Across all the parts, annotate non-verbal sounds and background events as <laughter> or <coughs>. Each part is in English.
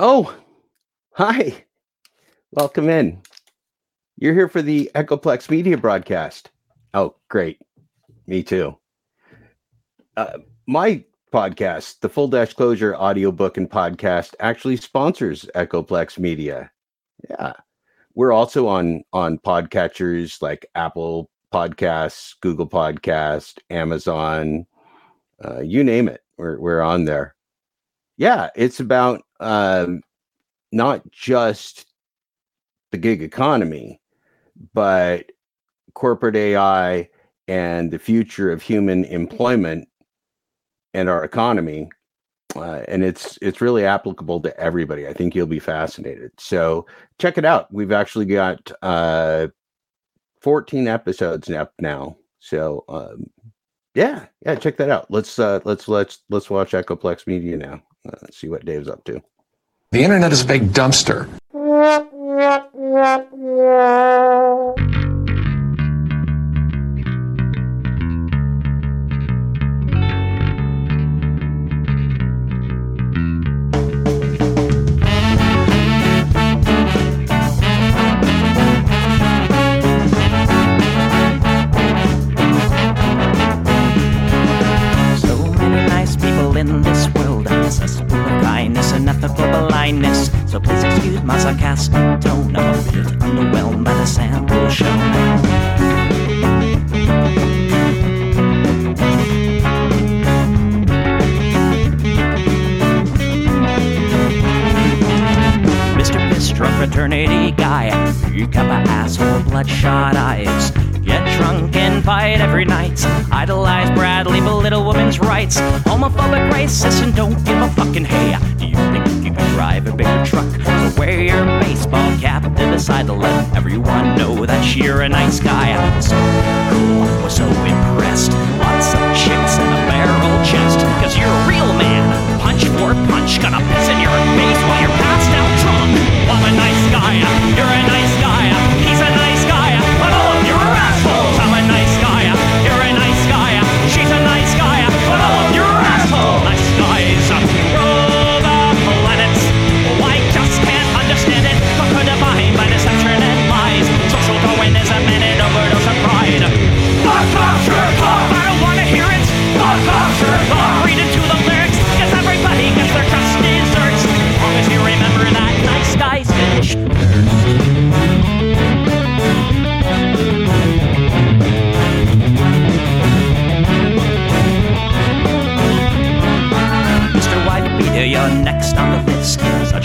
Oh, hi. Welcome in. You're here for the Echoplex Media broadcast. Oh, great. Me too. Uh, my podcast, the Full Dash Closure audiobook and podcast, actually sponsors Echoplex Media. Yeah. We're also on on podcatchers like Apple Podcasts, Google Podcast, Amazon, uh, you name it. We're we're on there. Yeah, it's about um, not just the gig economy, but corporate AI and the future of human employment and our economy. Uh, and it's it's really applicable to everybody. I think you'll be fascinated. So check it out. We've actually got uh, 14 episodes up now. So um, yeah, yeah, check that out. Let's uh, let's let's let's watch Echoplex Media now. Uh, see what Dave's up to. The internet is a big dumpster. <laughs> rights. Homophobic, racist, and don't give a fucking hey. Do you think you can drive a bigger truck? So wear your baseball cap to decide to let everyone know that you're a nice guy. So cool, was so impressed. Lots of chicks and a barrel chest. Cause you're a real man. Punch for punch, gonna piss in your face while you're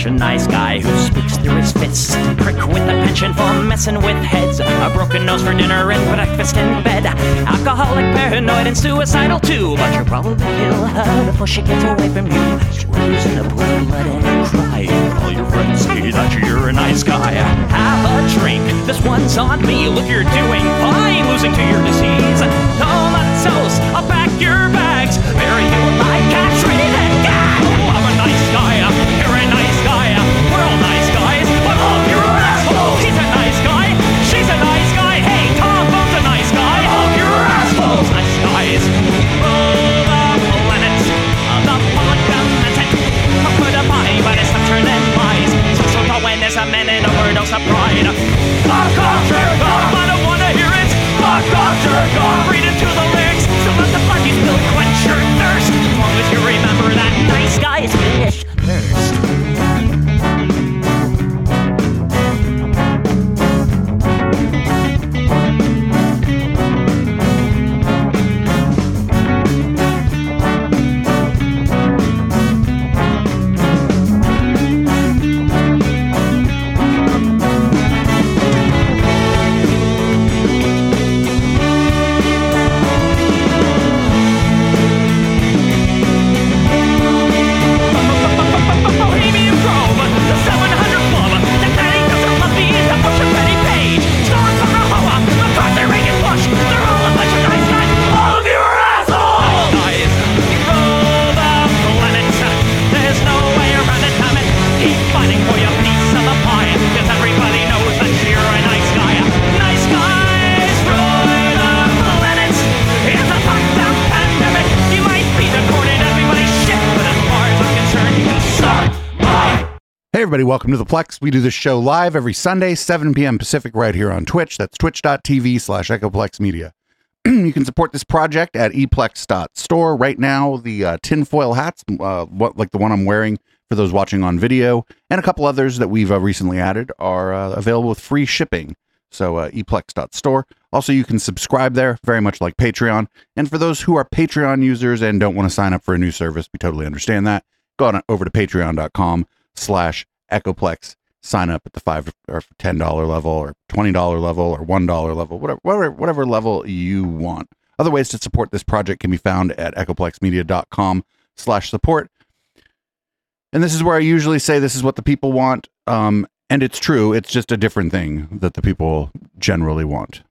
Such a nice guy who speaks through his fists. Prick with a penchant for messing with heads. A broken nose for dinner and breakfast in bed. Alcoholic, paranoid, and suicidal too. But you'll probably kill her before she gets away from you. She rolls in a pool and cry. All your friends say that you're a nice guy. Have a drink. This one's on me. Look, you're doing fine. Losing to your disease. Comatose. I'll pack your bags. Bury you in my cat's is finished. Everybody, welcome to the Plex. We do this show live every Sunday, 7 p.m. Pacific, right here on Twitch. That's twitch.tv slash Echoplex Media. <clears throat> you can support this project at eplex.store. Right now, the uh, tinfoil hats, uh, what, like the one I'm wearing for those watching on video, and a couple others that we've uh, recently added, are uh, available with free shipping. So, uh, eplex.store. Also, you can subscribe there, very much like Patreon. And for those who are Patreon users and don't want to sign up for a new service, we totally understand that. Go on over to patreon.com slash echoplex sign up at the five or ten dollar level or twenty dollar level or one dollar level whatever, whatever whatever level you want. Other ways to support this project can be found at echoplexmedia.com slash support. And this is where i usually say this is what the people want um, and it's true. It's just a different thing that the people generally want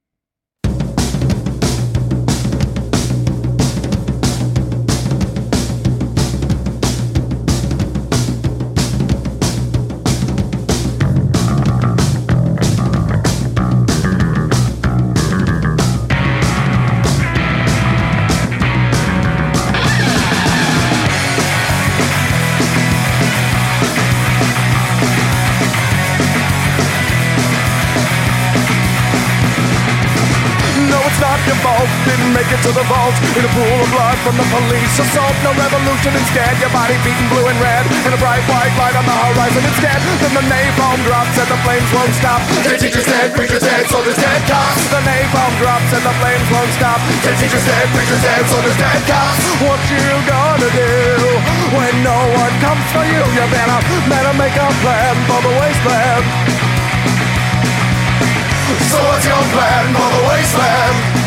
Didn't it to the vault. In a pool of blood from the police assault. No revolution instead. Your body beaten blue and red. And a bright white light on the horizon instead. Then the napalm drops and the flames won't stop. The teacher's dead, preacher's dead, soldiers dead, cops. The napalm drops and the flames won't stop. The teacher's dead, preacher's dead, soldiers dead, cops. What you gonna do when no one comes for you? You better, better make a plan for the wasteland. So what's your plan for the wasteland?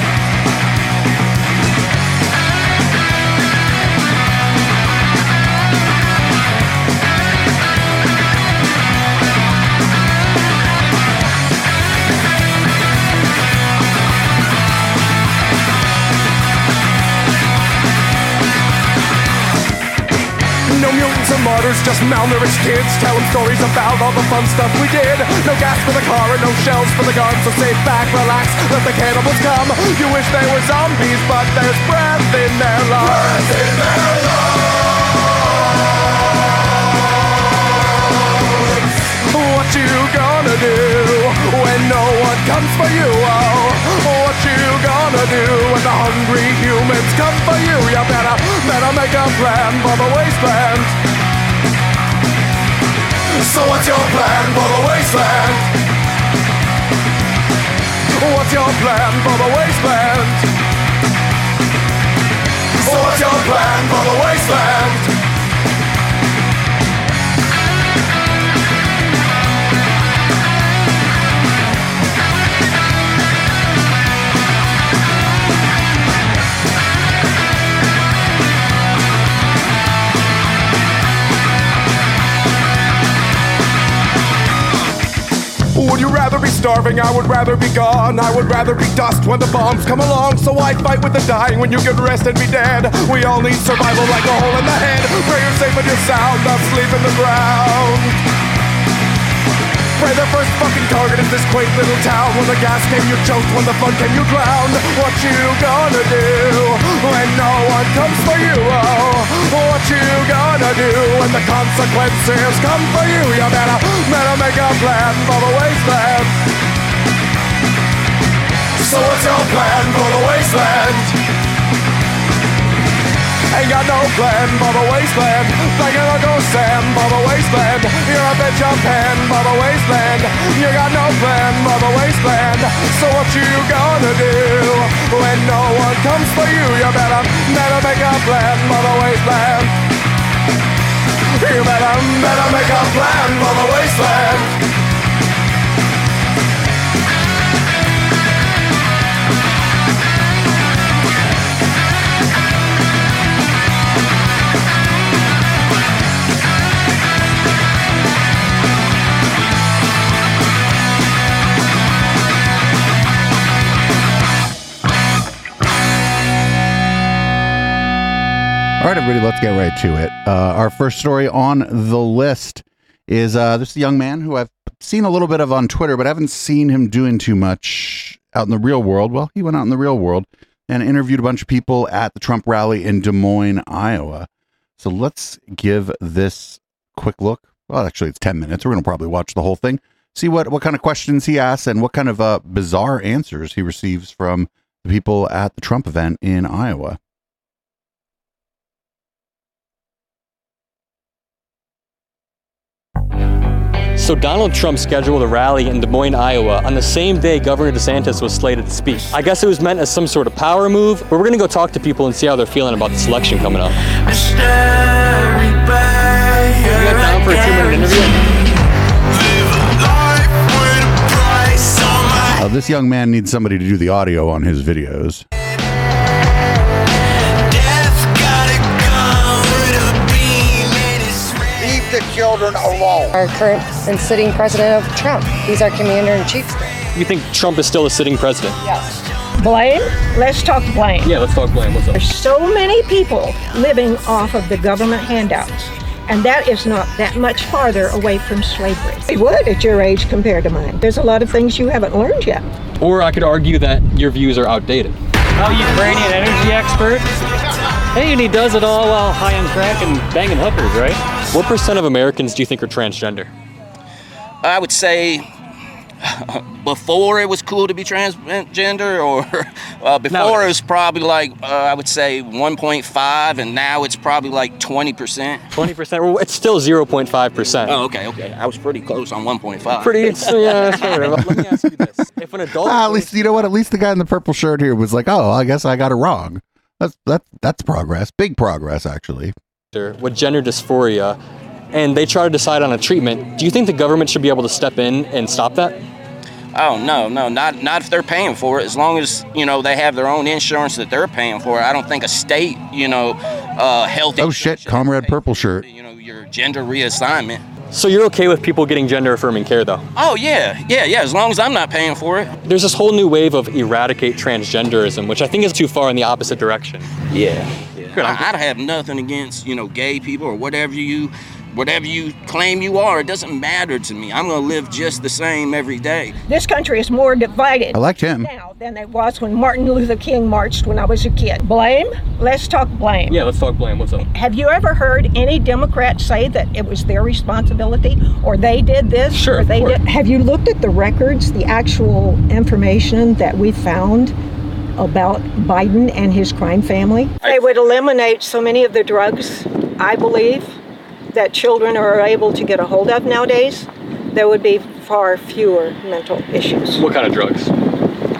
Mutants or martyrs, just malnourished kids telling stories about all the fun stuff we did. No gas for the car and no shells for the guns, so sit back, relax, let the cannibals come. You wish they were zombies, but there's breath in their lungs. Breath in their lungs. What you gonna do when no one comes for you? Oh, you gonna do when the hungry humans come for you? You better, better make a plan for the wasteland. So what's your plan for the wasteland? What's your plan for the wasteland? So what's your plan for the wasteland? Starving? I would rather be gone. I would rather be dust when the bombs come along. So I fight with the dying when you can rest and be dead. We all need survival like a hole in the head. Pray you're safe and you're sound, not sleep in the ground. Pray the first fucking target is this quaint little town. When the gas came, you choked. When the fun came, you drowned. What you gonna do when no one comes for you? Oh, what you gonna do when the consequences come for you? You better, better make a plan for the wasteland. So what's your plan for the wasteland? Ain't got no plan for the wasteland. Thinking Uncle Sam for the wasteland. You're a bitch of pen for the wasteland. You got no plan for the wasteland. So what you gonna do when no one comes for you? You better, better make a plan for the wasteland. You better, better make a plan for the wasteland. All right, everybody, let's get right to it. Uh, our first story on the list is uh, this young man who I've seen a little bit of on Twitter, but I haven't seen him doing too much out in the real world. Well, he went out in the real world and interviewed a bunch of people at the Trump rally in Des Moines, Iowa. So let's give this quick look well, actually, it's 10 minutes. We're going to probably watch the whole thing, see what, what kind of questions he asks and what kind of uh, bizarre answers he receives from the people at the Trump event in Iowa. So Donald Trump scheduled a rally in Des Moines, Iowa on the same day Governor DeSantis was slated to speak. I guess it was meant as some sort of power move, but we're going to go talk to people and see how they're feeling about this election coming up. You got time for a two-minute interview? Uh, this young man needs somebody to do the audio on his videos. Children alone. Our current and sitting president of Trump. He's our commander in chief. You think Trump is still a sitting president? Yes. Blame? Let's talk blame. Yeah, let's talk blame. What's up? There's so many people living off of the government handouts, and that is not that much farther away from slavery. It would at your age compared to mine. There's a lot of things you haven't learned yet. Or I could argue that your views are outdated. Oh, Ukrainian energy expert? Hey, and he does it all while high on crack and banging hookers, right? What percent of Americans do you think are transgender? I would say before it was cool to be transgender, or <laughs> uh, before Nowadays. it was probably like uh, I would say 1.5, and now it's probably like 20 percent. 20%? Well, it's still 0.5%. Oh, okay, okay. I was pretty close on 1.5. Pretty, yeah, that's. <laughs> Let me ask you this. If an adult. Ah, at least you know what? At least the guy in the purple shirt here was like, "Oh, I guess I got it wrong." That's that that's progress, big progress, actually. With gender dysphoria and they try to decide on a treatment, do you think the government should be able to step in and stop that? Oh no, no, not not if they're paying for it. As long as you know they have their own insurance that they're paying for. I don't think a state, you know, uh, health. Oh shit, comrade purple shirt. You know your gender reassignment. So you're okay with people getting gender affirming care though? Oh yeah, yeah, yeah. As long as I'm not paying for it. There's this whole new wave of eradicate transgenderism, which I think is too far in the opposite direction. Yeah. Yeah. I, I'd have nothing against you know gay people or whatever you, whatever you claim you are. It doesn't matter to me. I'm gonna live just the same every day. This country is more divided I liked him. now than it was when Martin Luther King marched when I was a kid. Blame? Let's talk blame. Yeah, let's talk blame. What's up? Have you ever heard any Democrat say that it was their responsibility or they did this Sure, or they course. did? Have you looked at the records, the actual information that we found about Biden and his crime family? They would eliminate so many of the drugs, I believe, that children are able to get a hold of nowadays. There would be far fewer mental issues. What kind of drugs?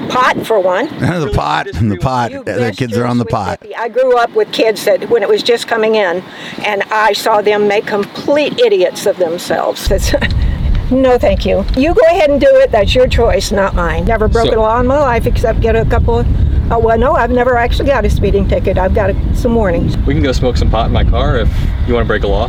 Pot, for one. <laughs> the pot, and the pot. You The kids are on the pot. hippie. I grew up with kids that when it was just coming in, and I saw them make complete idiots of themselves. <laughs> It's, no, thank you. You go ahead and do it. That's your choice, not mine. Never broken So- a law in my life except get a couple of. Oh, well, no, I've never actually got a speeding ticket. I've got a, some warnings. We can go smoke some pot in my car if you want to break a law.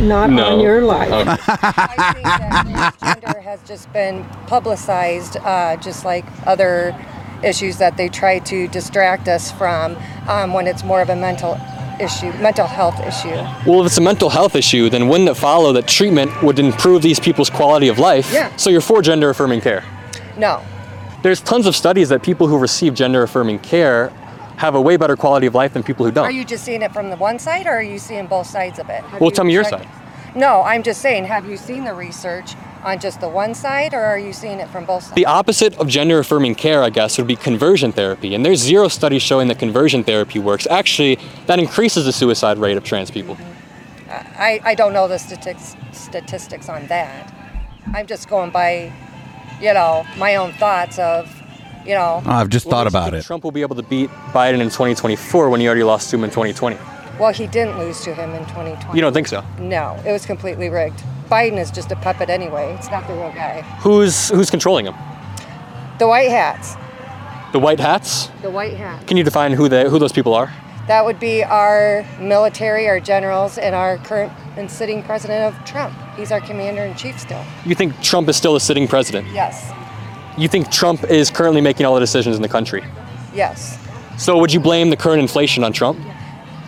Not No. on your life. <laughs> Okay. I think that transgender has just been publicized, uh, just like other issues that they try to distract us from um, when it's more of a mental issue, mental health issue. Well, if it's a mental health issue, then wouldn't it follow that treatment would improve these people's quality of life? Yeah. So you're for gender affirming care. No, There's tons of studies that people who receive gender affirming care have a way better quality of life than people who don't. Are you just seeing it from the one side, or are you seeing both sides of it? Have Well, tell me your checked- side. No, I'm just saying. Have you seen the research on just the one side, or are you seeing it from both sides? The opposite of gender affirming care, I guess, would be conversion therapy. And there's zero studies showing that conversion therapy works. Actually, that increases the suicide rate of trans people. I, I don't know the statistics statistics on that. I'm just going by, you know, my own thoughts of, you know. I've just thought makes about think it. Trump will be able to beat Biden in 2024 when he already lost to him in 2020. Well, he didn't lose to him in 2020. You don't think so? No, it was completely rigged. Biden is just a puppet anyway. It's not the real guy. Who's who's controlling him? The white hats. The white hats? The white hats. Can you define who they who those people are? That would be our military, our generals, and our current and sitting president of Trump. He's our commander in chief still. You think Trump is still a sitting president? Yes. You think Trump is currently making all the decisions in the country? Yes. So would you blame the current inflation on Trump?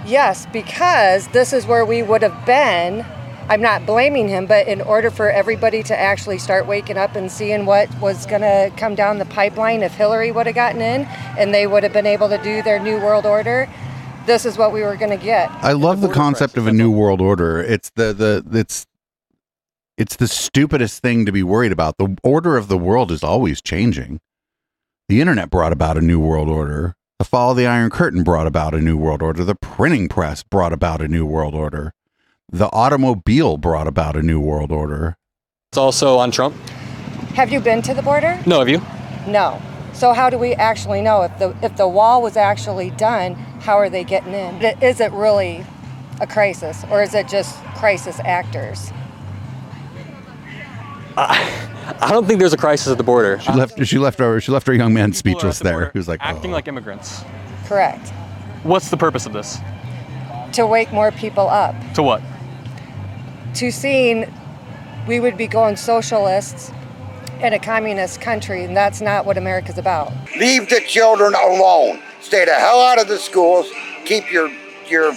Yes, because this is where we would have been. I'm not blaming him, but in order for everybody to actually start waking up and seeing what was going to come down the pipeline if Hillary would have gotten in and they would have been able to do their new world order, this is what we were going to get. I love the border concept crisis, of a new world order. It's the the it's It's the stupidest thing to be worried about. The order of the world is always changing. The internet brought about a new world order. The fall of the Iron Curtain brought about a new world order. The printing press brought about a new world order. The automobile brought about a new world order. It's also on Trump. Have you been to the border? No, have you? No. So how do we actually know if the if the wall was actually done? How are they getting in? Is it really a crisis, or is it just crisis actors? I don't think there's a crisis at the border. She left. She left our. She left our young man speechless there. He was like, acting "Oh." like immigrants. Correct. What's the purpose of this? To wake more people up To what? To seeing we would be going socialists in a communist country, and that's not what America's about. Leave the children alone. Stay the hell out of the schools. Keep your your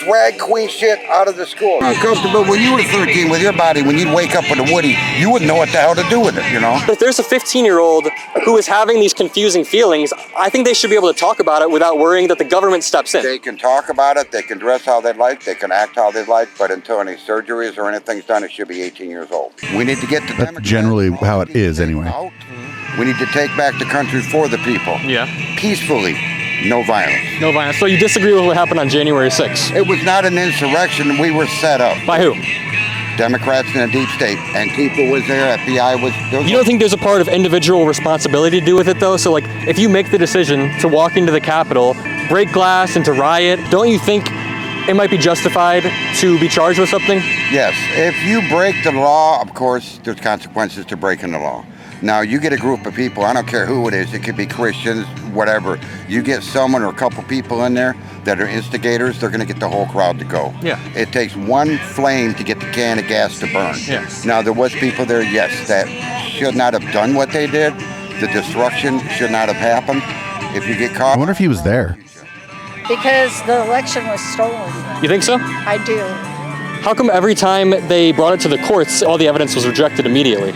drag queen shit out of the school. Uncomfortable when you were 13 with your body, when you'd wake up with a woody, you wouldn't know what the hell to do with it, you know? If there's a 15 year old who is having these confusing feelings, I think they should be able to talk about it without worrying that the government steps in. They can talk about it, they can dress how they like, they can act how they like, but until any surgeries or anything's done, it should be 18 years old. We need to get the That's generally how it is, anyway. out. We need to take back the country for the people. Yeah. Peacefully, no violence. No violence. So you disagree with what happened on January 6th? It was not an insurrection. We were set up. By who? Democrats in the deep state. And people was there. FBI was. there was You don't think there's a part of individual responsibility to do with it though? So like if you make the decision to walk into the Capitol, break glass and to riot, don't you think it might be justified to be charged with something? Yes. If you break the law, of course, there's consequences to breaking the law. Now, you get a group of people, I don't care who it is, it could be Christians, whatever. You get someone or a couple people in there that are instigators, they're going to get the whole crowd to go. Yeah. It takes one flame to get the can of gas to burn. Yeah. Now, there was people there, yes, that should not have done what they did. The destruction should not have happened. If you get caught. I wonder if he was there. Because the election was stolen. You think so? I do. How come every time they brought it to the courts, all the evidence was rejected immediately?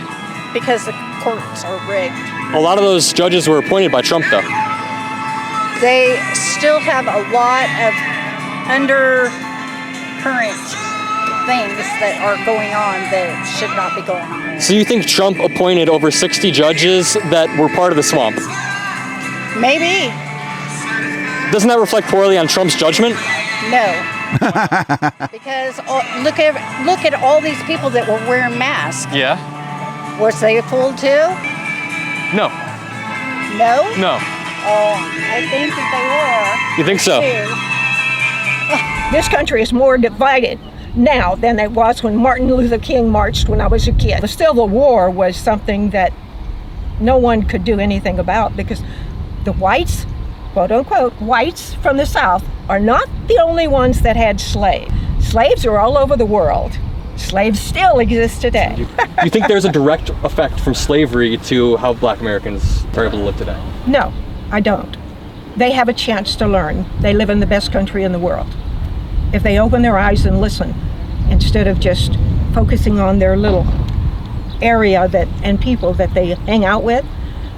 Because the courts are rigged. A lot of those judges were appointed by Trump though. They still have a lot of undercurrent things that are going on that should not be going on. So you think Trump appointed over 60 judges that were part of the swamp? Maybe. Doesn't that reflect poorly on Trump's judgment? No. <laughs> because oh, look at look at all these people that were wearing masks. Yeah. Was they fooled too? No. No. No. Oh, I think that they were. You think so? This country is more divided now than it was when Martin Luther King marched when I was a kid. The Civil War was something that no one could do anything about because the whites, quote unquote, whites from the South are not the only ones that had slaves. Slaves are all over the world. Slaves still exist today. you think there's a direct effect from slavery to how black Americans are able to live today? No, I don't. They have a chance to learn. They live in the best country in the world. If they open their eyes and listen, instead of just focusing on their little area that and people that they hang out with,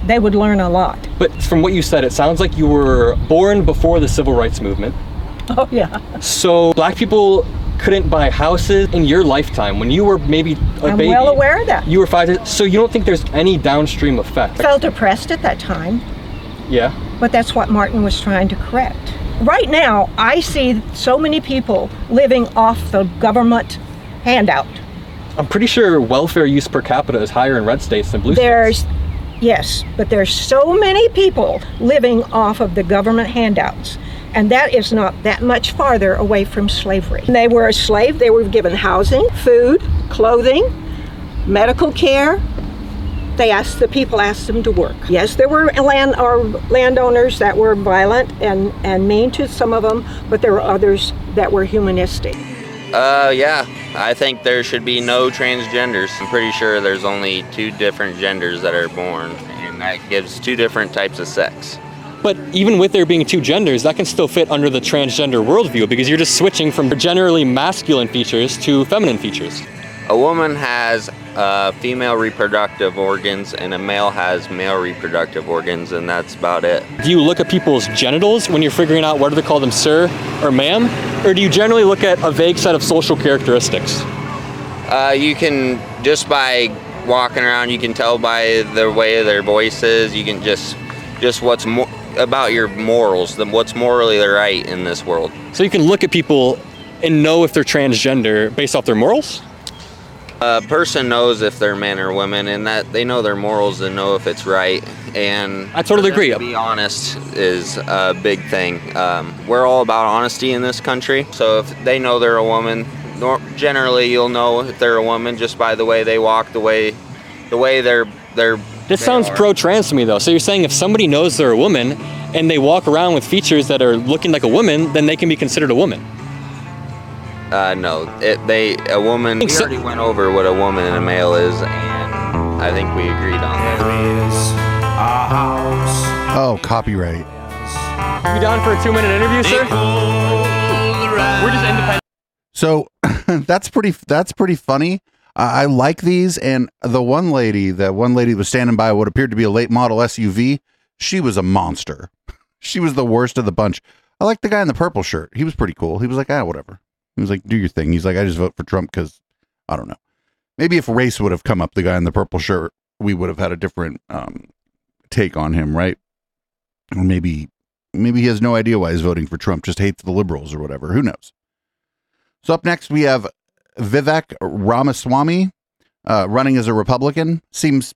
they would learn a lot. But from what you said, it sounds like you were born before the civil rights movement. <laughs> Oh yeah. So black people couldn't buy houses in your lifetime when you were maybe a I'm baby. well aware of that. You were five. So you don't think there's any downstream effect? I felt depressed at that time, Yeah. but that's what Martin was trying to correct. Right now, I see so many people living off the government handout. I'm pretty sure welfare use per capita is higher in red states than blue states. There's yes, but there's so many people living off of the government handouts. And that is not that much farther away from slavery. They were a slave, they were given housing, food, clothing, medical care. They asked the people asked them to work. Yes, there were land or landowners that were violent and, and mean to some of them, but there were others that were humanistic. Uh, yeah. I think there should be no transgenders. I'm pretty sure there's only two different genders that are born, and that gives two different types of sex. But even with there being two genders, that can still fit under the transgender worldview because you're just switching from generally masculine features to feminine features. A woman has uh, female reproductive organs, and a male has male reproductive organs, and that's about it. Do you look at people's genitals when you're figuring out whether to call them sir or ma'am? Or do you generally look at a vague set of social characteristics? Uh, you can just by walking around, you can tell by the way their voice is. You can just just what's more about your morals, the, what's morally right in this world. So you can look at people and know if they're transgender based off their morals. A person knows if they're men or women, and that they know their morals and know if it's right. And I totally agree. To be honest is a big thing. Um, we're all about honesty in this country. So if they know they're a woman, nor- generally you'll know if they're a woman just by the way they walk, the way, the way they're they're. This they sounds are. pro-trans to me though. So you're saying if somebody knows they're a woman and they walk around with features that are looking like a woman, then they can be considered a woman. Uh, no, it, they a woman. We so- already went over what a woman and a male is, and I think we agreed on that. Oh, copyright. You down for a two-minute interview, sir? We're just independent. So <laughs> that's pretty. That's pretty funny. I I like these, and the one lady, the one lady was standing by what appeared to be a late model SUV, she was a monster. <laughs> She was the worst of the bunch. I like the guy in the purple shirt. He was pretty cool. He was like, ah, whatever. He was like, do your thing. He's like, I just vote for Trump because I don't know. Maybe if race would have come up, the guy in the purple shirt, we would have had a different um, take on him, right? Or maybe, maybe he has no idea why he's voting for Trump, just hates the liberals or whatever. Who knows? So up next we have Vivek Ramaswamy uh, running as a Republican. Seems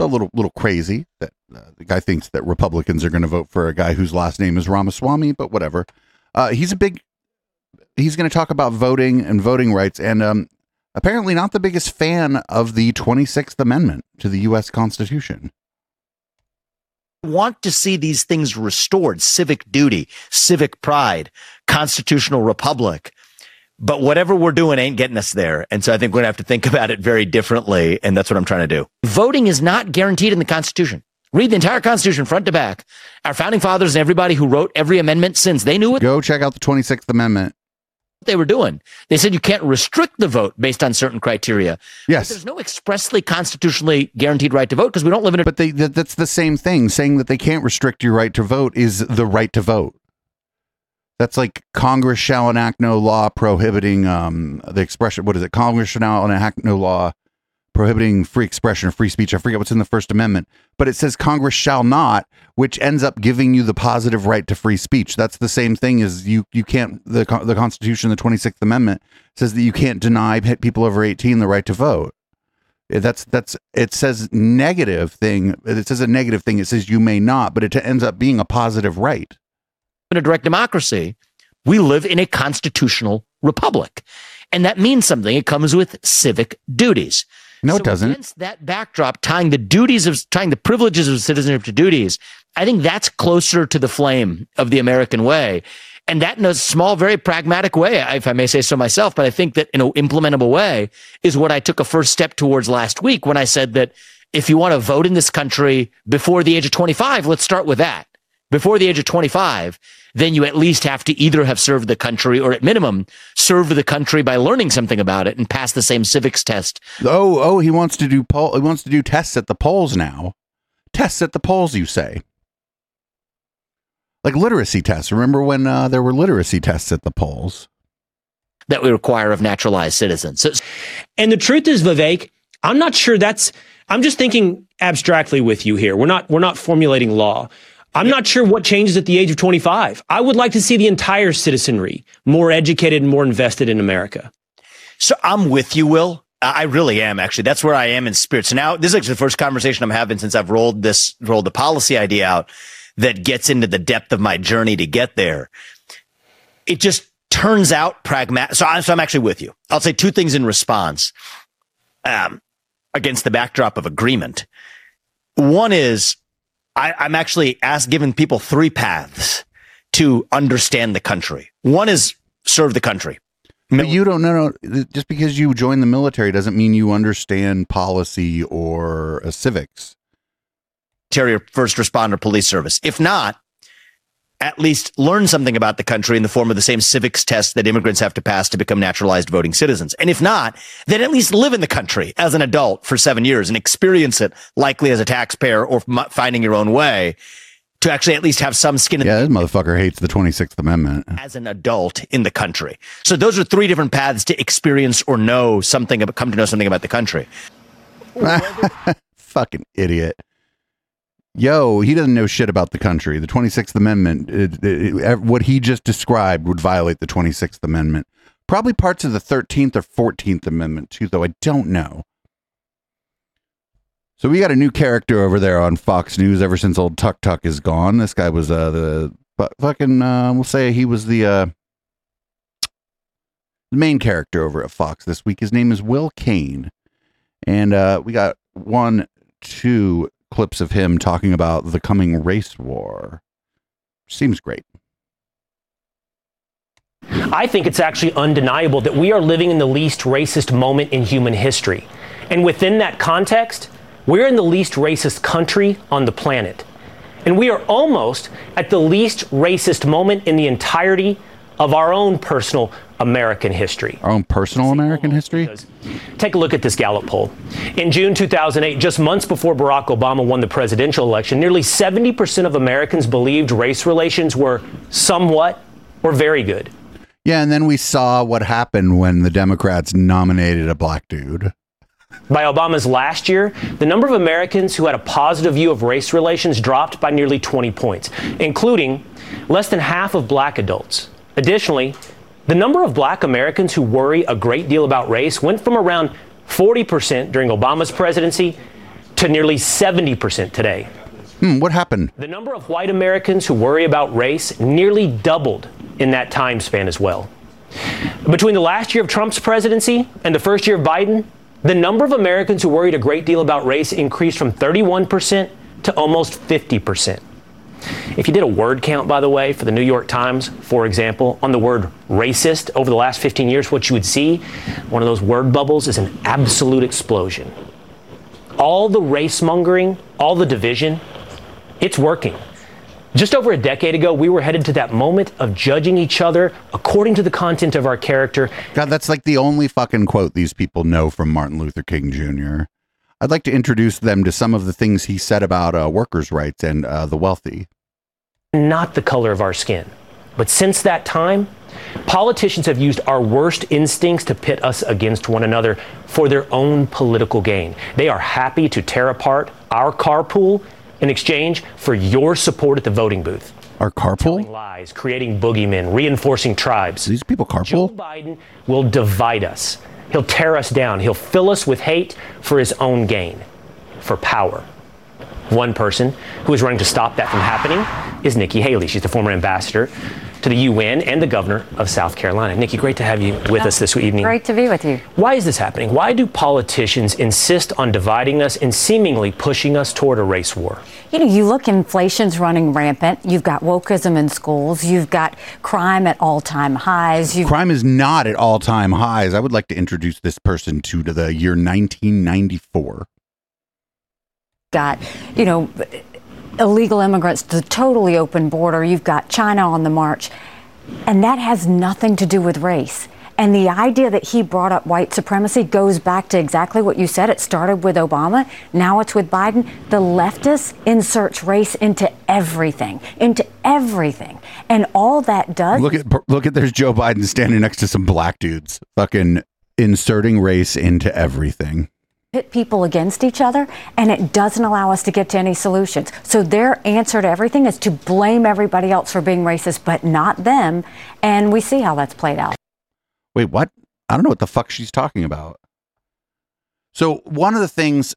a little little crazy that uh, the guy thinks that Republicans are going to vote for a guy whose last name is Ramaswamy, but whatever. Uh, he's a big. He's going to talk about voting and voting rights, and um, apparently not the biggest fan of the Twenty Sixth Amendment to the U.S. Constitution. want to see these things restored civic duty, civic pride, constitutional republic. But whatever we're doing ain't getting us there. And so I think we're going to have to think <laughs> about it very differently. And that's what I'm trying to do. Voting is not guaranteed in the Constitution. Read the entire Constitution front to back. Our founding fathers and everybody who wrote every amendment since they knew it. Go check out the Twenty Sixth Amendment. What they were doing. They said you can't restrict the vote based on certain criteria. Yes. But there's no expressly constitutionally guaranteed right to vote because we don't live in a But they that, that's the same thing. Saying that they can't restrict your right to vote is the right to vote. That's like Congress shall enact no law prohibiting um the expression. What is it? Congress shall enact no law prohibiting free expression or free speech. I forget what's in the First Amendment, but it says Congress shall not, which ends up giving you the positive right to free speech. That's the same thing as you you can't the the Constitution, the Twenty Sixth Amendment says that you can't deny people over eighteen the right to vote. Eh, That's that's it says negative thing. It says a negative thing. It says you may not, but it ends up being a positive right. In a direct democracy, we live in a constitutional republic. And that means something. It comes with civic duties. No, So it doesn't. Against that backdrop, tying the duties of tying the privileges of citizenship to duties, I think that's closer to the flame of the American way. And that in a small, very pragmatic way, if I may say so myself, but I think that in an implementable way is what I took a first step towards last week when I said that if you want to vote in this country before the age of 25, let's start with that. Before the age of 25, then you at least have to either have served the country or at minimum serve the country by learning something about it and pass the same civics test Oh, oh, he wants to do poll. He wants to do tests at the polls now. Tests at the polls, you say? Like literacy tests. Remember when uh, there were literacy tests at the polls? that we require of naturalized citizens. So, And the truth is, Vivek, I'm not sure that's. I'm just thinking abstractly with you here. We're not. We're not formulating law. I'm not sure what changes at the age of 25. I would like to see the entire citizenry more educated and more invested in America. So I'm with you, Will. I really am actually. That's where I am in spirit. So now this is actually the first conversation I'm having since I've rolled this, rolled the policy idea out that gets into the depth of my journey to get there. It just turns out pragmatic. So, I, so I'm actually with you. I'll say two things in response, um, against the backdrop of agreement. One is I, I'm actually asked, giving people three paths to understand the country. One is serve the country. But you don't know. No, just because you join the military doesn't mean you understand policy or uh, civics. or first responder police service. If not, at least learn something about the country in the form of the same civics test that immigrants have to pass to become naturalized voting citizens. And if not, then at least live in the country as an adult for seven years and experience it, likely as a taxpayer or finding your own way. to actually at least have some skin in Yeah, this motherfucker hates the 26th Amendment. as an adult in the country. So those are three different paths to experience or know something come to know something about the country. <laughs> Fucking idiot. Yo, he doesn't know shit about the country. The 26th Amendment, it, it- what he just described would violate the 26th Amendment. Probably parts of the 13th or 14th Amendment, too, though I don't know. So we got a new character over there on Fox News ever since old Tuck Tuck is gone. This guy was uh, the fu- fucking, uh, we'll say he was the uh, the main character over at Fox this week. His name is Will Cain. And uh, we got one, two clips of him talking about the coming race war. Seems great. I think it's actually undeniable that we are living in the least racist moment in human history. And within that context, we're in the least racist country on the planet. And we are almost at the least racist moment in the entirety of our own personal American history. Our own personal American history? Take a look at this Gallup poll. In June 2008, just months before Barack Obama won the presidential election, nearly 70% of Americans believed race relations were somewhat or very good. Yeah, and then we saw what happened when the Democrats nominated a black dude. By Obama's last year, the number of Americans who had a positive view of race relations dropped by nearly 20 points, including less than half of black adults. Additionally, the number of black Americans who worry a great deal about race went from around 40% during Obama's presidency to nearly 70% today. Hmm, what happened? The number of white Americans who worry about race nearly doubled in that time span as well. Between the last year of Trump's presidency and the first year of Biden, the number of Americans who worried a great deal about race increased from 31% to almost 50%. If you did a word count, by the way, for the New York Times, for example, on the word racist over the last 15 years, what you would see, one of those word bubbles, is an absolute explosion. All the race mongering, all the division, it's working. Just over a decade ago, we were headed to that moment of judging each other according to the content of our character. God, that's like the only fucking quote these people know from Martin Luther King Jr. I'd like to introduce them to some of the things he said about uh, workers' rights and uh, the wealthy. not the color of our skin. But since that time, politicians have used our worst instincts to pit us against one another for their own political gain. They are happy to tear apart our carpool in exchange for your support at the voting booth. Our carpool? Telling Lies, creating boogeymen, reinforcing tribes. These people carpool? Joe Biden will divide us. He'll tear us down. He'll fill us with hate for his own gain, for power. One person who is running to stop that from happening is Nikki Haley. She's the former ambassador to the UN and the governor of South Carolina. Nikki, great to have you with us uh, this evening. Great to be with you. Why is this happening? Why do politicians insist on dividing us and seemingly pushing us toward a race war? You know, you look, inflation's running rampant. You've got wokeism in schools. You've got crime at all time highs. You've Crime is not at all time highs. I would like to introduce this person to, to the year 1994. got, you know, illegal immigrants, to the totally open border. You've got China on the march. And that has nothing to do with race. And the idea that he brought up white supremacy goes back to exactly what you said. It started with Obama. Now it's with Biden. The leftists inserts race into everything, into everything. And all that does Look at look at there's Joe Biden standing next to some black dudes, fucking inserting race into everything. Pit people against each other and it doesn't allow us to get to any solutions. So their answer to everything is to blame everybody else for being racist, but not them. And we see how that's played out. Wait, what? I don't know what the fuck she's talking about. So, one of the things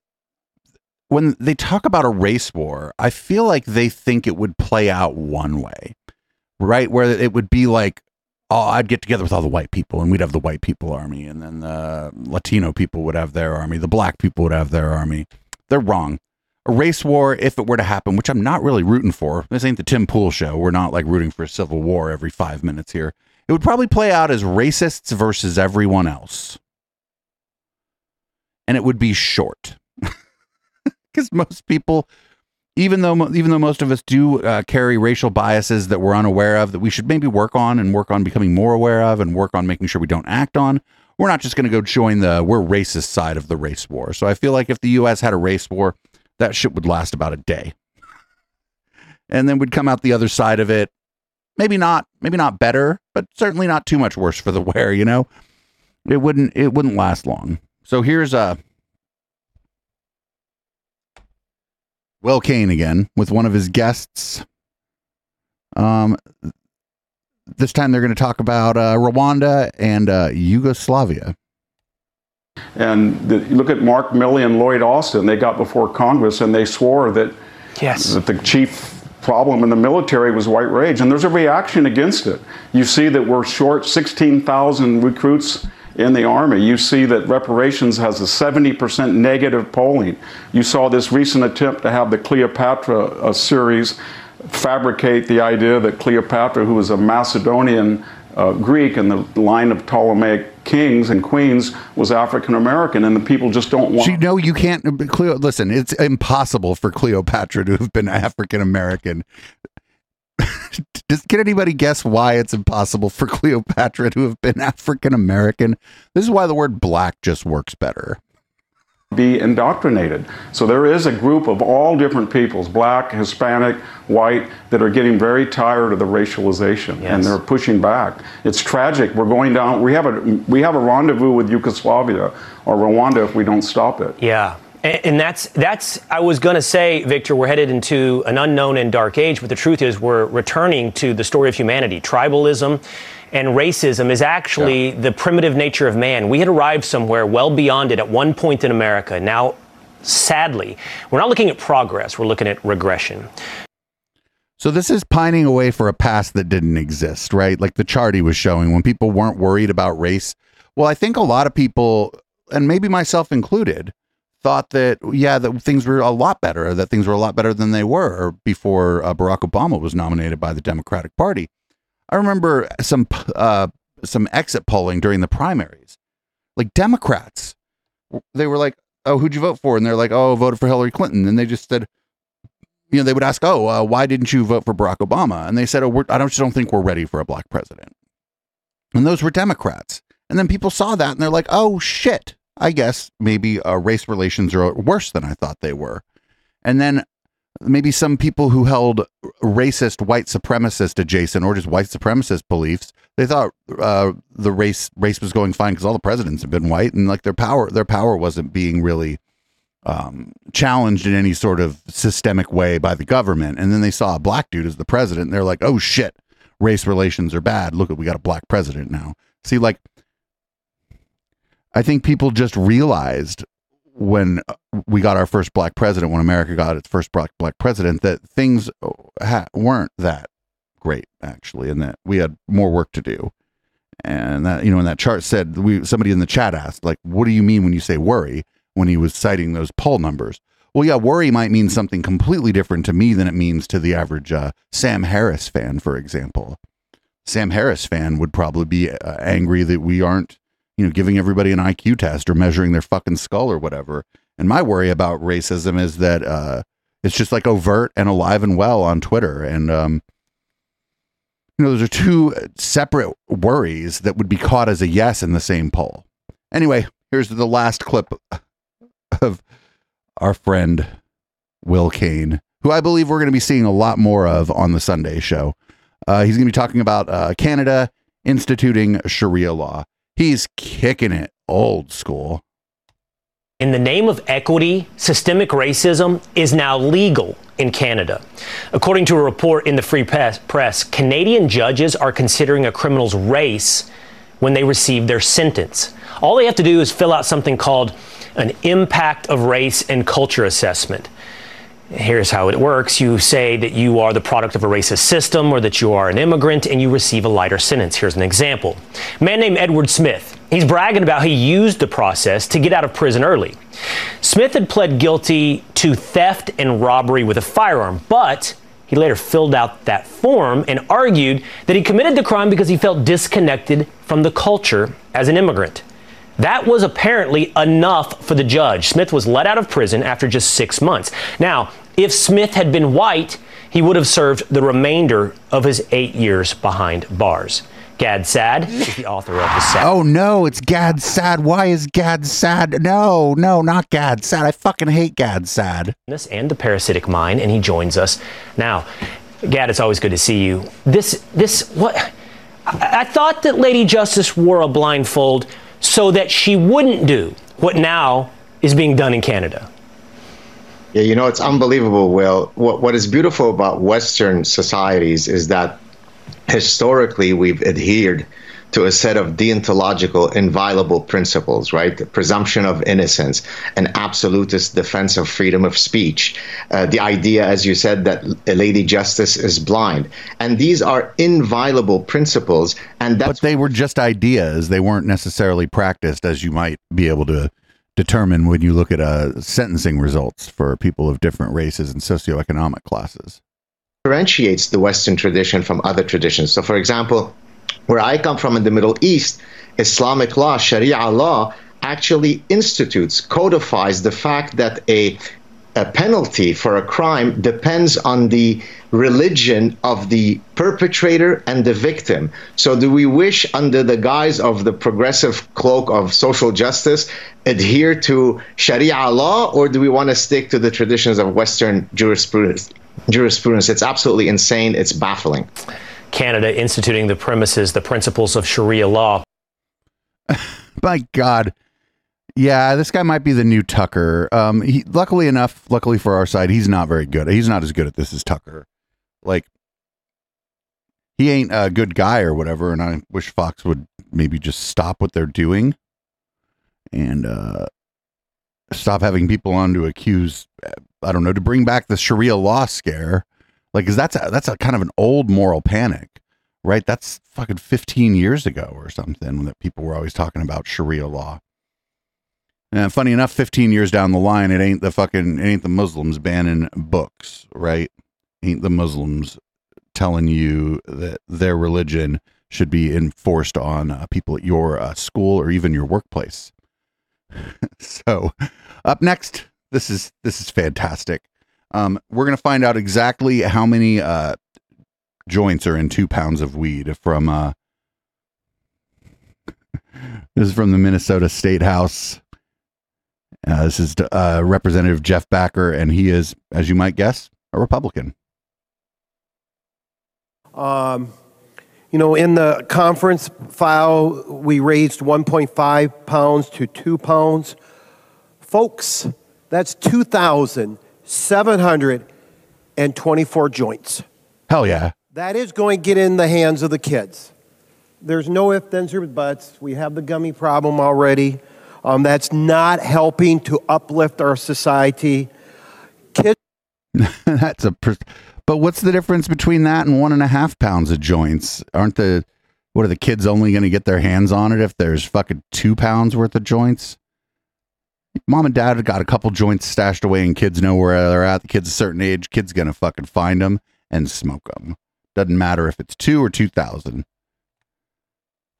when they talk about a race war, I feel like they think it would play out one way, right? Where it would be like, oh, I'd get together with all the white people and we'd have the white people army, and then the Latino people would have their army, the black people would have their army. They're wrong. A race war, if it were to happen, which I'm not really rooting for, this ain't the Tim Pool show. We're not like rooting for a civil war every five minutes here. It would probably play out as racists versus everyone else. And it would be short. <laughs> Because most people, even though even though most of us do uh, carry racial biases that we're unaware of, that we should maybe work on and work on becoming more aware of, and work on making sure we don't act on. We're not just going to go join the we're racist side of the race war. So I feel like if the U.S. had a race war, that shit would last about a day. <laughs> and then we'd come out the other side of it. Maybe not, maybe not better, but certainly not too much worse for the <laughs> wear. You know, it wouldn't it wouldn't last long. So here's uh Will Cain again with one of his guests. Um, this time they're going to talk about uh, Rwanda and uh, Yugoslavia. And the, look at Mark Milley and Lloyd Austin, they got before Congress and they swore that, yes. that the chief problem in the military was white rage. And there's a reaction against it. You see that we're short 16,000 recruits in the Army. You see that reparations has a 70% negative polling. You saw this recent attempt to have the Cleopatra uh, series fabricate the idea that Cleopatra, who was a Macedonian uh, Greek in the line of Ptolemaic kings and queens, was African American, and the people just don't want. You know, you can't. Cleo, listen, it's impossible for Cleopatra to have been African American. <laughs> Does, can anybody guess why it's impossible for <laughs> Cleopatra to have been African American? This is why the word black just works better be indoctrinated. So there is a group of all different peoples, black, Hispanic, white, that are getting very tired of the racialization Yes. and they're pushing back. It's tragic. We're going down. We have a we have a rendezvous with Yugoslavia or Rwanda if we don't stop it. Yeah. And and that's that's I was going to say Victor we're headed into an unknown and dark age but the truth is we're returning to the story of humanity. Tribalism and racism is actually the primitive nature of man. We had arrived somewhere well beyond it at one point in America. Now sadly we're not looking at progress we're looking at regression. So this is pining away for a past that didn't exist, right? Like the chart he was showing when people weren't worried about race. Well, I think a lot of people, and maybe myself included, thought that yeah, that things were a lot better, that things were a lot better than they were before uh, Barack Obama was nominated by the Democratic Party. I remember some uh, some exit polling during the primaries, like Democrats, they were like, "Oh, who'd you vote for?" And they're like, "Oh, voted for Hillary Clinton," and they just said you know, they would ask, "Oh, uh, why didn't you vote for Barack Obama?" And they said, "Oh, I don't, just don't think we're ready for a black president." And those were Democrats. And then people saw that and they're like, "Oh shit! I guess maybe uh, race relations are worse than I thought they were." And then maybe some people who held racist, white supremacist adjacent, or just white supremacist beliefs, they thought uh, the race race was going fine because all the presidents have been white, and like their power their power wasn't being really um, challenged in any sort of systemic way by the government. And then they saw a black dude as the president. And they're like, oh shit, race relations are bad. Look, at we got a black president now. See, like, I think people just realized when we got our first black president, when America got its first black black president, that things ha- weren't that great actually, and that we had more work to do. And that you know, when that chart said, we somebody in the chat asked, like, what do you mean when you say worry? When he was citing those poll numbers. Well, yeah, worry might mean something completely different to me than it means to the average uh, Sam Harris fan, for example. Sam Harris fan would probably be uh, angry that we aren't, you know, giving everybody an IQ test or measuring their fucking skull or whatever. And my worry about racism is that uh, it's just like overt and alive and well on Twitter. And, um, you know, those are two separate worries that would be caught as a yes in the same poll. Anyway, here's the last clip of our friend Will Cain, who I believe we're going to be seeing a lot more of on the Sunday show. Uh, he's going to be talking about uh, Canada instituting Sharia law. He's kicking it old school. In the name of equity, systemic racism is now legal in Canada. According to a report in the Free Press, Canadian judges are considering a criminal's race when they receive their sentence. All they have to do is fill out something called an impact of race and culture assessment. Here's how it works. You say that you are the product of a racist system or that you are an immigrant and you receive a lighter sentence. Here's an example. A man named Edward Smith. He's bragging about he used the process to get out of prison early. Smith had pled guilty to theft and robbery with a firearm, but he later filled out that form and argued that he committed the crime because he felt disconnected from the culture as an immigrant. That was apparently enough for the judge. Smith was let out of prison after just six months. Now, if Smith had been white, he would have served the remainder of his eight years behind bars. Gad Saad is the author of the Sad. Oh no, it's Gad Sad. Why is Gad sad? No, no, not Gad Sad. I fucking hate Gad Sad. and the parasitic mind, and he joins us now. Gad, it's always good to see you. This, this, what? I, I thought that Lady Justice wore a blindfold so that she wouldn't do what now is being done in Canada. Yeah, you know, it's unbelievable, Will. What, what is beautiful about Western societies is that historically we've adhered to a set of deontological inviolable principles, right? The presumption of innocence, an absolutist defense of freedom of speech, uh, the idea, as you said, that a lady justice is blind. And these are inviolable principles. And that's but they were just ideas. They weren't necessarily practiced as you might be able to determine when you look at uh, sentencing results for people of different races and socioeconomic classes. Differentiates the Western tradition from other traditions. So, for example, where I come from in the Middle East, Islamic law, Sharia law, actually institutes, codifies the fact that a a penalty for a crime depends on the religion of the perpetrator and the victim. So, do we wish, under the guise of the progressive cloak of social justice, adhere to Sharia law, or do we want to stick to the traditions of Western jurisprudence? Jurisprudence. It's absolutely insane. It's baffling. Canada instituting the premises, the principles of Sharia law. <laughs> My God. Yeah, this guy might be the new Tucker. Um, he, luckily enough, luckily for our side, he's not very good. He's not as good at this as Tucker. Like, he ain't a good guy or whatever. And I wish Fox would maybe just stop what they're doing and uh, stop having people on to accuse. I don't know to bring back the Sharia law scare. Like, cause that's a, that's a kind of an old moral panic, right? That's fucking 15 years ago or something that people were always talking about Sharia law. And funny enough, 15 years down the line, it ain't the fucking, it ain't the Muslims banning books, right? Ain't the Muslims telling you that their religion should be enforced on uh, people at your uh, school or even your workplace. <laughs> so, up next, this is this is fantastic. Um, we're gonna find out exactly how many uh, joints are in two pounds of weed from. Uh, <laughs> this is from the Minnesota State House. Uh, this is uh, Representative Jeff Backer, and he is, as you might guess, a Republican. Um, you know, in the conference file, we raised 1.5 pounds to 2 pounds. Folks, that's 2,724 joints. Hell yeah. That is going to get in the hands of the kids. There's no ifs, ands, or buts. We have the gummy problem already. Um, that's not helping to uplift our society. Kids. <laughs> That's a. But what's the difference between that and one and a half pounds of joints? Aren't the what are the kids only going to get their hands on it if there's fucking two pounds worth of joints? Mom and dad have got a couple joints stashed away, and kids know where they're at. The kid's a certain age, kid's gonna fucking find them and smoke them. Doesn't matter if it's two or two thousand.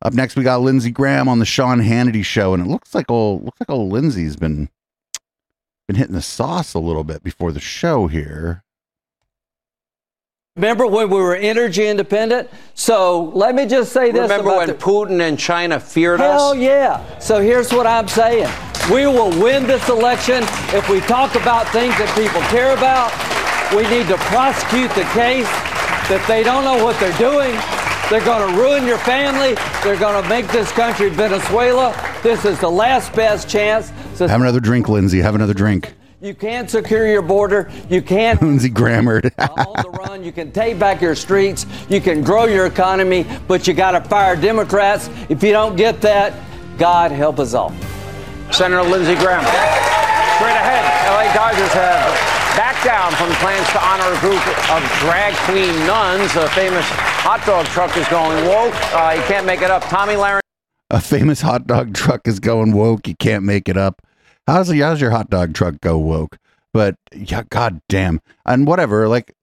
Up next, we got Lindsey Graham on the Sean Hannity show, and it looks like old looks like old Lindsey's been been hitting the sauce a little bit before the show here. Remember when we were energy independent? So let me just say this. Remember about when the- Putin and China feared Hell us? Hell yeah. So here's what I'm saying. We will win this election if we talk about things that people care about. We need to prosecute the case that they don't know what they're doing. They're going to ruin your family. They're going to make this country Venezuela. This is the last best chance. So Have another drink, Lindsay. Have another drink. you can't secure your border. You can't <laughs> Lindsey Grammered. <laughs> on the run. You can take back your streets. You can grow your economy, but you got to fire Democrats. If you don't get that, God help us all. Senator Lindsey Graham. Straight ahead, LA Dodgers have backed down from plans to honor a group of drag queen nuns. A famous hot dog truck is going woke. Uh, you can't make it up. Tomi Lahren. A famous hot dog truck is going woke. You can't make it up. How's how's your hot dog truck go woke? But yeah, god damn. And whatever, like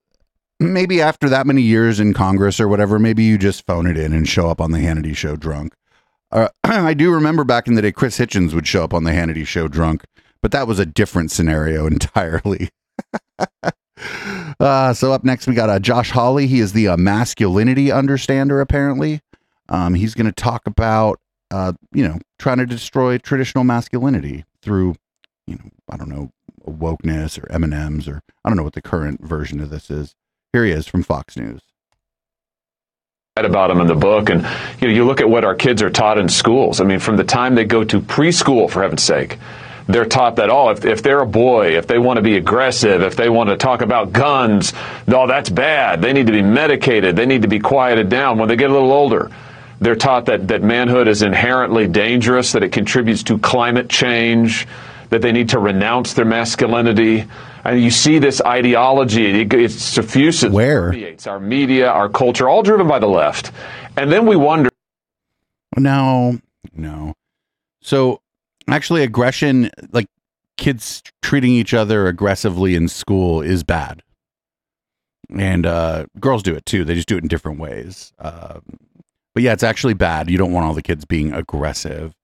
maybe after that many years in Congress or whatever, maybe you just phone it in and show up on the Hannity show drunk. Uh, <clears throat> I do remember back in the day, Chris Hitchens would show up on the Hannity show drunk, but that was a different scenario <laughs> entirely. <laughs> uh, so up next, we got uh, Josh Hawley. He is the uh, masculinity understander, apparently. Um, he's going to talk about, uh, you know, trying to destroy traditional masculinity through, you know, I don't know, wokeness or M&Ms or I don't know what the current version of this is. Here he is from Fox News. about them in the book and you know you look at what our kids are taught in schools i mean from the time they go to preschool for heaven's sake they're taught that oh if, if they're a boy if they want to be aggressive if they want to talk about guns no that's bad. They need to be medicated. They need to be quieted down. When they get a little older they're taught that, that manhood is inherently dangerous that it contributes to climate change that they need to renounce their masculinity. And you see this ideology. It, it suffuses Where? permeates our media our culture all driven by the left. And then we wonder No, no. So actually, aggression, like kids treating each other aggressively in school, is bad. And uh, girls do it too. They just do it in different ways. Um, but yeah, it's actually bad. You don't want all the kids being aggressive.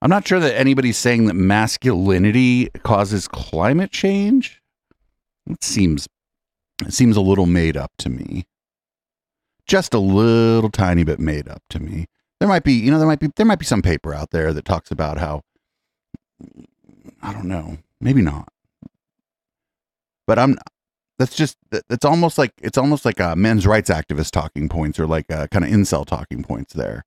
I'm not sure that anybody's saying that masculinity causes climate change. It seems it seems a little made up to me. Just a little tiny bit made up to me. There might be, you know, there might be there might be some paper out there that talks about how I don't know, maybe not. But I'm that's just that- that's almost like it's almost like a men's rights activist talking points or like a kind of incel talking points there.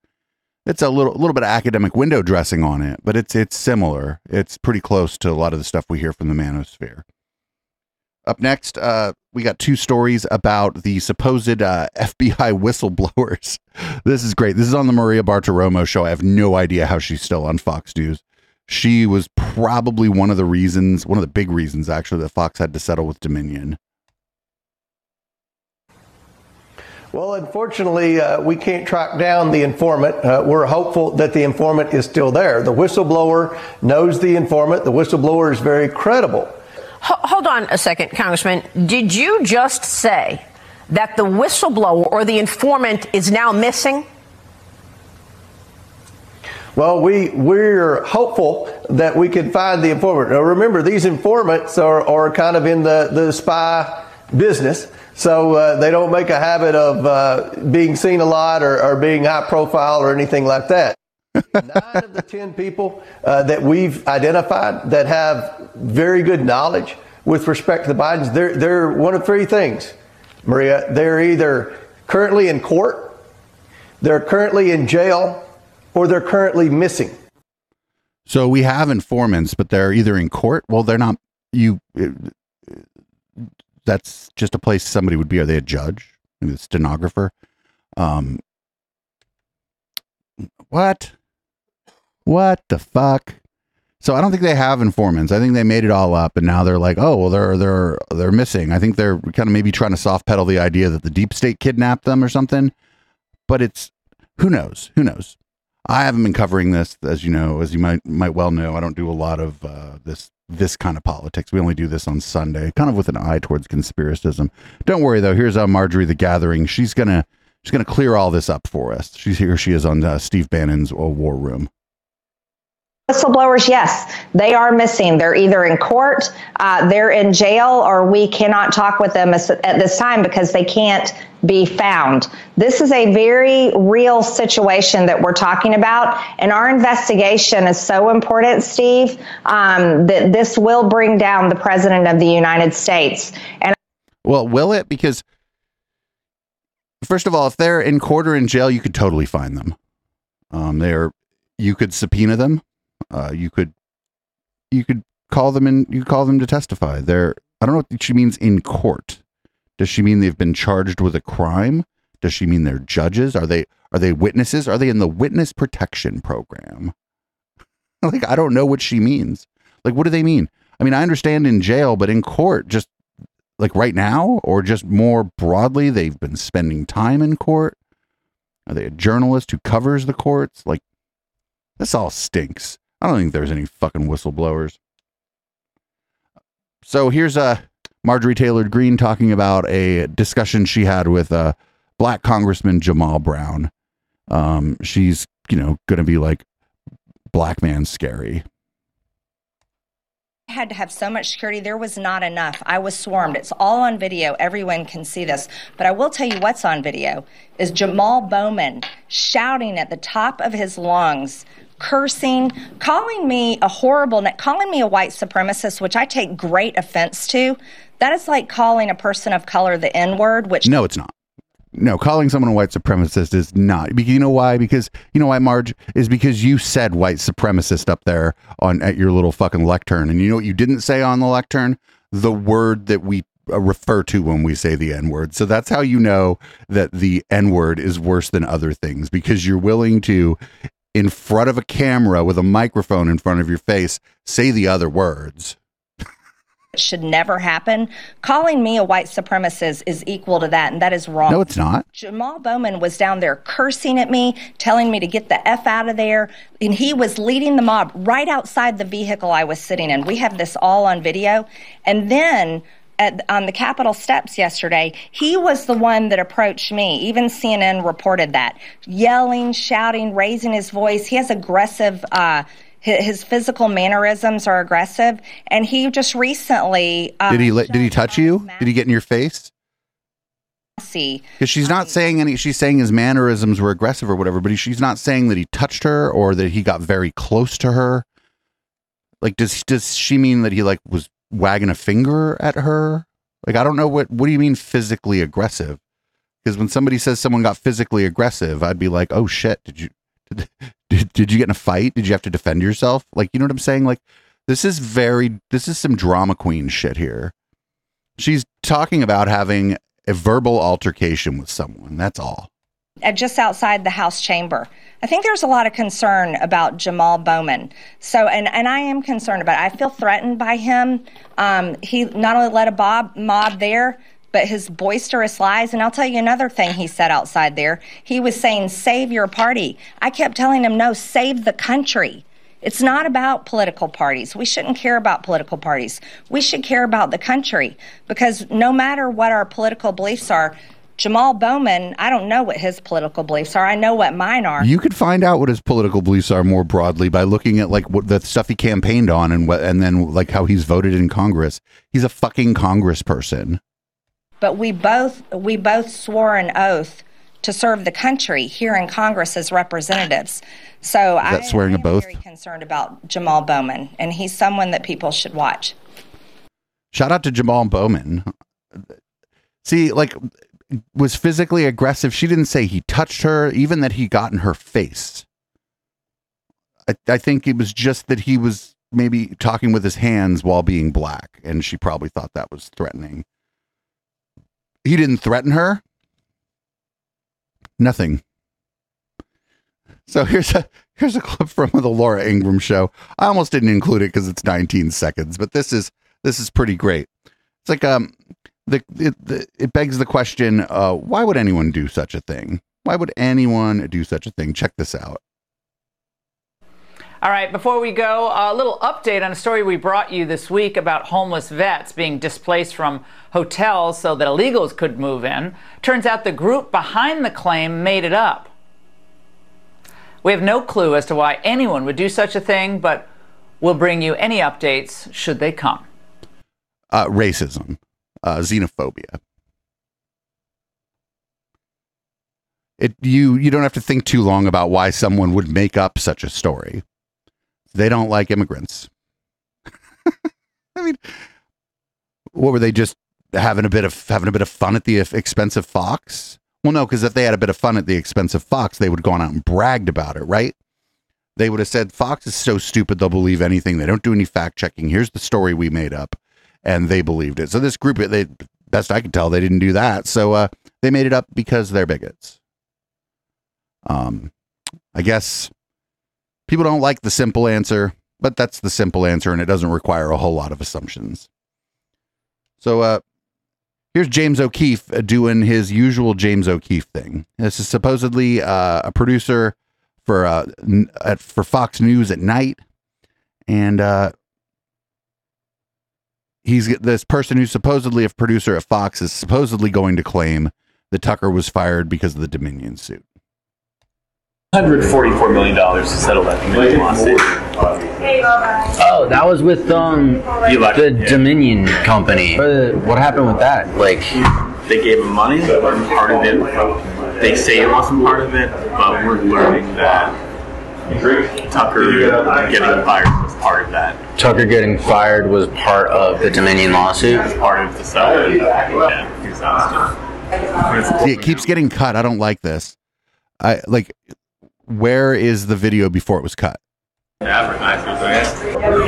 It's a little little bit of academic window dressing on it, but it's it's similar. It's pretty close to a lot of the stuff we hear from the manosphere. Up next, uh, we got two stories about the supposed uh, <laughs> FBI whistleblowers. <laughs> This is great. This is on the Maria Bartiromo show. I have no idea how she's still on Fox News. She was probably one of the reasons, one of the big reasons actually, that Fox had to settle with Dominion. Well, unfortunately, uh, we can't track down the informant. Uh, we're hopeful that the informant is still there. The whistleblower knows the informant. The whistleblower is very credible. Ho- Hold on a second, Congressman. Did you just say that the whistleblower or the informant is now missing? Well, we, we're hopeful that we can find the informant. Now, remember, these informants are, are kind of in the, the spy business, so uh, they don't make a habit of uh, being seen a lot or, or being high profile or anything like that. Nine of the 10 people uh, that we've identified that have very good knowledge with respect to the Bidens, they're, they're one of three things, Maria. They're either currently in court, they're currently in jail, or they're currently missing. So we have informants, but they're either in court. Well, they're not. You. it- that's just a place somebody would be. Are they a judge? Maybe a stenographer? Um. What? What the fuck? So I don't think they have informants. I think they made it all up, and now they're like, oh well, they're they're they're missing. I think they're kind of maybe trying to soft pedal the idea that the deep state kidnapped them or something. But it's who knows? Who knows? I haven't been covering this, as you know, as you might might well know. I don't do a lot of uh, this this kind of politics. We only do this on Sunday, kind of with an eye towards conspiracism. Don't worry though. Here's uh, Marjorie the Gathering. She's gonna she's gonna clear all this up for us. She's here. She is on uh, Steve Bannon's uh, War Room. Whistleblowers, yes, they are missing. They're either in court, uh, they're in jail, or we cannot talk with them at this time because they can't be found. This is a very real situation that we're talking about, and our investigation is so important, Steve, um, that this will bring down the President of the United States. And Well, will it? Because first of all, if they're in court or in jail, you could totally find them. Um, they're you could subpoena them. Uh, you could you could call them in. You call them to testify. They're I don't know what she means in court. Does she mean they've been charged with a crime? Does she mean they're judges? Are they are they witnesses? Are they in the witness protection program? <laughs> like I don't know what she means. Like what do they mean? I mean, I understand in jail, but in court, just like right now, or just more broadly, they've been spending time in court. Are they a journalist who covers the courts? Like this all stinks. I don't think there's any fucking whistleblowers. So here's uh, Marjorie Taylor Greene talking about a discussion she had with uh, Black Congressman Jamal Brown. Um, she's you know going to be like black man scary. I had to have so much security. There was not enough. I was swarmed. It's all on video. Everyone can see this. But I will tell you what's on video is Jamal Bowman shouting at the top of his lungs, cursing, calling me a horrible, calling me a white supremacist, which I take great offense to. That is like calling a person of color the N word, which No, it's not. No, calling someone a white supremacist is not. You know why? Because you know why, Marge is because you said white supremacist up there on at your little fucking lectern, and you know what you didn't say on the lectern? The word that we uh, refer to when we say the N word. So that's how you know that the N word is worse than other things because you're willing to, in front of a camera with a microphone in front of your face, say the other words. it should never happen. Calling me a white supremacist is equal to that, and that is wrong. No, it's not. Jamal Bowman was down there cursing at me, telling me to get the F out of there. And he was leading the mob right outside the vehicle I was sitting in. We have this all on video. And then at, on the Capitol steps yesterday, he was the one that approached me. Even CNN reported that. Yelling, shouting, raising his voice. He has aggressive. Uh, his physical mannerisms are aggressive, and he just recently uh, Did he did he touch you? Did he get in your face? see Because she's not saying any. She's saying his mannerisms were aggressive or whatever, but he, she's not saying that he touched her or that he got very close to her. Like, does does she mean that he like was wagging a finger at her? Like, I don't know what. What do you mean physically aggressive? Because when somebody says someone got physically aggressive, I'd be like, oh shit, did you did, did, you get in a fight? Did you have to defend yourself? Like, you know what I'm saying? Like, this is very. This is some drama queen shit here. She's talking about having a verbal altercation with someone. That's all. uh, just outside the House chamber. I think there's a lot of concern about Jamal Bowman. So, and, and I am concerned about it. I feel threatened by him. Um, he not only led a bob, mob there, but his boisterous lies. And I'll tell you another thing he said outside there. He was saying, save your party. I kept telling him, no, save the country. It's not about political parties. We shouldn't care about political parties. We should care about the country because no matter what our political beliefs are, Jamal Bowman, I don't know what his political beliefs are. I know what mine are. You could find out what his political beliefs are more broadly by looking at like what the stuff he campaigned on and what, and then like how he's voted in Congress. He's a fucking congressperson. but we both we both swore an oath to serve the country here in Congress as representatives. So I, that swearing of both? I'm very concerned about Jamal Bowman, and he's someone that people should watch. Shout out to Jamal Bowman. See, like, was physically aggressive. She didn't say he touched her, even that he got in her face. I, I think it was just that he was maybe talking with his hands while being black, and she probably thought that was threatening. He didn't threaten her. Nothing. So here's a here's a clip from the Laura Ingraham show. I almost didn't include it because it's 19 seconds, but this is this is pretty great. It's like um the it, the, it begs the question, uh, why would anyone do such a thing? Why would anyone do such a thing? Check this out. All right, before we go, a little update on a story we brought you this week about homeless vets being displaced from hotels so that illegals could move in. Turns out the group behind the claim made it up. We have no clue as to why anyone would do such a thing, but we'll bring you any updates should they come. Uh, racism, uh, xenophobia. It you you don't have to think too long about why someone would make up such a story. They don't like immigrants. <laughs> I mean, what were they just having a bit of having a bit of fun at the expense of Fox? Well, no, because if they had a bit of fun at the expense of Fox, they would have gone out and bragged about it, right? They would have said Fox is so stupid they'll believe anything. They don't do any fact checking. Here's the story we made up, and they believed it. So this group, they best I could tell, they didn't do that. So uh, they made it up because they're bigots. Um, I guess people don't like the simple answer, but that's the simple answer, and it doesn't require a whole lot of assumptions. So, uh, here's James O'Keefe uh, doing his usual James O'Keefe thing. This is supposedly uh, a producer for uh, n- at, for Fox News at night, and uh, he's this person who's supposedly a producer at Fox is supposedly going to claim that Tucker was fired because of the Dominion suit. $144 million to settle that Dominion lawsuit. Oh, that was with um the Dominion company. What happened with that? Like, They gave him money, part of it. They say it wasn't part of it, but we're learning that Tucker getting fired was part of that. Tucker getting fired was part of the Dominion lawsuit. Part of the settlement. Yeah, he. See, it keeps getting cut. I don't like this. I like. Where is the video before it was cut? Advertisers, I guess.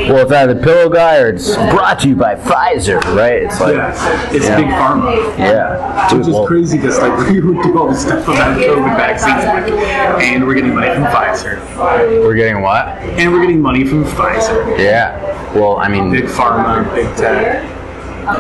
Well, it's either Pillow Guy or it's brought to you by Pfizer, right? It's like Yeah, it's yeah. big pharma. Yeah, Which is crazy because like <laughs> we would do all this stuff about COVID vaccines, and we're getting money from Pfizer, We're getting what? and we're getting money from Pfizer. Yeah. Well, I mean, Big pharma, big tech.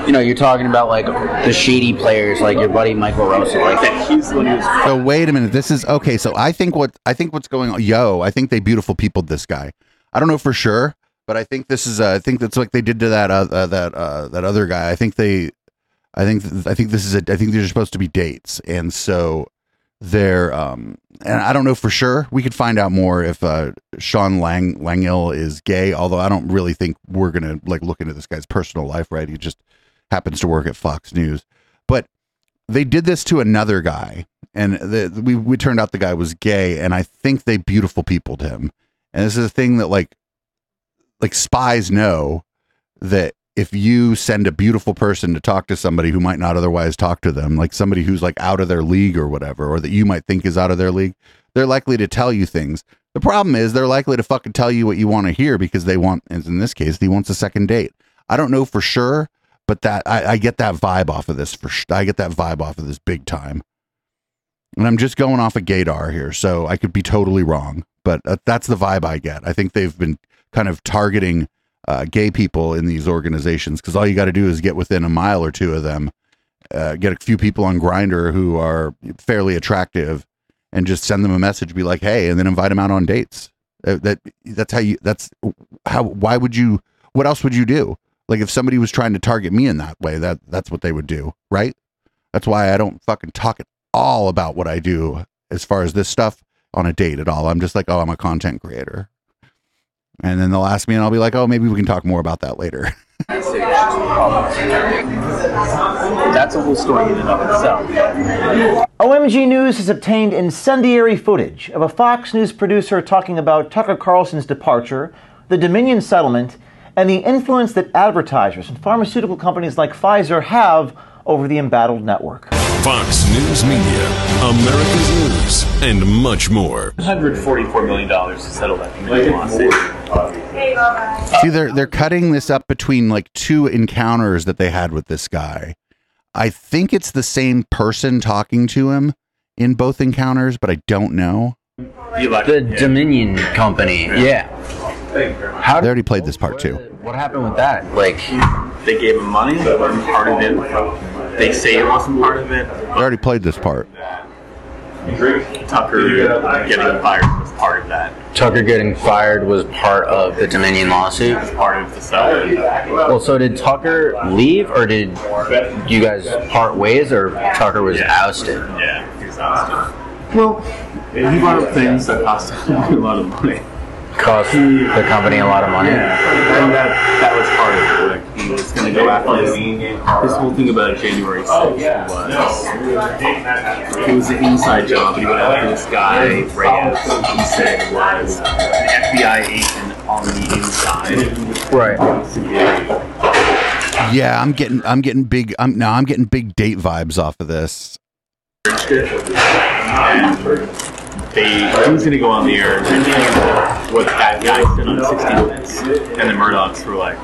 You know, you're talking about like the shady players, like your buddy Michael Rosa, like that. He's the one who's So wait a minute. This is okay. So I think what I think what's going on. Yo, I think they beautiful peopled this guy. I don't know for sure, but I think this is. Uh, I think that's like they did to that uh, uh, that uh, that other guy. I think they. I think th- I think this is a. I think these are supposed to be dates, and so they're. Um, and I don't know for sure. We could find out more if uh, Sean Lang Langill is gay. Although I don't really think we're gonna like look into this guy's personal life. Right? He just happens to work at Fox News, but they did this to another guy and the, we, we turned out the guy was gay and i think they beautiful peopled him and this is a thing that like like spies know that if you send a beautiful person to talk to somebody who might not otherwise talk to them like somebody who's like out of their league or whatever or that you might think is out of their league they're likely to tell you things the problem is they're likely to fucking tell you what you want to hear because they want as in this case he wants a second date i don't know for sure but that I, I get that vibe off of this for I get that vibe off of this big time. And I'm just going off of Gaydar here, so I could be totally wrong, but uh, that's the vibe I get. I think they've been kind of targeting uh, gay people in these organizations because all you got to do is get within a mile or two of them, uh, get a few people on Grindr who are fairly attractive, and just send them a message, be like, "Hey," and then invite them out on dates. Uh, that that's how you. That's how. Why would you? What else would you do? Like if somebody was trying to target me in that way, that that's what they would do, right? That's why I don't fucking talk at all about what I do as far as this stuff on a date at all. I'm just like, oh, I'm a content creator. And then they'll ask me and I'll be like, oh, maybe we can talk more about that later. That's a whole story in and of itself. OMG News has obtained incendiary footage of a Fox News producer talking about Tucker Carlson's departure, the Dominion settlement, and the influence that advertisers and pharmaceutical companies like Pfizer have over the embattled network. Fox News Media, America's news, and much more. $144 million to settle that Dominion lawsuit. See, they're they're cutting this up between like two encounters that they had with this guy. I think it's the same person talking to him in both encounters, but I don't know. the Dominion company. Yeah. How they already played this part too. What happened with that? Like They gave him money, but wasn't part of it, they say it wasn't part of it. They already played this part. Tucker getting fired was part of that. Tucker getting fired was part of the Dominion lawsuit. Part of the settlement. Well, so did Tucker leave, or did you guys part ways, or Tucker was ousted? Yeah, he was ousted. Well, he brought up things that cost him a lot of money. Cost the company a lot of money. Yeah, and that that was part of it. Like he was going to go after this. This whole thing about January 6th was it was an inside job. He went after this guy Ray Epps, who he said was an FBI agent on the inside. Right. Yeah, I'm getting I'm getting big I'm no, I'm getting big date vibes off of this. They he was going to go on the air? And what that guy said on 60 Minutes, and the Murdochs were like,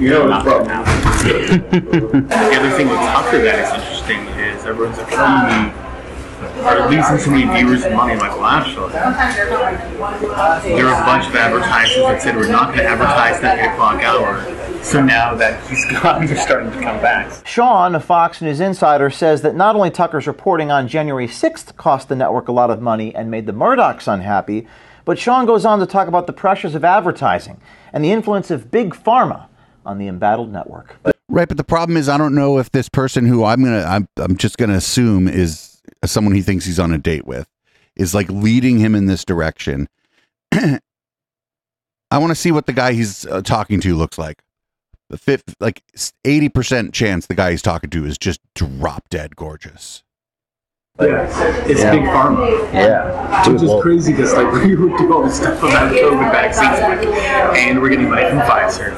"You know, not happen." <laughs> the other thing with Tucker that is interesting is everyone's like, "Hmm, are losing so many viewers and money like last show. There are a bunch of advertisers that said we're not going to advertise that 8 o'clock hour. So now that he's <laughs> gone, they're starting to come back. Sean, a Fox News insider, says that not only Tucker's reporting on January 6th cost the network a lot of money and made the Murdochs unhappy, but Sean goes on to talk about the pressures of advertising and the influence of big pharma on the embattled network. Right, but the problem is I don't know if this person who I'm gonna I'm I'm just gonna assume is someone he thinks he's on a date with is like leading him in this direction. <clears throat> I want to see what the guy he's uh, talking to looks like. The fifth, like eighty percent chance the guy he's talking to is just drop dead gorgeous. Yeah, it's Yeah. big pharma. Yeah. Which is well- crazy because like <laughs> we would do all this stuff about COVID vaccines, like, and we're getting money from Pfizer.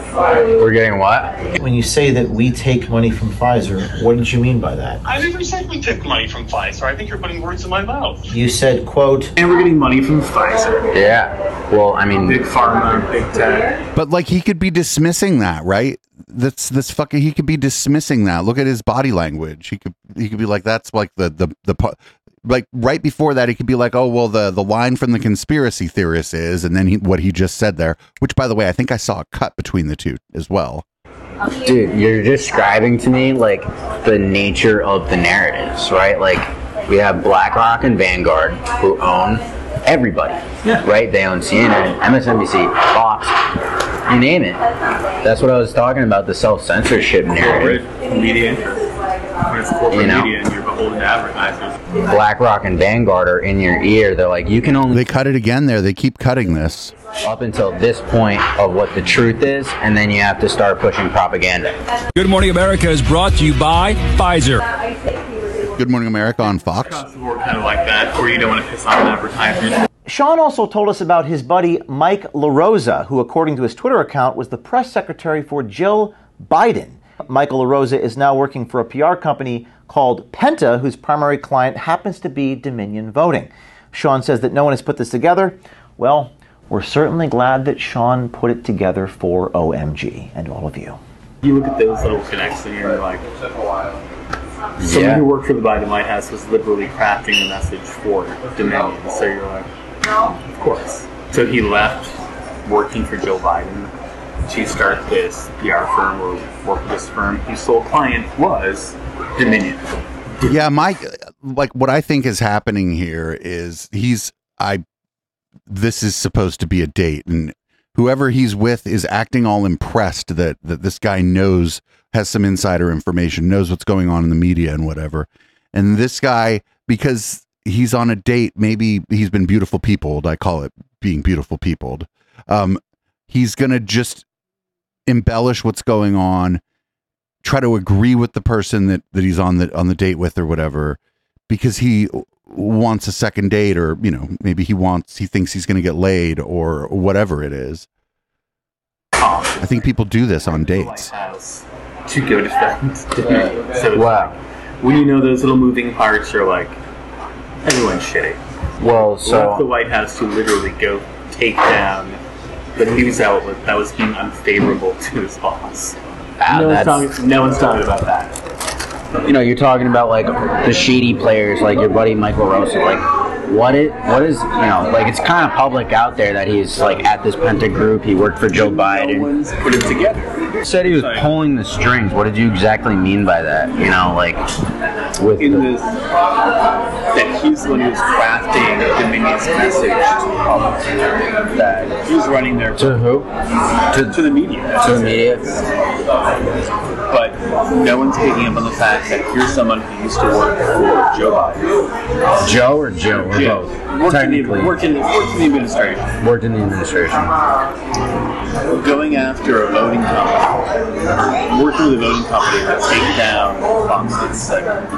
We're getting what? When you say that we take money from Pfizer, what did you mean by that? I never said we took money from Pfizer. I think you're putting words in my mouth. You said, quote, and we're getting money from Pfizer. Yeah. Well, I mean, big pharma, big tech. But like he could be dismissing that, right? That's this fucking. He could be dismissing that. Look at his body language. He could. He could be like, that's like the the the. pu- Like right before that, he could be like, "Oh well, the the line from the conspiracy theorist is," and then he, what he just said there. Which, by the way, I think I saw a cut between the two as well. Dude, you're describing to me like the nature of the narratives, right? Like we have BlackRock and Vanguard who own everybody, right? They own CNN, MSNBC, Fox, you name it. That's what I was talking about the self censorship narrative. Corporate media. When it's corporate You know. media and you're beholden to advertisers. BlackRock and Vanguard are in your ear. They're like, you can only. They cut it again there. They keep cutting this. Up until this point of what the truth is, and then you have to start pushing propaganda. Good Morning America is brought to you by Pfizer. Good Morning America on Fox. Across the board, kind of like that, or you don't want to piss off an advertisers. Sean also told us about his buddy Mike LaRosa, who, according to his Twitter account, was the press secretary for Jill Biden. Michael LaRosa is now working for a PR company called Penta, whose primary client happens to be Dominion Voting. Sean says that no one has put this together. Well, we're certainly glad that Sean put it together for OMG and all of you. You look at those little connects and you're like, someone Yeah. who worked for the Biden White House was literally crafting the message for Dominion. So you're like, no, of course. So he left working for Joe Biden to start this PR firm or work with this firm whose sole client was Dominion. Yeah, Mike. Like what I think is happening here is he's I. This is supposed to be a date, and whoever he's with is acting all impressed that that this guy knows has some insider information, knows what's going on in the media and whatever. And this guy, because he's on a date, maybe he's been beautiful peopled. I call it being beautiful peopled. Um, he's gonna just embellish what's going on try to agree with the person that, that he's on the on the date with or whatever because he wants a second date or you know maybe he wants he thinks he's going to get laid or whatever it is i think people do this on dates to go defend Dominion. So wow. when you know those little moving parts, you're like, everyone's shitty. Well, so- left the White House to literally go take down the news outlet that was being unfavorable to his boss. Ah, no, one's talking, no one's talking about that. You know, you're talking about like the shady players, like your buddy Michael Rosa. Like, what it, what is, you know, like it's kind of public out there that he's like at this Penta group. He worked for Joe Biden. Put it together. Said he was pulling the strings. What did you exactly mean by that? You know, like with in this that he's the one who's crafting Dominion's message to the public. That he's running their to who? To, to the media. To the media. But no one's picking up on the fact that here's someone who used to work for Joe Biden. Joe or Joe or Joe. both? Worked in, the, Technically, worked, in, worked in the administration. worked in the administration. Going after a voting company, working with a voting company to take down Fox's segment.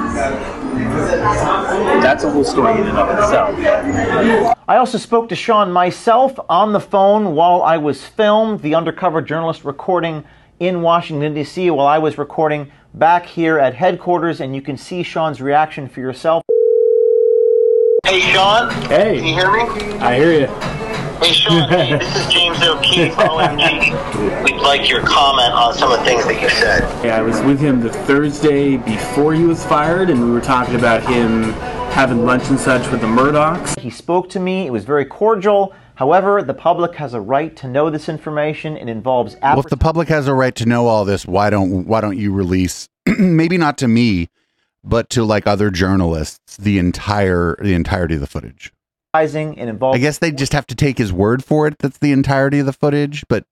That's a whole story in and of itself. I also spoke to Sean myself on the phone while I was filmed, the undercover journalist recording in Washington, D.C., while I was recording back here at headquarters, and you can see Sean's reaction for yourself. Hey, Sean. Hey. Can you hear me? I hear you. Hey, Sean. <laughs> hey, this is James O'Keefe, OMG. We'd like your comment on some of the things that you said. Yeah, I was with him the Thursday before he was fired, and we were talking about him having lunch and such with the Murdochs. He spoke to me, it was very cordial. However, the public has a right to know this information. It involves well if the public has a right to know all this why don't why don't you release <clears throat> maybe not to me but to like other journalists the entire the entirety of the footage advertising. It involves i guess they just have to take his word for it that's the entirety of the footage but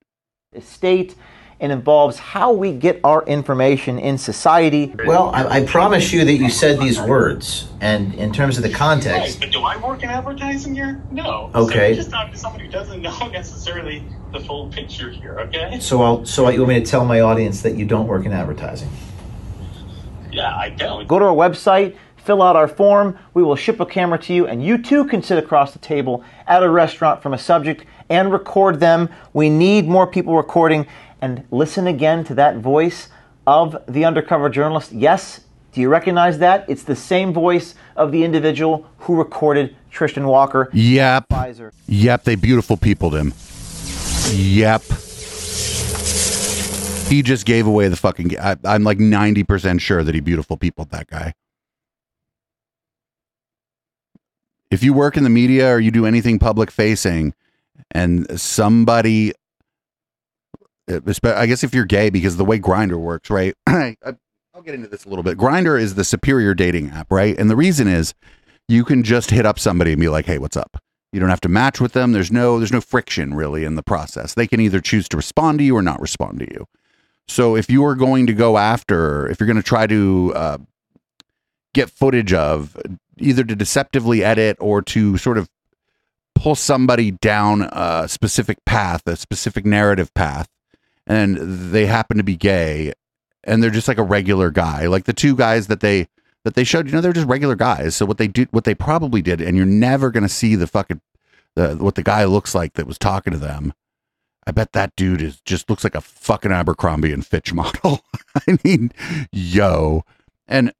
state. and involves how we get our information in society. Well, I, I promise you that you said these words, and in terms of the context, But do I work in advertising here? No. Okay. So just talking to someone who doesn't know <laughs> necessarily the full picture here, okay? so I'll so you want me to tell my audience that you don't work in advertising? Yeah, I don't. Go to our website, Fill out our form. We will ship a camera to you, and you too can sit across the table at a restaurant from a subject and record them. We need more people recording. And listen again to that voice of the undercover journalist. Yes, do you recognize that? It's the same voice of the individual who recorded Tristan Walker. Yep. Pfizer. Yep, they beautiful peopled him. Yep. He just gave away the fucking. I'm like 90% sure that he beautiful peopled that guy. If you work in the media or you do anything public facing and somebody, eh, I guess if you're gay, because the way Grindr works, right? <clears throat> I- I'll get into this a little bit. Grindr is the superior dating app, right? And the reason is you can just hit up somebody and be like, "Hey, what's up?" You don't have to match with them. There's no there's no friction really in the process. They can either choose to respond to you or not respond to you. So if you are going to go after, if you're going to try to uh, get footage of, either to deceptively edit or to sort of pull somebody down a specific path, a specific narrative path, and they happen to be gay, and they're just like a regular guy, like the two guys that they that they showed, you know, they're just regular guys. So what they do, what they probably did, and you're never gonna see the fucking the what the guy looks like that was talking to them. I bet that dude is just looks like a fucking Abercrombie and Fitch model. <laughs> I mean, yo, and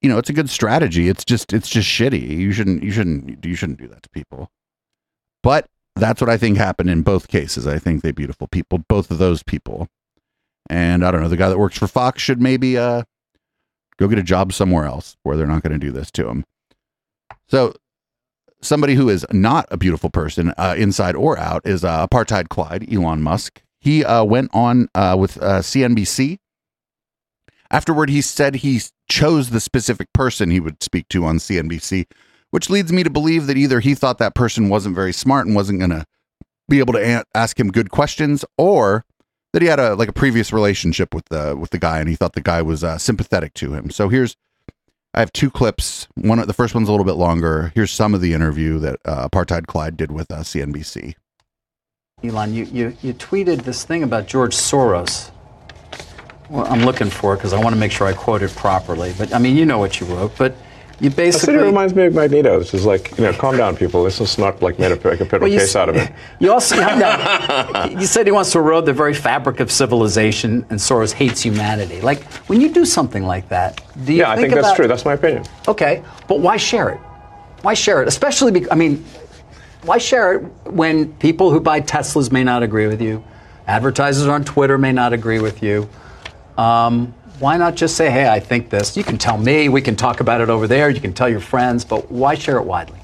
you know, it's a good strategy. It's just it's just shitty. You shouldn't you shouldn't you shouldn't do that to people. But that's what I think happened in both cases. I think they beautiful people, both of those people. And I don't know, the guy that works for Fox should maybe uh go get a job somewhere else where they're not going to do this to him. So somebody who is not a beautiful person, uh, inside or out, is uh, apartheid Clyde, Elon Musk. He uh, went on uh, with uh, CNBC. Afterward, he said he chose the specific person he would speak to on CNBC, which leads me to believe that either he thought that person wasn't very smart and wasn't going to be able to a- ask him good questions, or that he had a like a previous relationship with the with the guy and he thought the guy was uh, sympathetic to him. So here's I have two clips. One the first one's a little bit longer. Here's some of the interview that uh, Apartheid Clyde did with uh, CNBC. Elon, you, you, you tweeted this thing about George Soros. Well, I'm looking for it because I want to make sure I quote it properly. But I mean, you know what you wrote. But you basically. it reminds me of Magneto. This is like, you know, calm down, people. This is not like made a, like a federal Well, case s- out of it. You also <laughs> you said he wants to erode the very fabric of civilization, and Soros hates humanity. Like when you do something like that, do you Yeah, I think that's true. That's my opinion. Okay, but why share it? Why share it? Especially, because, I mean, why share it when people who buy Teslas may not agree with you, advertisers on Twitter may not agree with you. Um, why not just say, hey, I think this? You can tell me, we can talk about it over there, you can tell your friends, but why share it widely?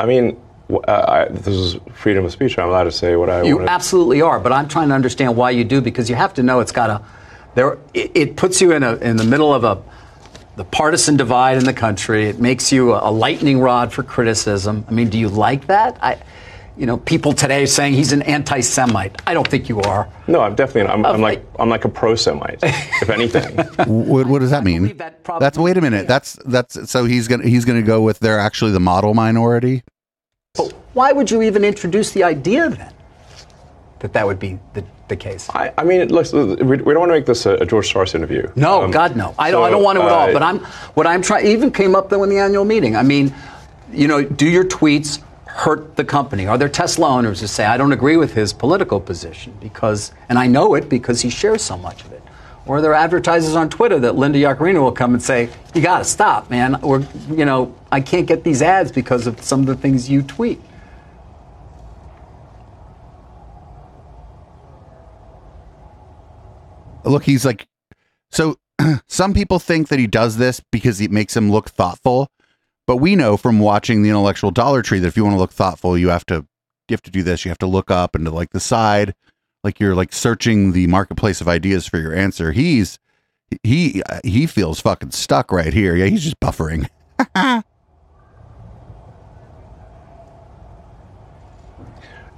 I mean, uh, I, this is freedom of speech. I'm allowed to say what I want. You want. absolutely are, but I'm trying to understand why you do because you have to know it's got a there. It, it puts you in a in the middle of a the partisan divide in the country. It makes you a, a lightning rod for criticism. I mean, do you like that? I, you know, people today saying he's an anti-Semite. I don't think you are. No, I'm definitely. I'm, I'm like I'm like a pro-Semite, if anything. <laughs> what, what does that mean? that's wait a minute. That's that's so he's gonna he's gonna go with they're actually the model minority. But why would you even introduce the idea then that that would be the, the case? I, I mean, look, we, we don't want to make this a, a George Soros interview. No, Um, God, no. I don't. I don't want to at all. uh, But I'm. What I'm trying. Even came up though in the annual meeting. I mean, you know, do your tweets hurt the company? Are there Tesla owners who say I don't agree with his political position because, and I know it because he shares so much of it? Or are there advertisers on Twitter that Linda Yaccarino will come and say, "You got to stop, man," or you know, I can't get these ads because of some of the things you tweet. Look, he's like so <clears throat> some people think that he does this because it makes him look thoughtful, but we know from watching the intellectual dollar tree that if you want to look thoughtful, you have to you have to do this. You have to look up and to like the side, like you're like searching the marketplace of ideas for your answer. He's he he feels fucking stuck right here. Yeah, he's just buffering. <laughs>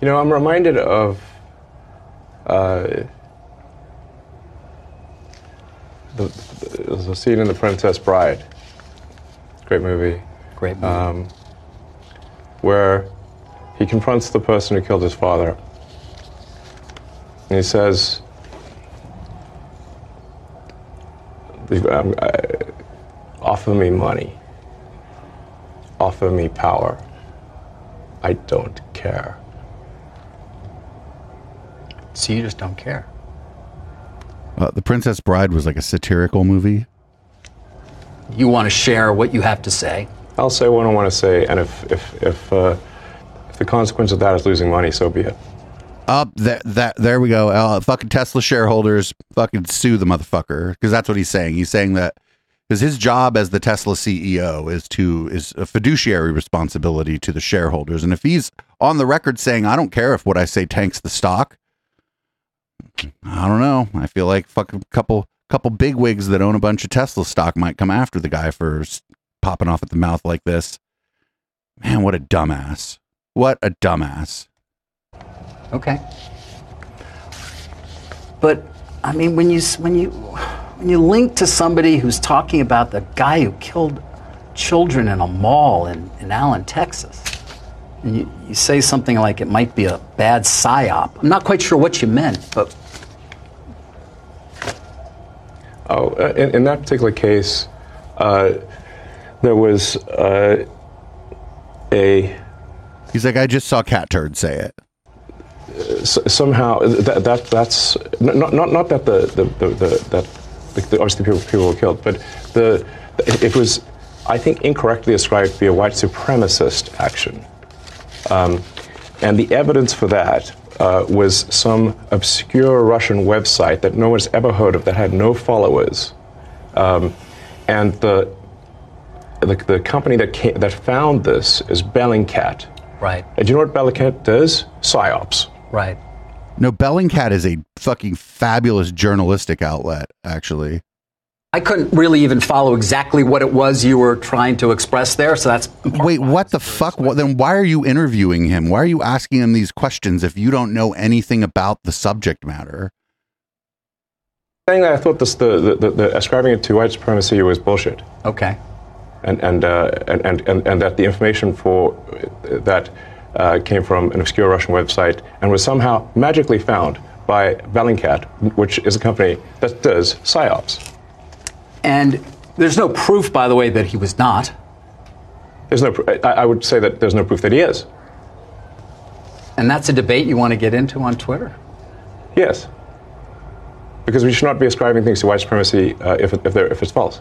You know, I'm reminded of uh, the, the, a scene in The Princess Bride. Great movie. Great movie. Um, where he confronts the person who killed his father. And he says, "The- um, I- offer me money, offer me power. I don't care. So you just don't care. Uh, the Princess Bride was like a satirical movie. You want to share what you have to say. I'll say what I want to say, and if if if, uh, if the consequence of that is losing money, so be it. Up that that there we go. Uh, fucking Tesla shareholders, fucking sue the motherfucker because that's what he's saying. He's saying that because his job as the Tesla CEO is to is a fiduciary responsibility to the shareholders, and if he's on the record saying, "I don't care if what I say tanks the stock," I don't know. I feel like fucking couple couple big wigs that own a bunch of Tesla stock might come after the guy for popping off at the mouth like this. Man, what a dumbass! What a dumbass! Okay. But I mean, when you when you when you link to somebody who's talking about the guy who killed children in a mall in, in Allen, Texas, and you, you say something like it might be a bad psyop. I'm not quite sure what you meant, but Oh, uh, in, in that particular case, uh, there was uh, a. He's like, I just saw Catturd say it. S- somehow that, that that's not not not that the the, the, the that the, the, obviously people people were killed, but the it was I think incorrectly ascribed to be a white supremacist action, um, and the evidence for that uh, was some obscure Russian website that no one's ever heard of that had no followers, um, and the, the the company that came, that found this is Bellingcat. Right. And do you know what Bellingcat does? Psyops. Right. No, Bellingcat is a fucking fabulous journalistic outlet, actually. I couldn't really even follow exactly what it was you were trying to express there. So that's Wait, what the fuck? What, then why are you interviewing him? Why are you asking him these questions if you don't know anything about the subject matter? Saying that I thought this, the, the, the, the ascribing it to white supremacy was bullshit. Okay. And and, uh, and, and, and and that the information for that uh, came from an obscure Russian website and was somehow magically found by Bellingcat, which is a company that does psyops. And there's no proof, by the way, that he was not. There's no. pr- I, I would say that there's no proof that he is. And that's a debate you want to get into on Twitter. Yes. Because we should not be ascribing things to white supremacy uh, if, if, if it's false.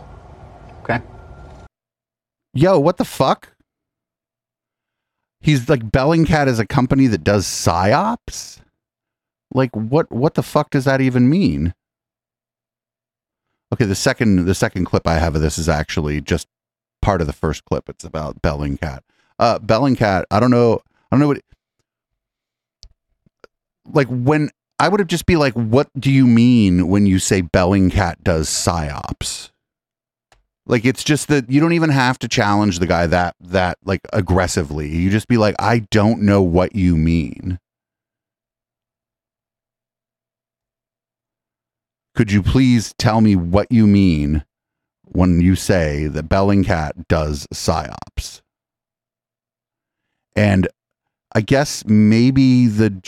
Okay. Yo, what the fuck? He's like Bellingcat is a company that does psyops? Like what what the fuck does that even mean? Okay, the second the second clip I have of this is actually just part of the first clip. It's about Bellingcat. Uh Bellingcat, I don't know I don't know what like when I would have just be like, what do you mean when you say Bellingcat does psyops? Like it's just that you don't even have to challenge the guy that that like aggressively. You just be like, I don't know what you mean. Could you please tell me what you mean when you say that Bellingcat does psyops? And I guess maybe the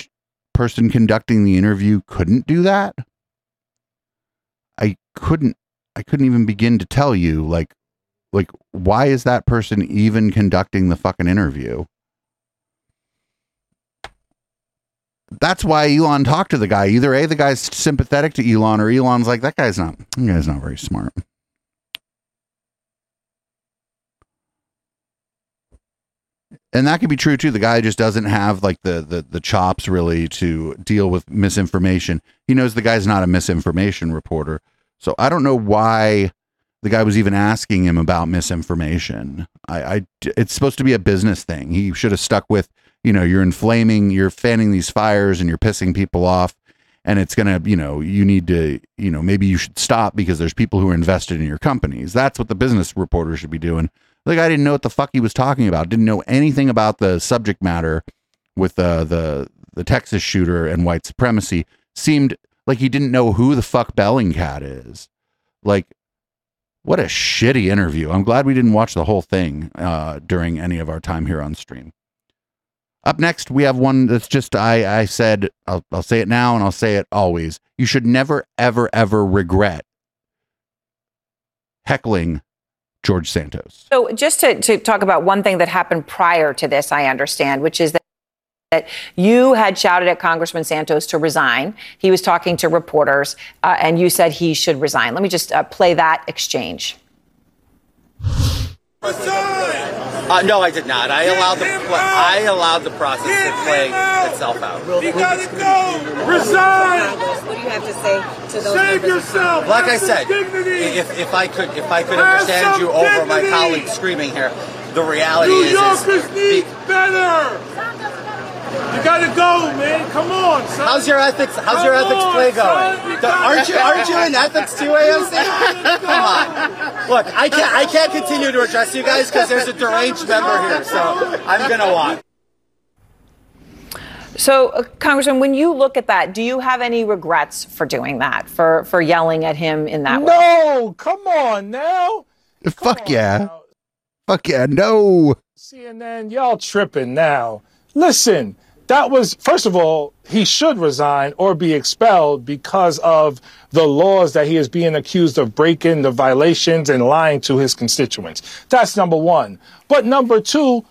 person conducting the interview couldn't do that. I couldn't I couldn't even begin to tell you like like why is that person even conducting the fucking interview? That's why Elon talked to the guy. Either A, the guy's sympathetic to Elon, or Elon's like, that guy's not that guy's not very smart. and that could be true too. The guy just doesn't have like the, the the chops really to deal with misinformation. He knows the guy's not a misinformation reporter. So I don't know why the guy was even asking him about misinformation. I, I it's supposed to be a business thing. He should have stuck with, you know, you're inflaming, you're fanning these fires and you're pissing people off and it's going to, you know, you need to, you know, maybe you should stop because there's people who are invested in your companies. That's what the business reporter should be doing. The guy didn't know what the fuck he was talking about. Didn't know anything about the subject matter with uh, the the Texas shooter and white supremacy. Seemed like he didn't know who the fuck Bellingcat is. Like, what a shitty interview. I'm glad we didn't watch the whole thing uh, during any of our time here on stream. Up next, we have one that's just I I said I'll, I'll say it now and I'll say it always. You should never ever ever regret heckling George Santos. So, just to, to talk about one thing that happened prior to this, I understand, which is that. That you had shouted at Congressman Santos to resign. He was talking to reporters, uh, and you said he should resign. Let me just uh, play that exchange. Uh, no, I did not. I allowed the I allowed the process to play itself out. You gotta go! Resign! What do you have to say to those Save yourself! Like I Have some said, if, if I could if I could Have understand some you over my colleagues screaming here, the reality New is, Yorkers is need better! You gotta go, man. Come on, son. how's your ethics how's your ethics on, play son. going? You The- aren't you aren't you in go. ethics too, AOC? Come on. Look, I can't I can't continue to address you guys because there's a deranged member here, so I'm gonna watch. So, uh, Congressman, when you look at that, do you have any regrets for doing that, for for yelling at him in that way? No, come on now. Fuck yeah. Fuck yeah. No. CNN, y'all tripping now. Listen, that was, first of all, he should resign or be expelled because of the laws that he is being accused of breaking, the violations, and lying to his constituents. That's number one. But number two,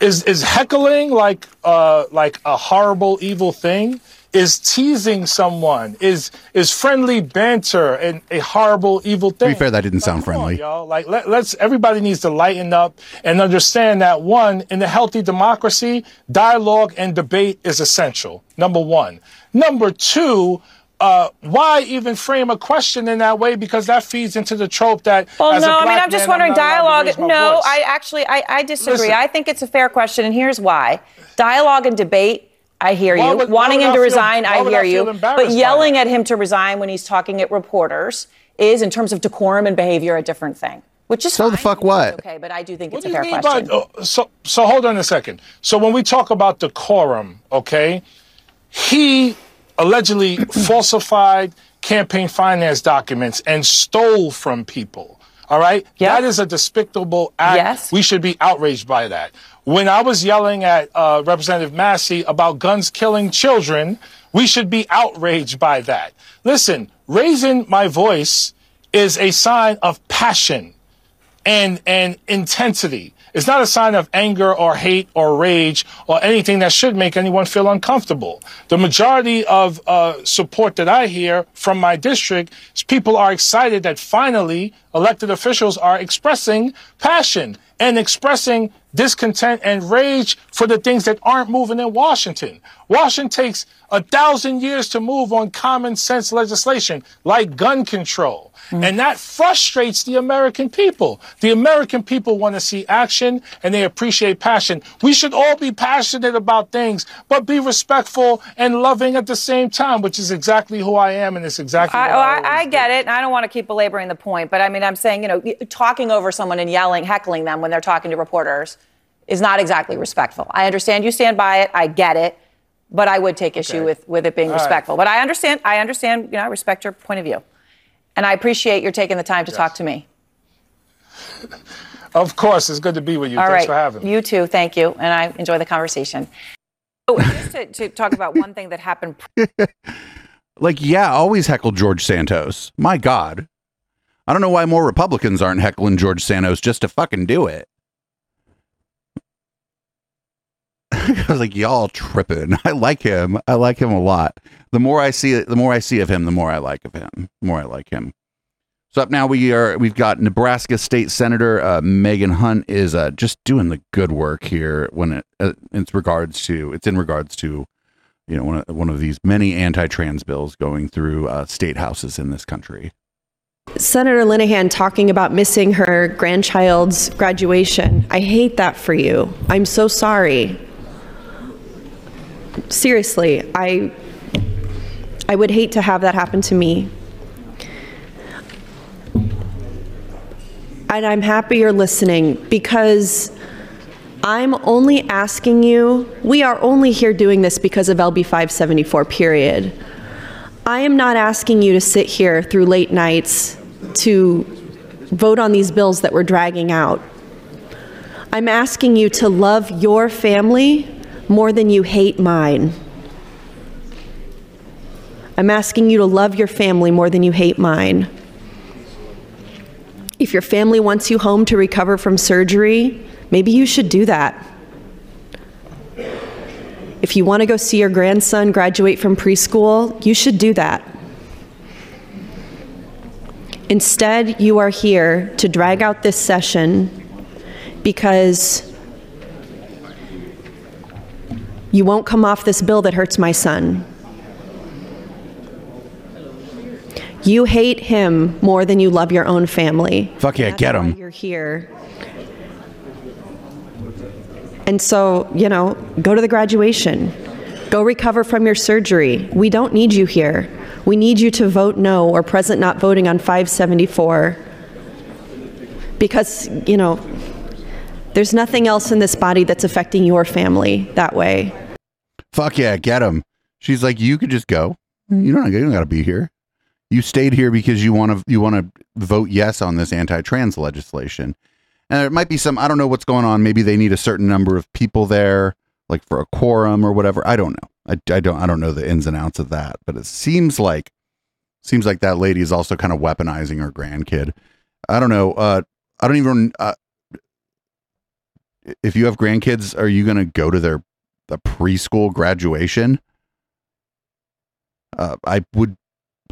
is is heckling like uh like a horrible evil thing? Is teasing someone? Is is friendly banter and a horrible evil To thing? be fair, that didn't sound Come on, friendly. y'all. Like let, let's everybody needs to lighten up and understand that one in a healthy democracy, dialogue and debate is essential. Number one. Number two. Uh, why even frame a question in that way? Because that feeds into the trope that. Well, as a no, I mean, I'm just man, wondering, not allowed to dialogue. No, voice. I actually, I, I disagree. Listen. I think it's a fair question, and here's why. Dialogue and debate, I hear you. would- Wanting him to feel- resign, why I hear I you. But yelling at him to resign when he's talking at reporters is, in terms of decorum and behavior, a different thing. Which is So the fuck what? okay, but I do think What it's a do you fair question. by uh, so? So hold on a second. So when we talk about decorum, okay, he allegedly <coughs> falsified campaign finance documents and stole from people. All right, that is a despicable act. Yes. we should be outraged by that. When I was yelling at uh, Representative Massie about guns killing children, we should be outraged by that. Listen, raising my voice is a sign of passion and and intensity. It's not a sign of anger or hate or rage or anything that should make anyone feel uncomfortable. The majority of uh, support that I hear from my district is people are excited that finally elected officials are expressing passion and expressing discontent and rage for the things that aren't moving in Washington. Washington takes a thousand years to move on common sense legislation like gun control. Mm-hmm. And that frustrates the American people. The American people want to see action and they appreciate passion. We should all be passionate about things, but be respectful and loving at the same time, which is exactly who I am and it's exactly I, what oh, I, I, I get it, and I don't want to keep belaboring the point, but I mean, I'm saying, you know, talking over someone and yelling, heckling them when they're talking to reporters is not exactly respectful. I understand you stand by it, I get it, but I would take issue with, with it being All right. respectful. But I understand, I understand, you know, I respect your point of view. And I appreciate your taking the time to talk to me. <laughs> Of course, it's good to be with you. All Thanks right, for having me. You too, thank you, and I enjoy the conversation. Oh, so just to, to talk about one thing that happened <laughs> Like, yeah, always heckle George Santos. My God. I don't know why more Republicans aren't heckling George Santos just to fucking do it. <laughs> I was like, y'all tripping. <laughs> I like him. I like him a lot. The more I see the more I see of him, the more I like of him. The more I like him. So up now we are we've got Nebraska State Senator uh, Megan Hunt is uh, just doing the good work here when it uh, it's regards to it's in regards to you know one of, one of these many anti-trans bills going through uh, state houses in this country. Senator Linehan talking about missing her grandchild's graduation. I hate that for you. I'm so sorry. Seriously, I I would hate to have that happen to me. And I'm happy you're listening because I'm only asking you, we are only here doing this because of LB 574, period. I am not asking you to sit here through late nights to vote on these bills that we're dragging out. I'm asking you to love your family more than you hate mine. I'm asking you to love your family more than you hate mine. If your family wants you home to recover from surgery, maybe you should do that. If you want to go see your grandson graduate from preschool, you should do that. Instead, you are here to drag out this session because you won't come off this bill that hurts my son. You hate him more than you love your own family. Fuck yeah, That's get him. You're here. And so, you know, go to the graduation. Go recover from your surgery. We don't need you here. We need you to vote no or present not voting on 574. Because, you know, there's nothing else in this body that's affecting your family that way. Fuck yeah, get him. She's like, you could just go. You don't, you don't got to be here. You stayed here because you want to you want to vote yes on this anti-trans legislation. And there might be some I don't know what's going on. Maybe they need a certain number of people there, like for a quorum or whatever. I don't know. I, I don't I don't know the ins and outs of that. But it seems like seems like that lady is also kind of weaponizing her grandkid. I don't know. Uh, I don't even. Uh, if you have grandkids, are you going to go to their the preschool graduation? Uh, I would.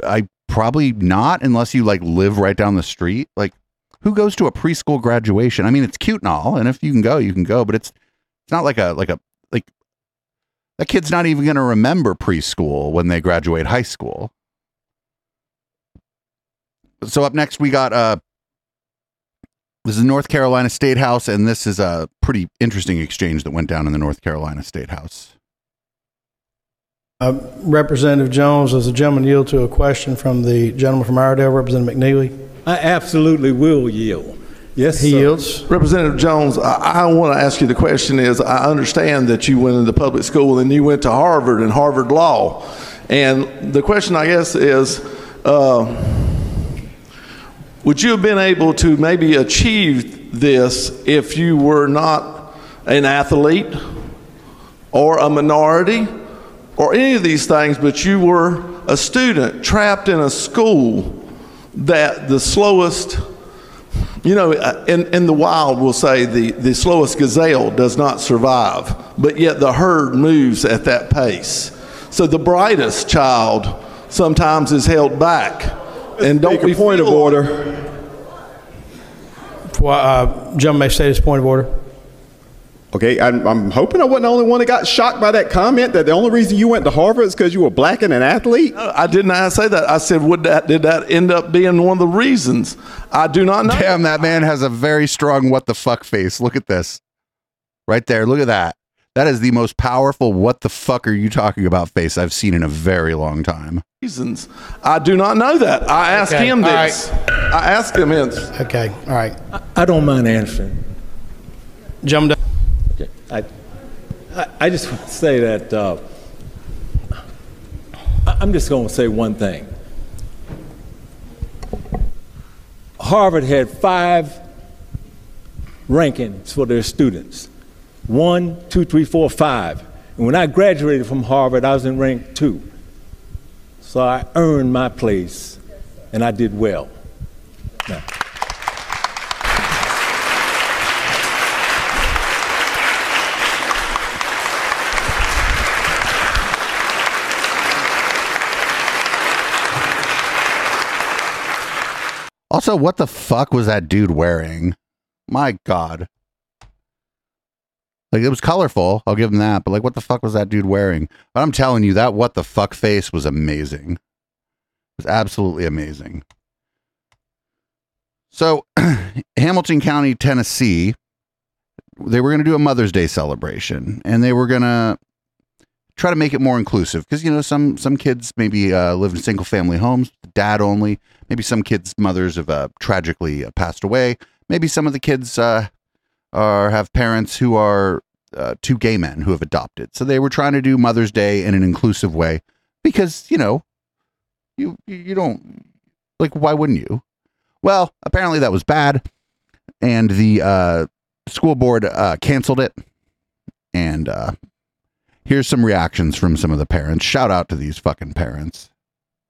I probably not unless you like live right down the street. Like, who goes to a preschool graduation? I mean, it's cute and all, and if you can go, you can go. But it's it's not like a like a like that kid's not even going to remember preschool when they graduate high school. So up next we got uh this is North Carolina State House, and this is a pretty interesting exchange that went down in the North Carolina State House. Uh, Representative Jones, does the gentleman yield to a question from the gentleman from Iredell, Representative McNeely? I absolutely will yield. Yes, He sir. yields. Representative Jones, I, I want to ask you the question is, I understand that you went into public school and you went to Harvard and Harvard Law. And the question, I guess, is, uh, would you have been able to maybe achieve this if you were not an athlete or a minority or any of these things, but you were a student trapped in a school that the slowest you know, in, in the wild, we'll say the, the slowest gazelle does not survive, but yet the herd moves at that pace. So the brightest child sometimes is held back. And don't we point of feel- order. For, uh, Gentleman may state his point of order. Okay, I'm, I'm hoping I wasn't the only one that got shocked by that comment that the only reason you went to Harvard is because you were black and an athlete. I did not say that. I said, would that did that end up being one of the reasons? I do not know. Damn, that man has a very strong what the fuck face. Look at this. Right there. Look at that. That is the most powerful what the fuck are you talking about face I've seen in a very long time. Reasons. I do not know that. I asked Okay, him all right. this. I asked him this. Okay, all right. I don't mind answering. Gentleman, I, I, I just want to say that uh, I- I'm just going to say one thing. Harvard had five rankings for their students one, two, three, four, five. And when I graduated from Harvard, I was in rank two. So I earned my place and I did well. Now, Also, what the fuck was that dude wearing? My God. Like it was colorful, I'll give him that, but like what the fuck was that dude wearing? But I'm telling you, that what the fuck face was amazing. It was absolutely amazing. So, <clears throat> Hamilton County, Tennessee, they were going to do a Mother's Day celebration, and they were going to try to make it more inclusive because you know some some kids maybe uh, live in single family homes, dad only. Maybe some kids' mothers have uh, tragically uh, passed away. Maybe some of the kids uh, are have parents who are uh, two gay men who have adopted. So they were trying to do Mother's Day in an inclusive way because you know you you don't like why wouldn't you? Well, apparently that was bad, and the uh, school board uh, canceled it. And uh, here's some reactions from some of the parents. Shout out to these fucking parents.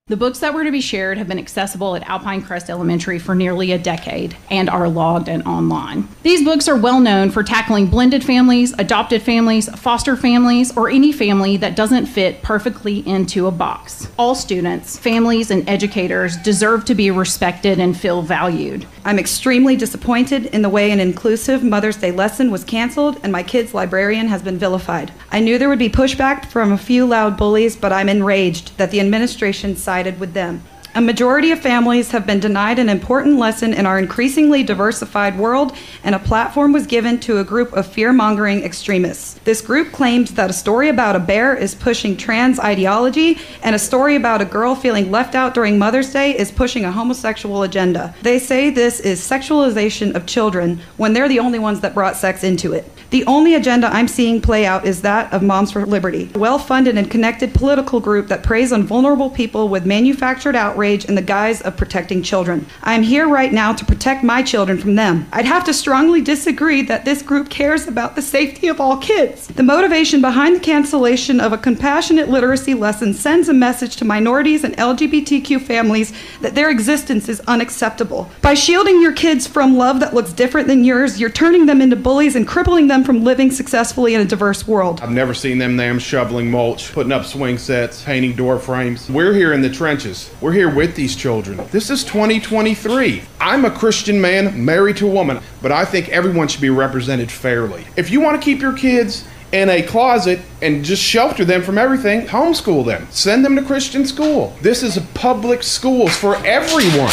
The books that were to be shared have been accessible at Alpine Crest Elementary for nearly a decade and are logged and online. These books are well known for tackling blended families, adopted families, foster families, or any family that doesn't fit perfectly into a box. All students, families, and educators deserve to be respected and feel valued. I'm extremely disappointed in the way an inclusive Mother's Day lesson was canceled and my kid's librarian has been vilified. I knew there would be pushback from a few loud bullies, but I'm enraged that the administration sided with them. A majority of families have been denied an important lesson in our increasingly diversified world, and a platform was given to a group of fear mongering extremists. This group claimed that a story about a bear is pushing trans ideology, and a story about a girl feeling left out during Mother's Day is pushing a homosexual agenda. They say this is sexualization of children when they're the only ones that brought sex into it. The only agenda I'm seeing play out is that of Moms for Liberty, a well funded and connected political group that preys on vulnerable people with manufactured outrage in the guise of protecting children. I am here right now to protect my children from them. I'd have to strongly disagree that this group cares about the safety of all kids. The motivation behind the cancellation of a compassionate literacy lesson sends a message to minorities and LGBTQ families that their existence is unacceptable. By shielding your kids from love that looks different than yours, you're turning them into bullies and crippling them from living successfully in a diverse world. I've never seen them them shoveling mulch, putting up swing sets, painting door frames. We're here in the trenches. We're here with these children. This is 2023. I'm a Christian man married to a woman, but I think everyone should be represented fairly. If you want to keep your kids in a closet and just shelter them from everything, homeschool them. Send them to Christian school. This is a public schools for everyone.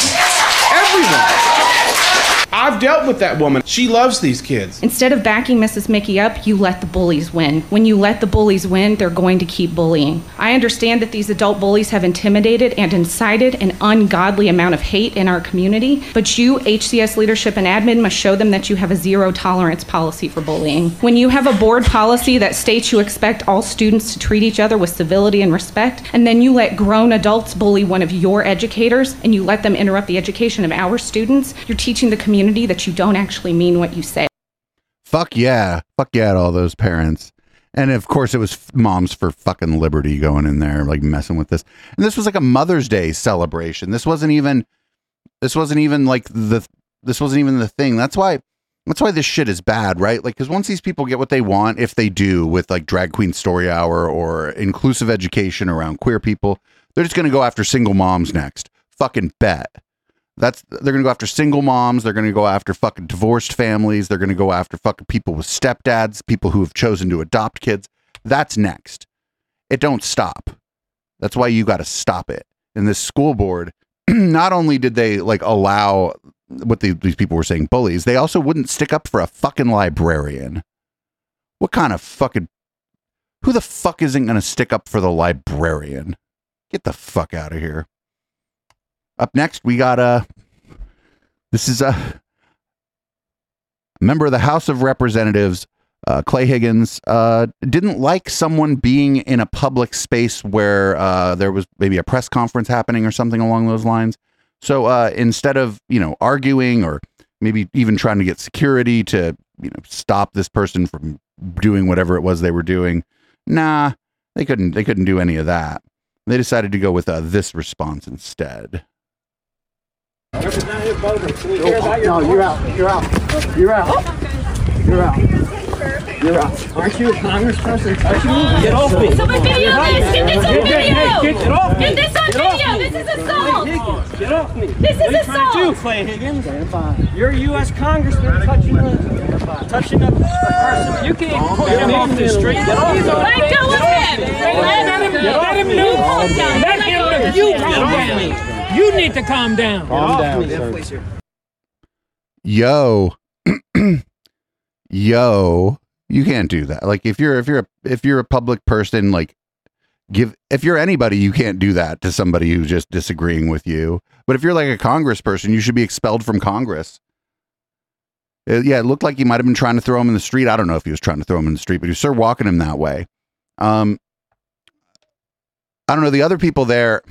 Everyone. I've dealt with that woman. She loves these kids. Instead of backing Mrs. Mickey up, you let the bullies win. When you let the bullies win, they're going to keep bullying. I understand that these adult bullies have intimidated and incited an ungodly amount of hate in our community, but you, HCS leadership and admin, must show them that you have a zero tolerance policy for bullying. When you have a board policy that states you expect all students to treat each other with civility and respect, and then you let grown adults bully one of your educators and you let them interrupt the education of our students, you're teaching the community that you don't actually mean what you say. Fuck yeah. Fuck yeah all those parents. And of course, it was f- moms for fucking liberty going in there, like messing with this. And this was like a Mother's Day celebration. This wasn't even, this wasn't even like the, this wasn't even the thing. That's why, that's why this shit is bad, right? Like, because once these people get what they want, if they do with like drag queen story hour or inclusive education around queer people, they're just going to go after single moms next. Fucking bet. That's they're gonna go after single moms. They're gonna go after fucking divorced families. They're gonna go after fucking people with stepdads, people who have chosen to adopt kids. That's next. It don't stop. That's why you got to stop it. And this school board, <clears throat> not only did they like allow what the, these people were saying bullies, they also wouldn't stick up for a fucking librarian. What kind of fucking who the fuck isn't gonna stick up for the librarian? Get the fuck out of here. Up next, we got a. This is a member of the House of Representatives, uh, Clay Higgins, uh, didn't like someone being in a public space where uh, there was maybe a press conference happening or something along those lines. So uh, instead of you know arguing or maybe even trying to get security to you know stop this person from doing whatever it was they were doing, nah, they couldn't. They couldn't do any of that. They decided to go with uh, this response instead. No, you're out. You're out. You're out. You're out. You're out. Aren't you a congressperson touching me? Get off me. Someone video this. Get this on video. Get off me. Get this on video. This is assault. Get off me. This what is are you trying to do, assault. Clay Higgins? Stand fine. You're a U.S. congressman touching a, touching a person. You can't push him off the street. Get off me. Let go of him. Let him, let him You know. Let Let him go know. You him. calm Get off down. Me. You need to calm down. Calm Get down, off me. sir. Yo, <clears throat> yo, you can't do that. Like if you're if you're a, if you're a public person, like give if you're anybody, you can't do that to somebody who's just disagreeing with you. But if you're like a congressperson, you should be expelled from Congress. Uh, yeah, it looked like he might have been trying to throw him in the street. I don't know if he was trying to throw him in the street, but he was sort of walking him that way. Um, I don't know. The other people there,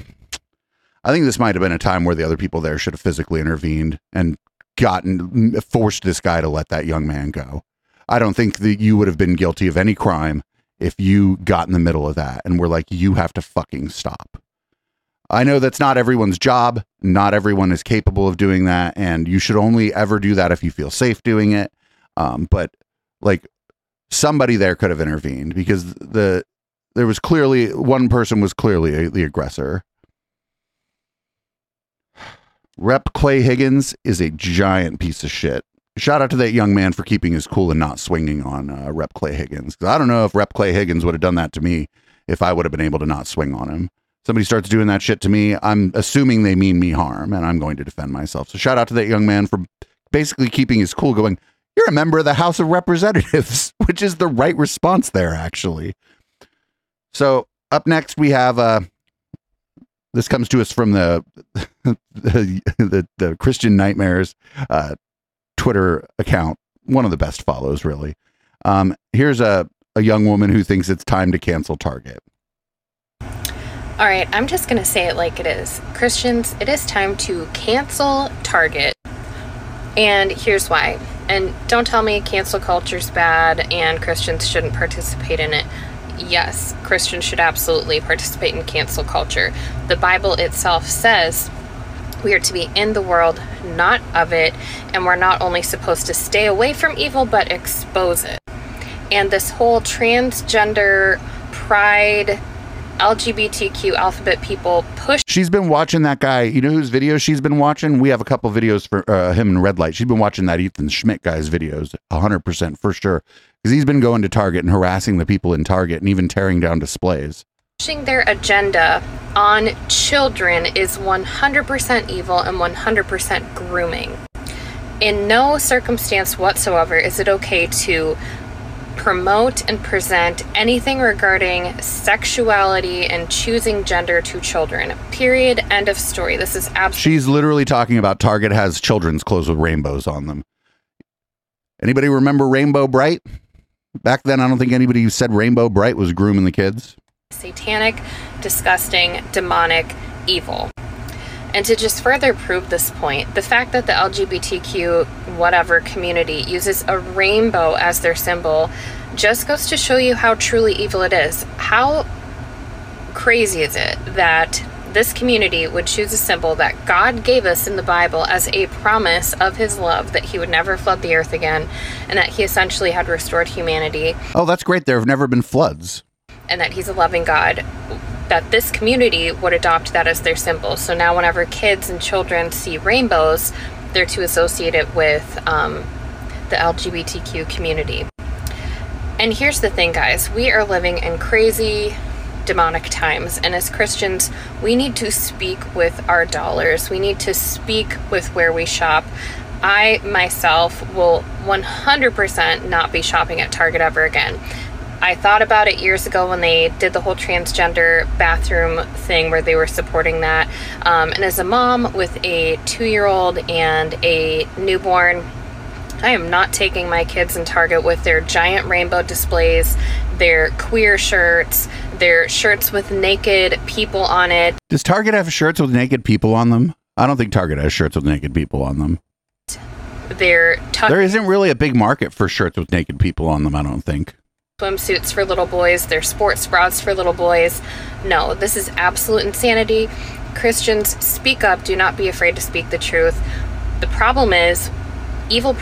I think this might have been a time where the other people there should have physically intervened and gotten forced this guy to let that young man go. I don't think that you would have been guilty of any crime if you got in the middle of that and were like, you have to fucking stop. I know that's not everyone's job. Not everyone is capable of doing that, and you should only ever do that if you feel safe doing it. Um, but like somebody there could have intervened because the there was clearly one person was clearly the aggressor. Rep Clay Higgins is a giant piece of shit. Shout out to that young man for keeping his cool and not swinging on uh, Rep Clay Higgins. 'Cause I don't know if Rep Clay Higgins would have done that to me if I would have been able to not swing on him. Somebody starts doing that shit to me, I'm assuming they mean me harm, and I'm going to defend myself. So shout out to that young man for basically keeping his cool, going, "You're a member of the House of Representatives," <laughs> which is the right response there, actually. So up next we have uh this comes to us from the <laughs> the, the, the Christian Nightmares uh, Twitter account, one of the best follows, really. Um, here's a a young woman who thinks it's time to cancel Target. All right, I'm just going to say it like it is. Christians, it is time to cancel Target. And here's why. And don't tell me cancel culture's bad and Christians shouldn't participate in it. Yes, Christians should absolutely participate in cancel culture. The Bible itself says we are to be in the world, not of it, and we're not only supposed to stay away from evil, but expose it. And this whole transgender pride LGBTQ alphabet people push She's been watching that guy. You know whose videos she's been watching? We have a couple videos for uh, him in Red Light. She's been watching that Ethan Schmidt guy's videos, 100% for sure. Because he's been going to Target and harassing the people in Target and even tearing down displays. pushing their agenda on children is 100% evil and 100% grooming. In no circumstance whatsoever is it okay to promote and present anything regarding sexuality and choosing gender to children. Period. End of story. This is absolutely She's literally talking about Target has children's clothes with rainbows on them. Anybody remember Rainbow Brite? Back then, I don't think anybody said Rainbow Brite was grooming the kids. satanic, disgusting, demonic, evil. And to just further prove this point, the fact that the LGBTQ whatever community uses a rainbow as their symbol just goes to show you how truly evil it is. How crazy is it that this community would choose a symbol that God gave us in the Bible as a promise of his love that he would never flood the earth again and that he essentially had restored humanity Oh, that's great. There have never been floods. and that he's a loving God, that this community would adopt that as their symbol. So now, whenever kids and children see rainbows, they're to associate it with um, the LGBTQ community. And here's the thing, guys we are living in crazy demonic times, and as Christians, we need to speak with our dollars, we need to speak with where we shop. I myself will 100% not be shopping at Target ever again. I thought about it years ago when they did the whole transgender bathroom thing where they were supporting that. Um, and as a mom with a two year old and a newborn, I am not taking my kids in Target with their giant rainbow displays, their queer shirts, their shirts with naked people on it. Does Target have shirts with naked people on them? I don't think Target has shirts with naked people on them. Tuck There isn't really a big market for shirts with naked people on them, I don't think. swimsuits for little boys, their sports bras for little boys. No, this is absolute insanity. Christians, speak up. Do not be afraid to speak the truth. The problem is, evil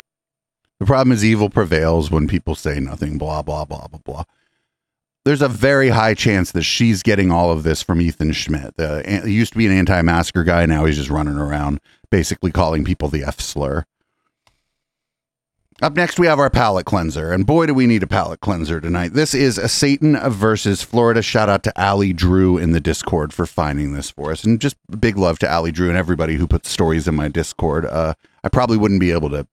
The problem is evil prevails when people say nothing, blah, blah, blah, blah, blah. There's a very high chance that she's getting all of this from Ethan Schmidt. The, he used to be an anti masker guy. Now he's just running around basically calling people the F slur. Up next, we have our palate cleanser. And boy, do we need a palate cleanser tonight. This is a Satan versus Florida. Shout out to Ali Drew in the Discord for finding this for us. And just big love to Ali Drew and everybody who puts stories in my Discord. Uh, I probably wouldn't be able to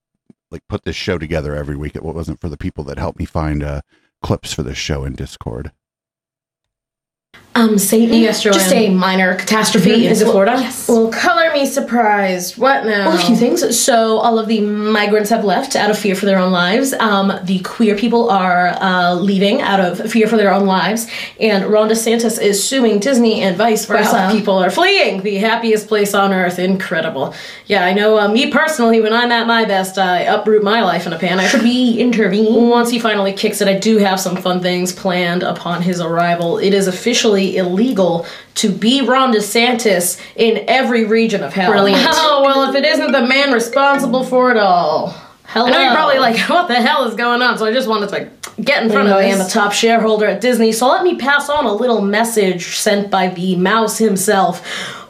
like put this show together every week if it wasn't for the people that helped me find uh, clips for this show in Discord. Um, Satan. Yes, Joanne. Just a minor catastrophe. Mhm. Is it Well, Florida? Yes. Well, color me surprised. What now? Well, a few things. So, all of the migrants have left out of fear for their own lives. Um, the queer people are uh, leaving out of fear for their own lives. And Ron DeSantis is suing Disney and vice versa. Wow. People are fleeing the happiest place on earth. Incredible. Yeah, I know. Uh, me personally, when I'm at my best, I uproot my life in a pan. I <laughs> should be intervene. Once he finally kicks it, I do have some fun things planned upon his arrival. It is officially illegal to be Ron DeSantis in every region of hell. Brilliant. <laughs> Oh, well, if it isn't the man responsible for it all. Hello. I know you're probably like, <laughs> what the hell is going on? So I just wanted to get in front of this. I am a top shareholder at Disney, so let me pass on a little message sent by the mouse himself.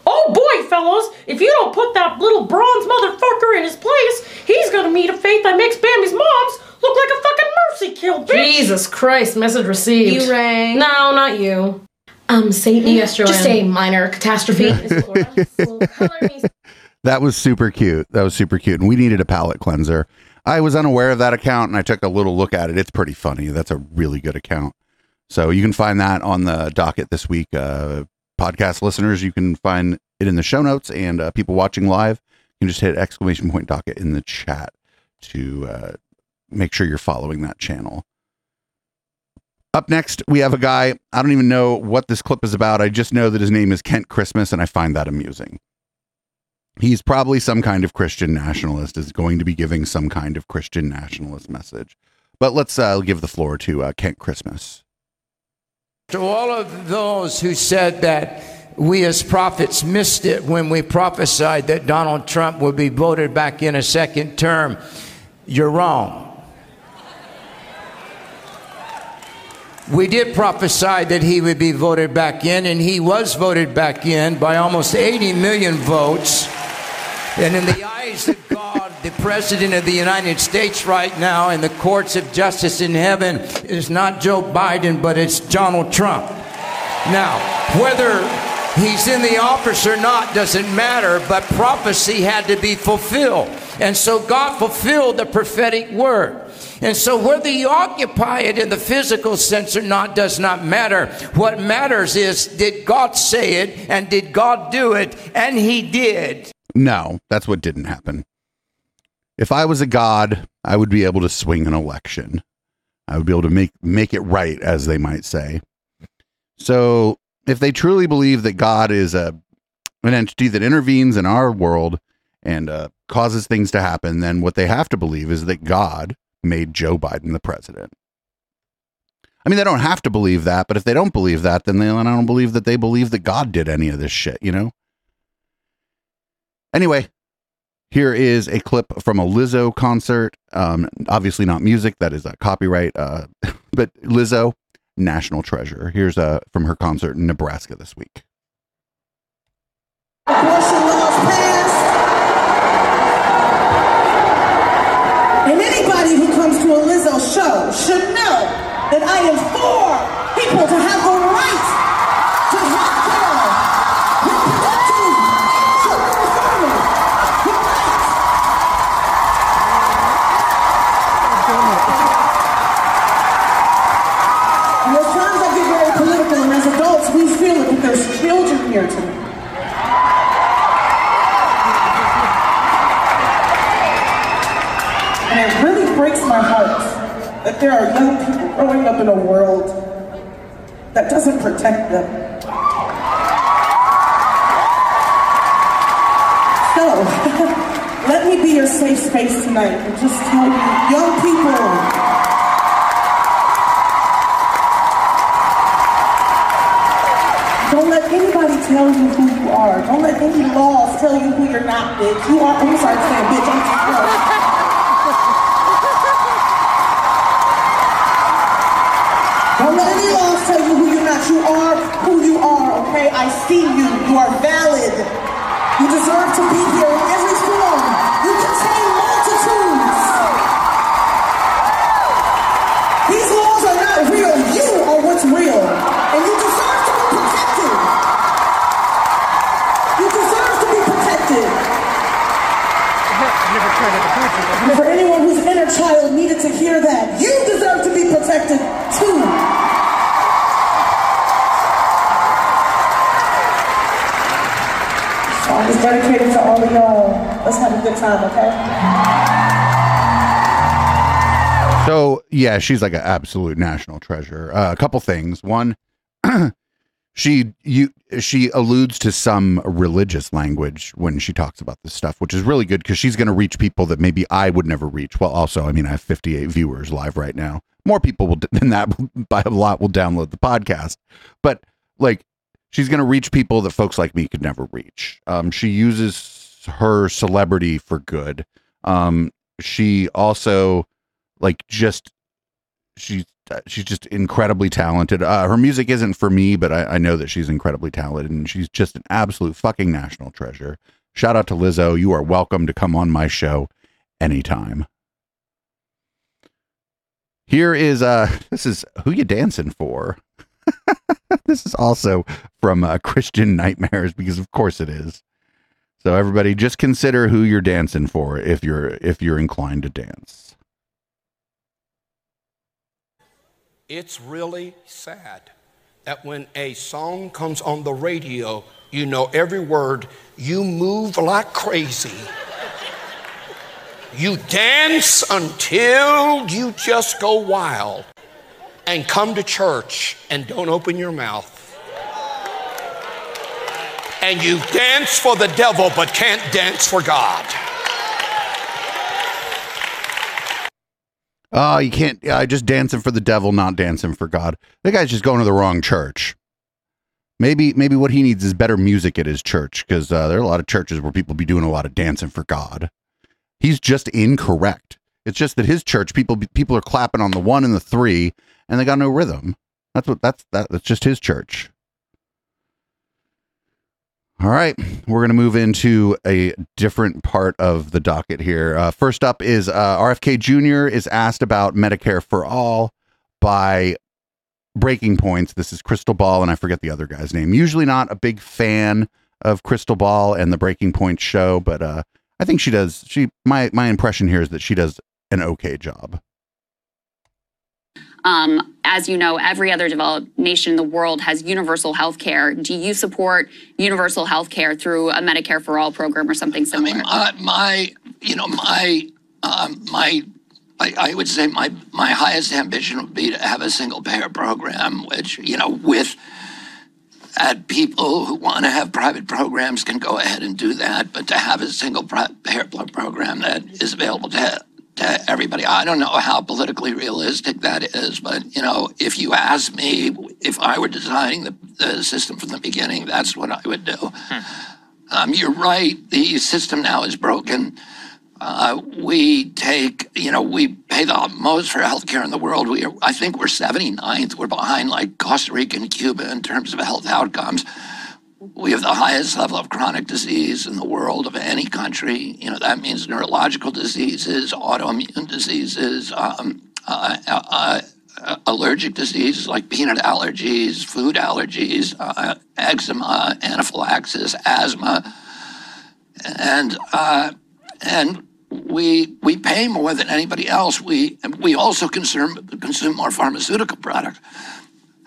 Oh boy, fellas, if you don't put that little bronze motherfucker in his place, he's gonna meet a fate that makes Bambi's moms look like a fucking mercy kill, bitch. Jesus Christ, message received. You rang. No, not you. Um, Satan. Yes, Joanne. Just a minor catastrophe. <laughs> <laughs> That was super cute. That was super cute. And we needed a palate cleanser. I was unaware of that account and I took a little look at it. It's pretty funny. That's a really good account. So you can find that on the docket this week. Uh, podcast listeners, you can find it in the show notes, and uh, people watching live, you can just hit exclamation point docket in the chat to uh, make sure you're following that channel. Up next, we have a guy. I don't even know what this clip is about. I just know that his name is Kent Christmas, and I find that amusing. He's probably some kind of Christian nationalist, is going to be giving some kind of Christian nationalist message. But let's uh, give the floor to uh, Kent Christmas. To all of those who said that we as prophets missed it when we prophesied that Donald Trump would be voted back in a second term, you're wrong. We did prophesy that he would be voted back in, and he was voted back in by almost 80 million votes. And in the eyes of God, the President of the United States right now in the courts of justice in heaven is not Joe Biden, but it's Donald Trump. Now, whether he's in the office or not doesn't matter, but prophecy had to be fulfilled. And so God fulfilled the prophetic word. And so whether you occupy it in the physical sense or not does not matter. What matters is did God say it and did God do it? And he did. No, that's what didn't happen. If I was a god, I would be able to swing an election. I would be able to make make it right, as they might say. So, if they truly believe that God is a an entity that intervenes in our world and uh, causes things to happen, then what they have to believe is that God made Joe Biden the president. I mean, they don't have to believe that, but if they don't believe that, then they, I don't believe that they believe that God did any of this shit, you know? Anyway, here is a clip from a Lizzo concert. Um, obviously not music, that is a copyright, uh, <laughs> but Lizzo, national treasure. Here's uh, from her concert in Nebraska this week. And anybody who comes to a Lizzo show should know that I am for people to have the right to there are young people growing up in a world that doesn't protect them. So, <laughs> let me be your safe space tonight and just tell you, young people, don't let anybody tell you who you are. Don't let any laws tell you who you're not, bitch. You are, I'm sorry for saying bitch, I'm sorry. I see you. You are valid. You deserve to be here in every form. You contain multitudes. These laws are not real. You are what's real. And you deserve to be protected. You deserve to be protected. For anyone whose inner child needed to hear that, you deserve to be protected dedicated to all of y'all. Let's have a good time, okay? So yeah, she's like an absolute national treasure. Uh, a couple things. One, <clears throat> she you she alludes to some religious language when she talks about this stuff, which is really good because she's going to reach people that maybe I would never reach. Well, also, I mean, I have 58 viewers live right now. More people will <laughs> than that <laughs> by a lot will download the podcast, but like she's going to reach people that folks like me could never reach. Um, she uses her celebrity for good. Um, she also like just she's she's just incredibly talented. Uh, her music isn't for me, but I, I know that she's incredibly talented, and she's just an absolute fucking national treasure. Shout out to Lizzo. You are welcome to come on my show anytime. Here is uh this is who you dancing for. <laughs> this is also from uh, Christian Nightmares because of course it is. So everybody just consider who you're dancing for if you're if you're inclined to dance. It's really sad that when a song comes on the radio, you know every word, you move like crazy. You dance until you just go wild and come to church and don't open your mouth. And you dance for the devil but can't dance for God. Oh, you can't. Uh, just dancing for the devil, not dancing for God. That guy's just going to the wrong church. Maybe, maybe what he needs is better music at his church because uh, there are a lot of churches where people be doing a lot of dancing for God. He's just incorrect. It's just that his church people people are clapping on the one and the three, and they got no rhythm. That's what that's that, that's just his church. All right, we're going to move into a different part of the docket here. Uh, first up is uh, RFK Jr. is asked about Medicare for all by Breaking Points. This is Krystal Ball, and I forget the other guy's name. Usually not a big fan of Krystal Ball and the Breaking Point show, but uh, I think she does. She my my impression here is that she does an okay job. Um, as you know, every other developed nation in the world has universal health care. Do you support universal health care through a Medicare for All program or something similar? Uh, my, you know, my, um, my, I, I would say my my highest ambition would be to have a single payer program, which you know, with that people who want to have private programs can go ahead and do that, but to have a single payer program that is available to to everybody. I don't know how politically realistic that is, but you know, if you ask me if I were designing the, the system from the beginning, that's what I would do. Um, you're right. The system now is broken. Uh, we take, you know, we pay the most for healthcare in the world. We, are, I think, we're 79th. We're behind like Costa Rica and Cuba in terms of health outcomes. We have the highest level of chronic disease in the world of any country. You know, that means neurological diseases, autoimmune diseases, um, uh, uh, uh, allergic diseases like peanut allergies, food allergies, uh, eczema, anaphylaxis, asthma, and uh, and we we pay more than anybody else. We we also consume consume more pharmaceutical products.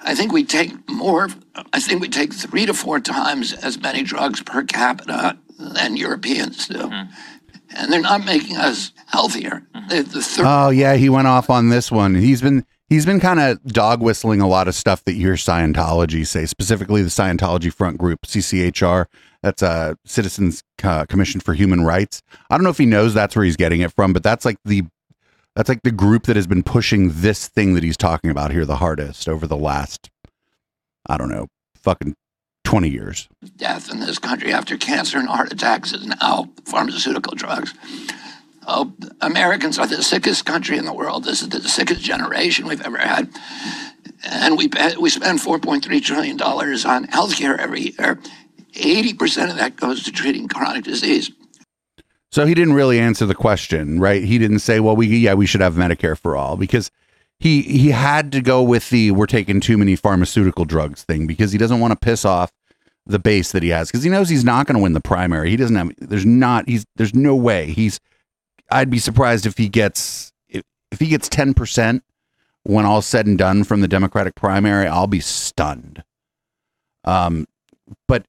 I think we take more. I think we take three to four times as many drugs per capita than Europeans do, and they're not making us healthier. The, the third Oh yeah, he went off on this one. He's been he's been kind of dog whistling a lot of stuff that you hear Scientology say, specifically the Scientology Front Group (CCHR). That's a Citizens uh, Commission for Human Rights. I don't know if he knows that's where he's getting it from, but that's like the that's like the group that has been pushing this thing that he's talking about here the hardest over the last I don't know, fucking 20 years. death in this country after cancer and heart attacks is now pharmaceutical drugs. Oh, Americans are the sickest country in the world. This is the sickest generation we've ever had. And we, we spend $4.3 trillion on healthcare every year. 80% of that goes to treating chronic disease. So he didn't really answer the question, right? He didn't say, "Well, we yeah, we should have Medicare for all," because he he had to go with the "we're taking too many pharmaceutical drugs" thing because he doesn't want to piss off the base that he has because he knows he's not going to win the primary. He doesn't have. There's not. He's there's no way. He's. I'd be surprised if he gets if, if he gets ten percent when all's said and done from the Democratic primary. I'll be stunned. Um, but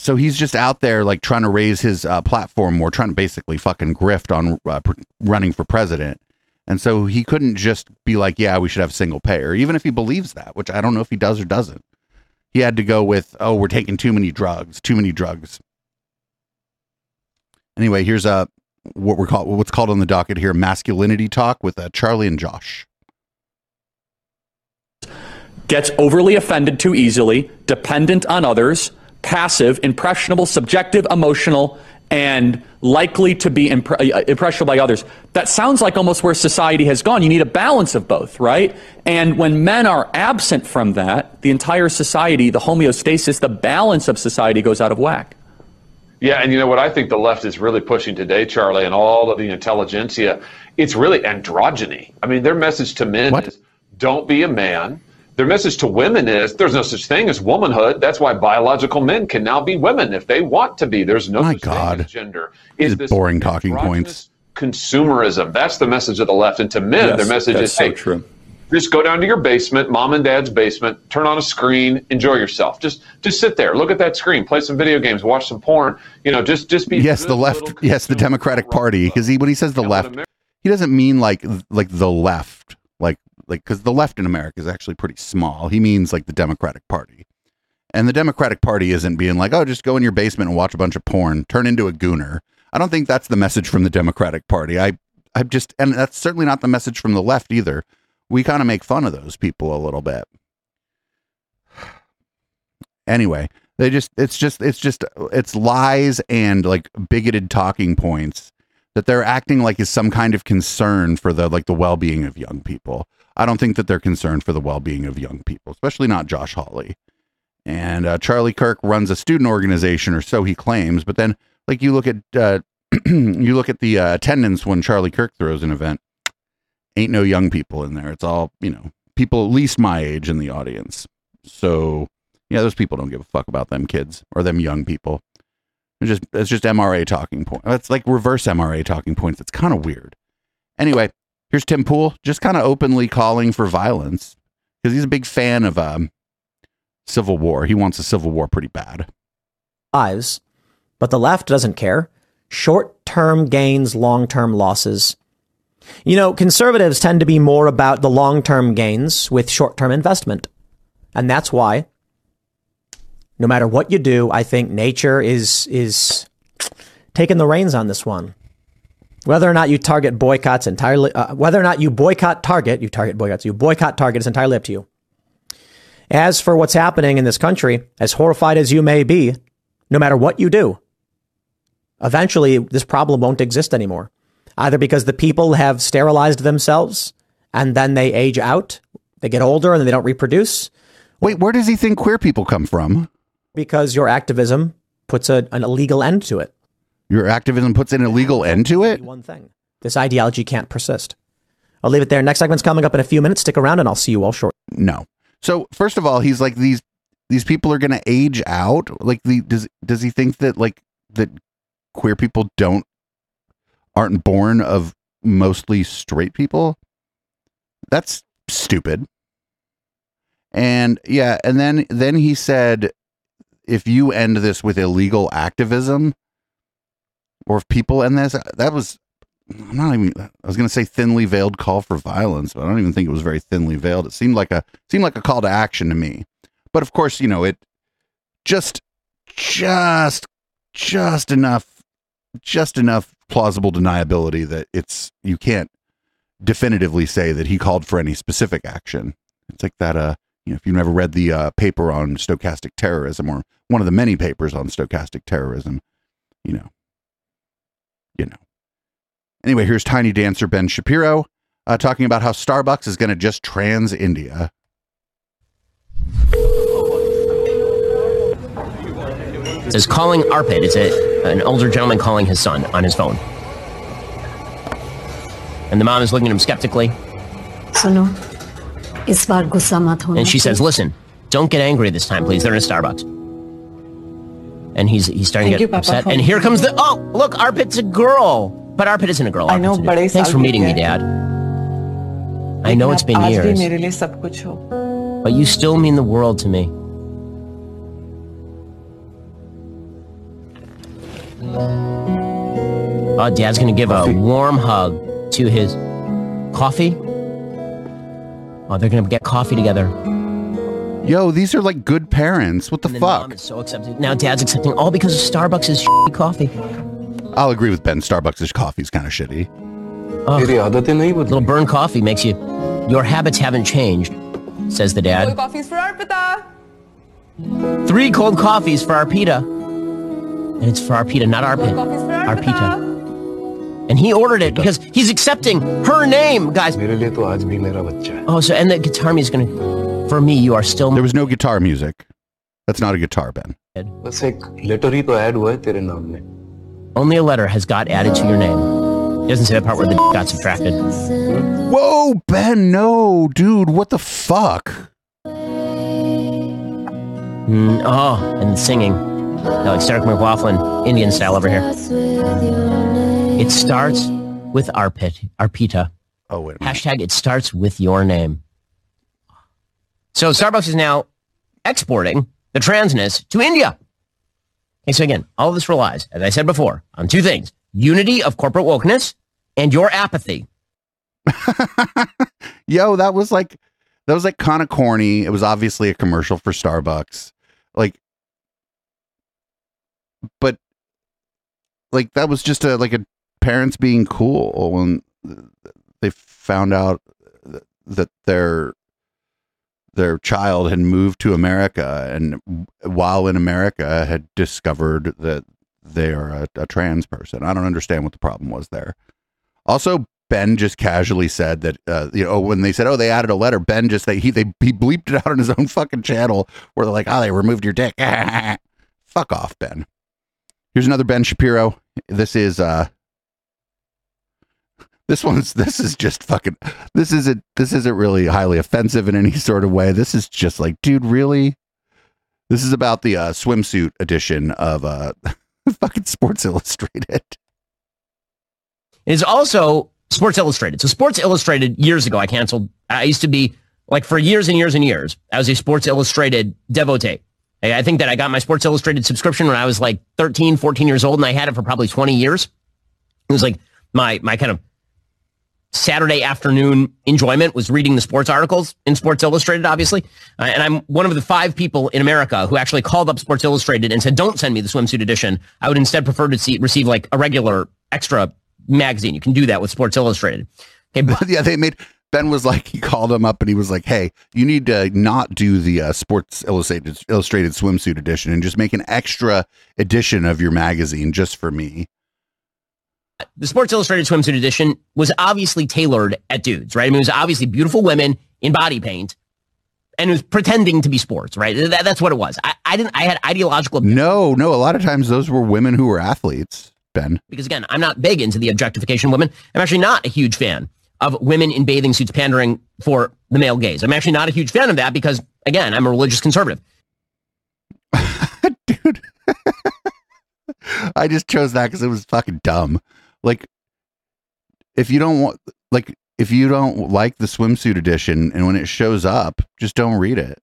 so he's just out there like trying to raise his uh, platform more, trying to basically fucking grift on uh, pr- running for president. And so he couldn't just be like, yeah, we should have single payer, even if he believes that, which I don't know if he does or doesn't. He had to go with, oh, we're taking too many drugs, too many drugs. Anyway, here's a what we're called what's called on the docket here masculinity talk with uh, Charlie and Josh. gets overly offended too easily, dependent on others, passive, impressionable, subjective, emotional, and likely to be impre- uh, impressionable by others. That sounds like almost where society has gone. You need a balance of both, right? And when men are absent from that, the entire society, the homeostasis, the balance of society goes out of whack. Yeah, and you know what I think the left is really pushing today, Charlie, and all of the intelligentsia, it's really androgyny. I mean, their message to men is don't be a man. Their message to women is there's no such thing as womanhood. That's why biological men can now be women if they want to be. There's no My such God. thing as gender. These It's this boring talking points. consumerism. That's the message of the left. And to men, Yes, their message that's is, so hey, true. just go down to your basement, mom and dad's basement, turn on a screen, enjoy yourself. Just just sit there, look at that screen, play some video games, watch some porn. You know, just just be yes, the left. Yes, the Democratic Party. Because he when he says the left, he doesn't mean like like the left, like because the left in America is actually pretty small. He means like the Democratic Party, and the Democratic Party isn't being like, oh, just go in your basement and watch a bunch of porn, turn into a gooner. I don't think that's the message from the Democratic Party. I I just and that's certainly not the message from the left either. We kind of make fun of those people a little bit. Anyway, they just it's just it's just it's lies and like bigoted talking points that they're acting like is some kind of concern for the like the well-being of young people. I don't think that they're concerned for the well-being of young people, especially not Josh Hawley. And uh, Charlie Kirk runs a student organization, or so he claims. But then, like you look at uh, <clears throat> you look at the uh, attendance when Charlie Kirk throws an event, ain't no young people in there. It's all you know, people at least my age in the audience. So yeah, those people don't give a fuck about them kids or them young people. It's just it's just MRA talking point. It's like reverse MRA talking points. It's kind of weird. Anyway, here's Tim Pool just kind of openly calling for violence because he's a big fan of um, civil war. He wants a civil war pretty bad. lives, but the left doesn't care. Short term gains, long term losses. You know, conservatives tend to be more about the long term gains with short term investment. And that's why, no matter what you do, I think nature is, is taking the reins on this one. Whether or not you target boycotts entirely, uh, whether or not you boycott Target, you target boycotts, you boycott Target is entirely up to you. As for what's happening in this country, as horrified as you may be, no matter what you do, eventually this problem won't exist anymore. Either because the people have sterilized themselves and then they age out, they get older and then they don't reproduce. Wait, where does he think queer people come from? Because your activism puts a, an illegal end to it. Your activism puts an illegal end to it? One thing. This ideology can't persist. I'll leave it there. Next segment's coming up in a few minutes. Stick around and I'll see you all shortly. No. So first of all, he's like these these people are going to age out. Like the does does he think that like that queer people don't aren't born of mostly straight people? That's stupid. And yeah, and then then he said if you end this with illegal activism or if people and this that was I'm not even I was going to say thinly veiled call for violence, but I don't even think it was very thinly veiled. It seemed like a seemed like a call to action to me. But of course, you know, it just just just enough just enough plausible deniability that it's you can't definitively say that he called for any specific action. It's like that uh you know, if you've never read the uh, paper on stochastic terrorism or one of the many papers on stochastic terrorism, you know, you know. Anyway, here's tiny dancer Ben Shapiro uh, talking about how Starbucks is going to just trans India. Is calling Arpit. Is it an older gentleman calling his son on his phone. And the mom is looking at him skeptically. Suno, is gussa mat And she says, listen, don't get angry this time, please. They're in a Starbucks and he's he's starting Thank to get you, upset. And here comes the oh look, Arpit's a girl, but Arpit isn't a girl. Arpit's I know, but thanks for meeting me, Dad. I know it's been years, but you still mean the world to me. Oh, Dad's gonna give coffee. a warm hug to his coffee. Oh, they're gonna get coffee together. Yo, these are like good parents. What the And then fuck? Mom is so accepted. Now Dad's accepting all because of Starbucks' shitty coffee. I'll agree with Ben. Starbucks' coffee is kind of shitty. Ugh. Little burn coffee makes you. Your habits haven't changed. says the Cold dad. coffees for Arpita. Three cold coffees for Arpita. And it's for Arpita, not Arpit. Arpita. And he ordered it because he's accepting her name, guys. Oh, so and the guitar music is gonna. For me, you are still. There was no guitar music. That's not a guitar, Ben. बस एक letter ही तो add हुआ है तेरे नाम में Only a letter has got added to your name. It doesn't say the part where the got subtracted. Whoa, Ben, no, dude, what the fuck? Mm, oh, and singing. No, like Stark McLaughlin, Indian style over here. It starts with Arpit, Arpita. Oh, wait. Hashtag it starts with your name. So Starbucks is now exporting the transness to India. Okay, so again, all of this relies, as I said before, on two things. Unity of corporate wokeness and your apathy. <laughs> Yo, that was like that was like kind of corny. It was obviously a commercial for Starbucks. Like but like that was just a like a parents being cool when they found out that their their child had moved to America and while in America had discovered that they are a, a trans person. I don't understand what the problem was there. Also, Ben just casually said that uh, you know when they said oh they added a letter, Ben just they he they he bleeped it out on his own fucking channel where they're like oh they removed your dick. <laughs> Fuck off, Ben. Here's another Ben Shapiro. This is uh this one's this is just fucking this isn't this isn't really highly offensive in any sort of way. This is just like, dude, really? This is about the uh, swimsuit edition of uh <laughs> fucking Sports Illustrated. It's also Sports Illustrated. So Sports Illustrated years ago, I canceled. I used to be like for years and years and years. I was a Sports Illustrated devotee. I think that I got my Sports Illustrated subscription when I was like 13, 14 years old, and I had it for probably 20 years. It was like my my kind of Saturday afternoon enjoyment was reading the sports articles in Sports Illustrated, obviously. Uh, and I'm one of the five people in America who actually called up Sports Illustrated and said, don't send me the swimsuit edition. I would instead prefer to see, receive like a regular extra magazine. You can do that with Sports Illustrated. Okay, but- <laughs> yeah, they made Ben was like he called him up and he was like, "Hey, you need to not do the uh, Sports Illustrated Illustrated swimsuit edition and just make an extra edition of your magazine just for me." The Sports Illustrated swimsuit edition was obviously tailored at dudes, right? I mean, it was obviously beautiful women in body paint and it was pretending to be sports, right? That, that's what it was. I, I didn't, I had ideological No, no, a lot of times those were women who were athletes, Ben. because again, I'm not big into the objectification of women. I'm actually not a huge fan of women in bathing suits pandering for the male gaze. I'm actually not a huge fan of that because again, I'm a religious conservative. <laughs> Dude, <laughs> I just chose that cuz it was fucking dumb. Like if you don't want like if you don't like the swimsuit edition and when it shows up, just don't read it.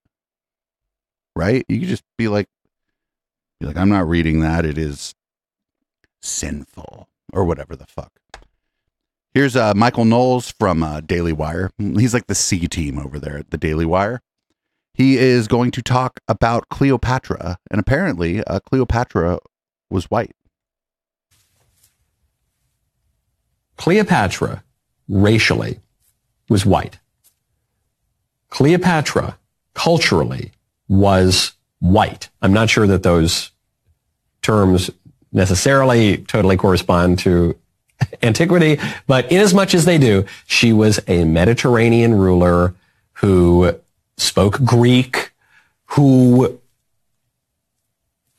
Right? You could just be like be like I'm not reading that. It is sinful or whatever the fuck. Here's uh, Michael Knowles from uh, Daily Wire. He's like the C team over there at the Daily Wire. He is going to talk about Cleopatra, and apparently, uh, Cleopatra was white. Cleopatra, racially, was white. Cleopatra, culturally, was white. I'm not sure that those terms necessarily totally correspond to <laughs> antiquity, but inasmuch as they do, she was a Mediterranean ruler who spoke Greek, who,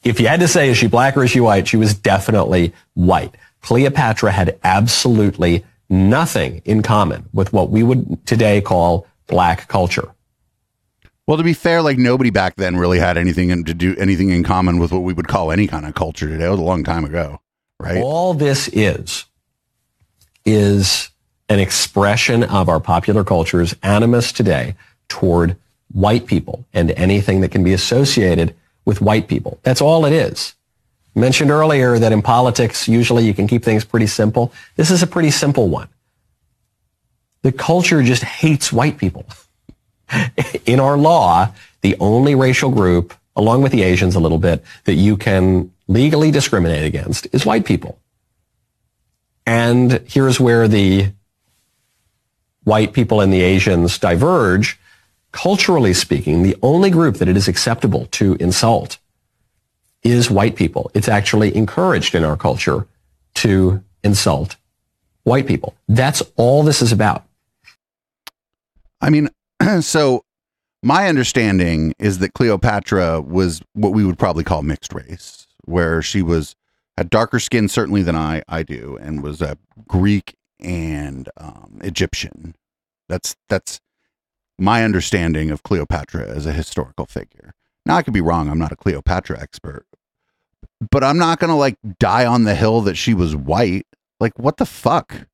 if you had to say, is she black or is she white? She was definitely white. Cleopatra had absolutely nothing in common with what we would today call black culture. Well, to be fair, like nobody back then really had anything in, to do anything in common with what we would call any kind of culture today. It was a long time ago, right? All this is, is an expression of our popular culture's animus today toward white people and anything that can be associated with white people. That's all it is. Mentioned earlier that in politics, usually you can keep things pretty simple. This is a pretty simple one. The culture just hates white people. <laughs> in our law, the only racial group, along with the Asians a little bit, that you can legally discriminate against is white people. And here's where the white people and the Asians diverge. culturally speaking, the only group that it is acceptable to insult is white people. It's actually encouraged in our culture to insult white people. That's all this is about. I mean, <clears throat> so my understanding is that Cleopatra was what we would probably call mixed race, where she was had darker skin certainly than I I do, and was a Greek and um, Egyptian. That's that's my understanding of Cleopatra as a historical figure. Now I could be wrong. I'm not a Cleopatra expert, but I'm not gonna like die on the hill that she was white. Like what the fuck?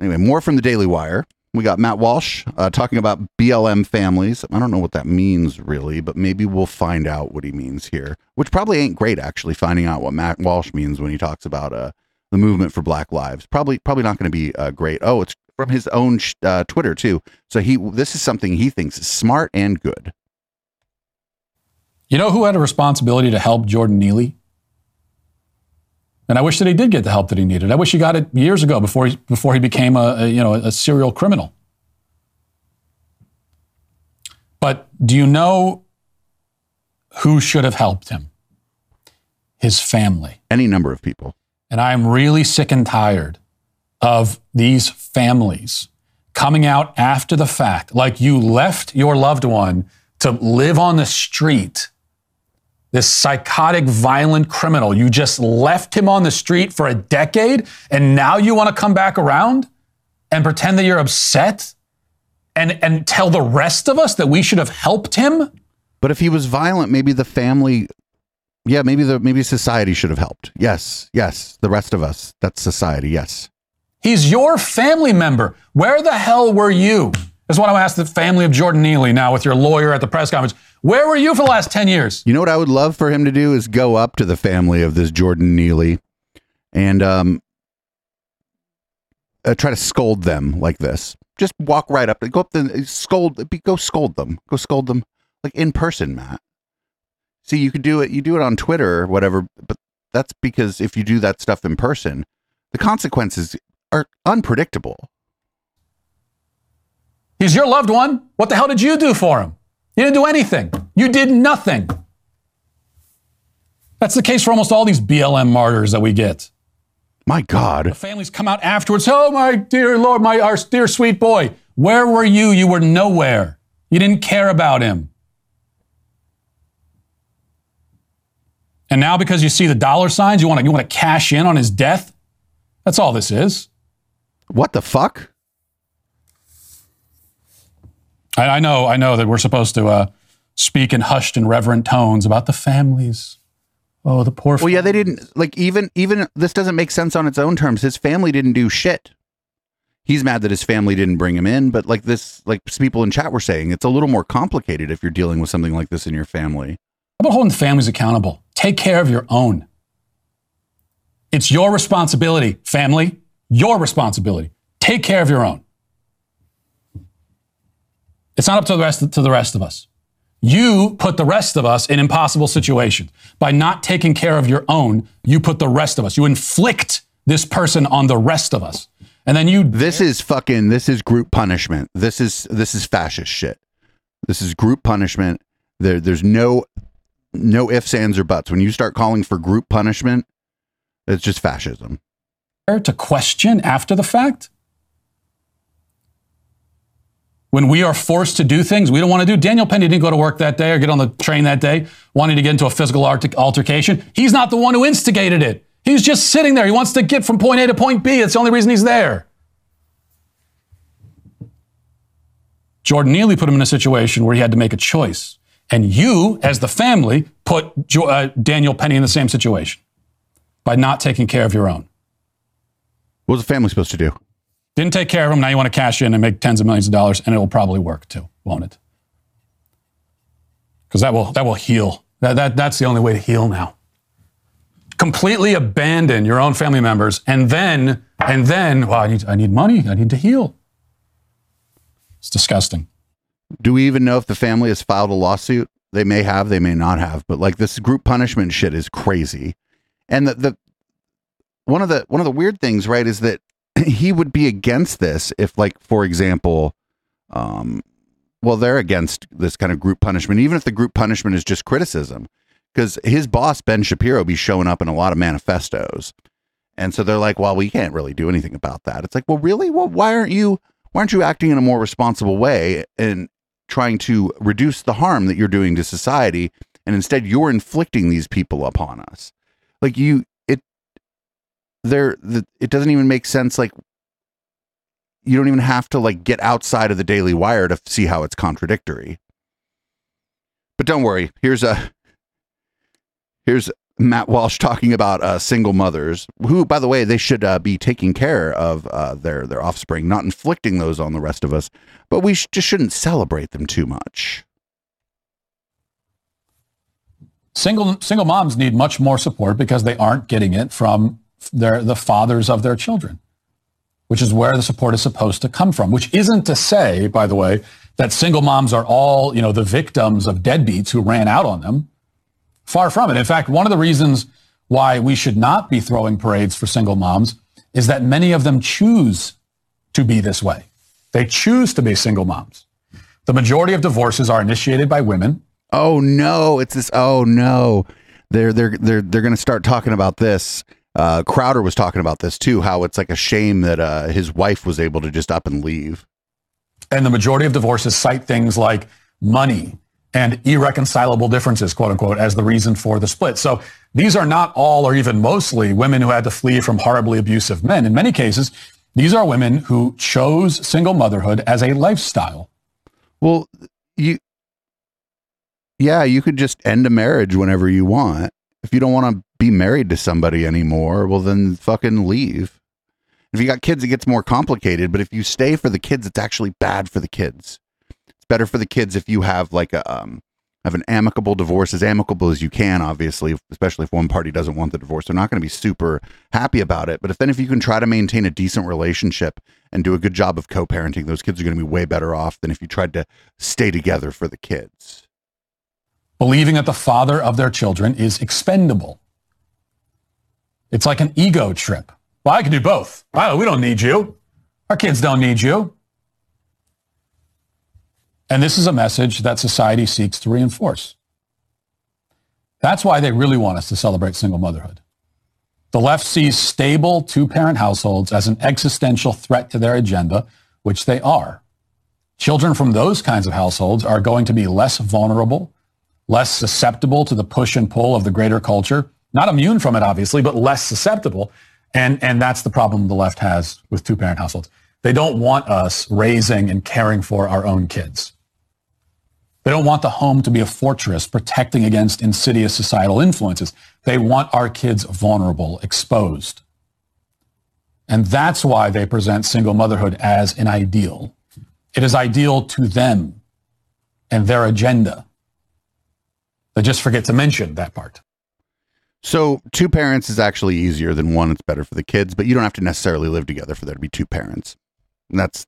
Anyway, more from the Daily Wire. We got Matt Walsh uh, talking about BLM families. I don't know what that means really, but maybe we'll find out what he means here, which probably ain't great actually. Finding out what Matt Walsh means when he talks about uh, the movement for Black Lives, probably probably not going to be uh, great. Oh, it's from his own sh- uh, Twitter too. So he this is something he thinks is smart and good. You know who had a responsibility to help Jordan Neely? And I wish that he did get the help that he needed. I wish he got it years ago before he, before he became a, a you know a serial criminal. But do you know who should have helped him? His family. Any number of people. And I am really sick and tired of these families coming out after the fact, like you left your loved one to live on the street this psychotic, violent criminal. You just left him on the street for a decade, and now you want to come back around and pretend that you're upset and, and tell the rest of us that we should have helped him? But if he was violent, maybe the family, yeah, maybe the maybe society should have helped. Yes, yes, the rest of us. That's society. Yes. He's your family member. Where the hell were you? That's what I asked the family of Jordan Neely now with your lawyer at the press conference. Where were you for the last 10 years? You know what I would love for him to do is go up to the family of this Jordan Neely and um, uh, try to scold them like this. Just walk right up, go up the scold, be- go scold them, go scold them like in person, Matt. See, you could do it. You do it on Twitter or whatever, but that's because if you do that stuff in person, the consequences are unpredictable. He's your loved one. What the hell did you do for him? You didn't do anything. You did nothing. That's the case for almost all these BLM martyrs that we get. My God. The families come out afterwards. Oh, my dear Lord, my our dear sweet boy. Where were you? You were nowhere. You didn't care about him. And now because you see the dollar signs, you want to you want to cash in on his death? That's all this is. What the fuck? I, I know, I know that we're supposed to uh, speak in hushed and reverent tones about the families. Oh, the poor. Well, yeah, they didn't like even even this doesn't make sense on its own terms. His family didn't do shit. He's mad that his family didn't bring him in, but like this, like people in chat were saying, it's a little more complicated if you're dealing with something like this in your family. How about holding families accountable? Take care of your own. It's your responsibility, family. Your responsibility. Take care of your own. It's not up to the rest to the rest of us. You put the rest of us in impossible situations. By not taking care of your own, you put the rest of us. You inflict this person on the rest of us. And then you This is fucking this is group punishment. This is this is fascist shit. This is group punishment. There there's no no ifs, ands, or buts. When you start calling for group punishment, it's just fascism. to question after the fact? When we are forced to do things we don't want to do. Daniel Penny didn't go to work that day or get on the train that day wanting to get into a physical altercation. He's not the one who instigated it. He's just sitting there. He wants to get from point A to point B. That's the only reason he's there. Jordan Neely put him in a situation where he had to make a choice. And you, as the family, put jo- uh, Daniel Penny in the same situation by not taking care of your own. What was the family supposed to do? Didn't take care of him. Now you want to cash in and make tens of millions of dollars, and it will probably work too, won't it? Because that will that will heal. That, that that's the only way to heal now. Completely abandon your own family members, and then and then, well, I need I need money. I need to heal. It's disgusting. Do we even know if the family has filed a lawsuit? They may have, they may not have, but like this group punishment shit is crazy. And the, the one of the one of the weird things, right, is that <clears throat> he would be against this if, like, for example, um, well, they're against this kind of group punishment, even if the group punishment is just criticism. Because his boss, Ben Shapiro, be showing up in a lot of manifestos. And so they're like, well, we can't really do anything about that. It's like, well, really? Well, why aren't you why aren't you acting in a more responsible way and trying to reduce the harm that you're doing to society? And instead you're inflicting these people upon us. Like you there the, it doesn't even make sense like you don't even have to like get outside of the Daily Wire to see how it's contradictory. But don't worry. Here's a here's Matt Walsh <laughs> talking about uh, single mothers, who, by the way, they should uh, be taking care of uh, their their offspring, not inflicting those on the rest of us. But we sh- just shouldn't celebrate them too much. Single single moms need much more support because they aren't getting it from their the fathers of their children, which is where the support is supposed to come from. Which isn't to say, by the way, that single moms are all you know the victims of deadbeats who ran out on them. Far from it. In fact, one of the reasons why we should not be throwing parades for single moms is that many of them choose to be this way. They choose to be single moms. The majority of divorces are initiated by women. Oh no, it's this. Oh no, they're they're they're they're going to start talking about this. Uh, Crowder was talking about this too. How it's like a shame that uh, his wife was able to just up and leave. And the majority of divorces cite things like money and irreconcilable differences, quote unquote, as the reason for the split. So these are not all or even mostly women who had to flee from horribly abusive men. In many cases, these are women who chose single motherhood as a lifestyle. Well, you, yeah, you could just end a marriage whenever you want. If you don't want to be married to somebody anymore, well, then fucking leave. If you got kids, it gets more complicated. But if you stay for the kids, it's actually bad for the kids. It's better for the kids if you have like a um, have an amicable divorce, as amicable as you can. Obviously, especially if one party doesn't want the divorce, they're not going to be super happy about it. But if then if you can try to maintain a decent relationship and do a good job of co-parenting, those kids are going to be way better off than if you tried to stay together for the kids. Believing that the father of their children is expendable. It's like an ego trip. Well, I can do both. Well, we don't need you. Our kids don't need you. And this is a message that society seeks to reinforce. That's why they really want us to celebrate single motherhood. The left sees stable two parent households as an existential threat to their agenda, which they are. Children from those kinds of households are going to be less vulnerable, less susceptible to the push and pull of the greater culture. Not immune from it, obviously, but less susceptible. And, and that's the problem the left has with two parent households. They don't want us raising and caring for our own kids. They don't want the home to be a fortress protecting against insidious societal influences. They want our kids vulnerable, exposed. And that's why they present single motherhood as an ideal. It is ideal to them and their agenda. They just forget to mention that part. So two parents is actually easier than one. It's better for the kids, but you don't have to necessarily live together for there to be two parents. And that's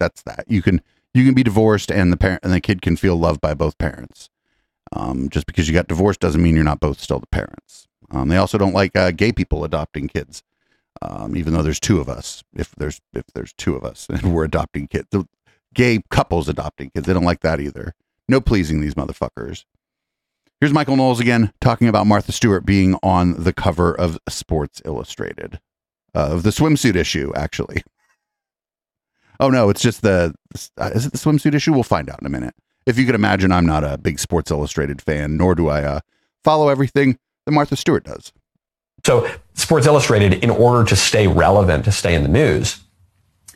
that's that. You can you can be divorced and the parent and the kid can feel loved by both parents. Um, just because you got divorced doesn't mean you're not both still the parents. Um, they also don't like uh, gay people adopting kids, um, even though there's two of us. If there's if there's two of us <laughs> and we're adopting kids, the gay couples adopting kids, they don't like that either. No pleasing these motherfuckers. Here's Michael Knowles again talking about Martha Stewart being on the cover of Sports Illustrated, uh, of the swimsuit issue, actually. Oh no, it's just the uh, is it the swimsuit issue? We'll find out in a minute. If you could imagine, I'm not a big Sports Illustrated fan, nor do I uh, follow everything that Martha Stewart does. So, Sports Illustrated, in order to stay relevant, to stay in the news,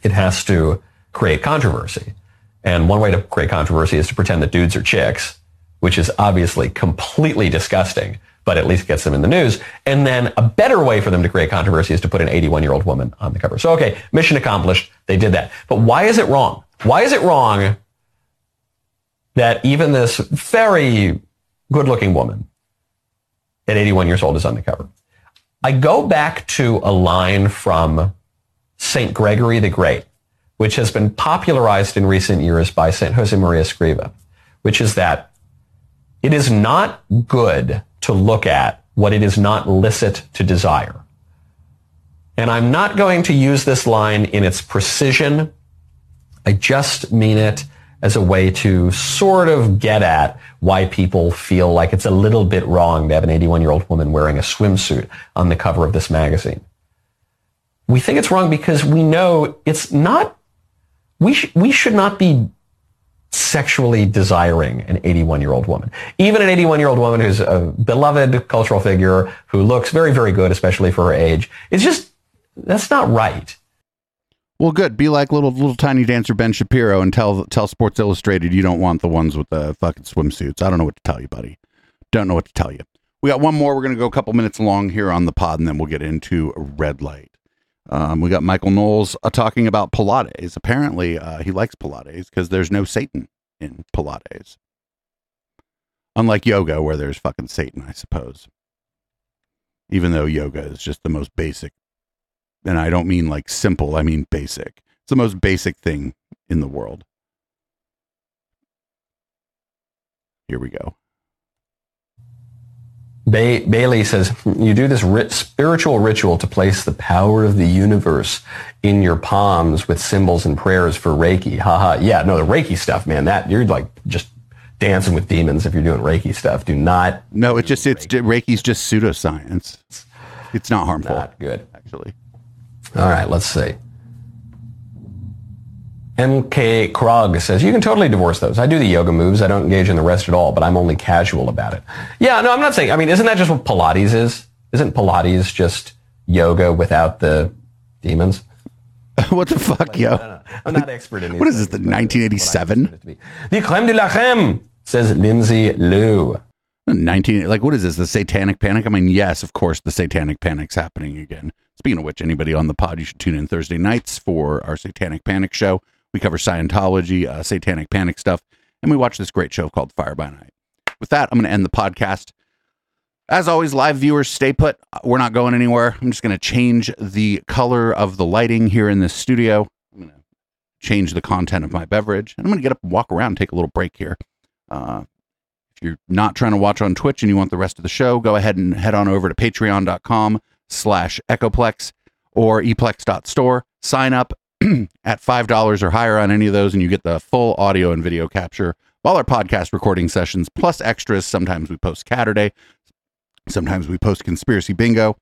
it has to create controversy. And one way to create controversy is to pretend that dudes are chicks, which is obviously completely disgusting, but at least gets them in the news. And then a better way for them to create controversy is to put an 81 year old woman on the cover. So, okay, mission accomplished. They did that. But why is it wrong? Why is it wrong that even this very good looking woman at 81 years old is on the cover? I go back to a line from St. Gregory the Great, which has been popularized in recent years by St. Jose Maria Escriva, which is that it is not good to look at what it is not licit to desire. And I'm not going to use this line in its precision. I just mean it as a way to sort of get at why people feel like it's a little bit wrong to have an 81 year old woman wearing a swimsuit on the cover of this magazine. We think it's wrong because we know it's not, we, sh- we should not be sexually desiring an 81 year old woman. Even an 81 year old woman who's a beloved cultural figure who looks very, very good, especially for her age. It's just, that's not right. Well, good. Be like little little tiny dancer Ben Shapiro and tell tell Sports Illustrated you don't want the ones with the fucking swimsuits. I don't know what to tell you, buddy. Don't know what to tell you. We got one more. We're going to go a couple minutes long here on the pod, and then we'll get into red light. Um, we got Michael Knowles uh, talking about Pilates. Apparently, uh, he likes Pilates because there's no Satan in Pilates. Unlike yoga, where there's fucking Satan, I suppose. Even though yoga is just the most basic and I don't mean like simple, I mean basic. It's the most basic thing in the world. Here we go. Ba- Bailey says, you do this ri- spiritual ritual to place the power of the universe in your palms with symbols and prayers for Reiki. Haha. Yeah, no, the Reiki stuff, man, that you're like just dancing with demons if you're doing Reiki stuff. Do not. No, it's just, it's, Reiki's just pseudoscience. It's not harmful. Not good. Actually. All right, let's see. MK Krog says, you can totally divorce those. I do the yoga moves. I don't engage in the rest at all, but I'm only casual about it. Yeah, no, I'm not saying, I mean, isn't that just what Pilates is? Isn't Pilates just yoga without the demons? <laughs> what the fuck, yo? I'm not expert in these What is this, the 1987? The creme de la creme, says Lindsay Liu. 19 like what is this the satanic panic i mean yes of course the satanic panic's happening again speaking of which anybody on the pod you should tune in thursday nights for our satanic panic show we cover scientology uh, satanic panic stuff and we watch this great show called fire by night. With that i'm going to end the podcast. As always live viewers stay put. We're not going anywhere. I'm just going to change the color of the lighting here in this studio. I'm going to change the content of my beverage and i'm going to get up and walk around and take a little break here. Uh, if you're not trying to watch on Twitch and you want the rest of the show, go ahead and head on over to patreon.com slash echoplex or eplex.store. Sign up <clears throat> at $5 or higher on any of those and you get the full audio and video capture of all our podcast recording sessions plus extras. Sometimes we post Catterday. Sometimes we post conspiracy bingo.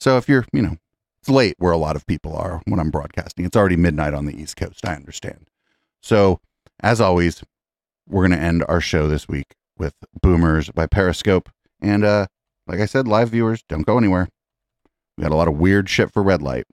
So if you're, you know, it's late where a lot of people are when I'm broadcasting. It's already midnight on the East Coast. I understand. So as always, we're going to end our show this week with Boomers by Periscope. And uh, like I said, live viewers, don't go anywhere. We got a lot of weird shit for red light.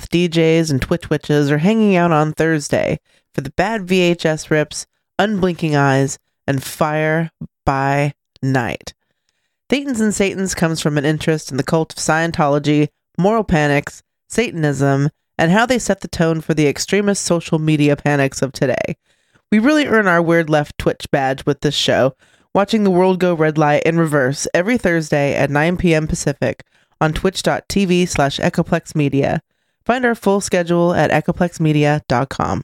Goth DJs and Twitch witches are hanging out on Thursday for the bad VHS rips, unblinking eyes, and fire by night. Thetans and Satans comes from an interest in the cult of Scientology, moral panics, Satanism, and how they set the tone for the extremist social media panics of today. We really earn our Weird Left Twitch badge with this show, watching the world go red light in reverse every Thursday at 9 p.m. Pacific on twitch.tv slash echoplex media. Find our full schedule at echoplexmedia.com.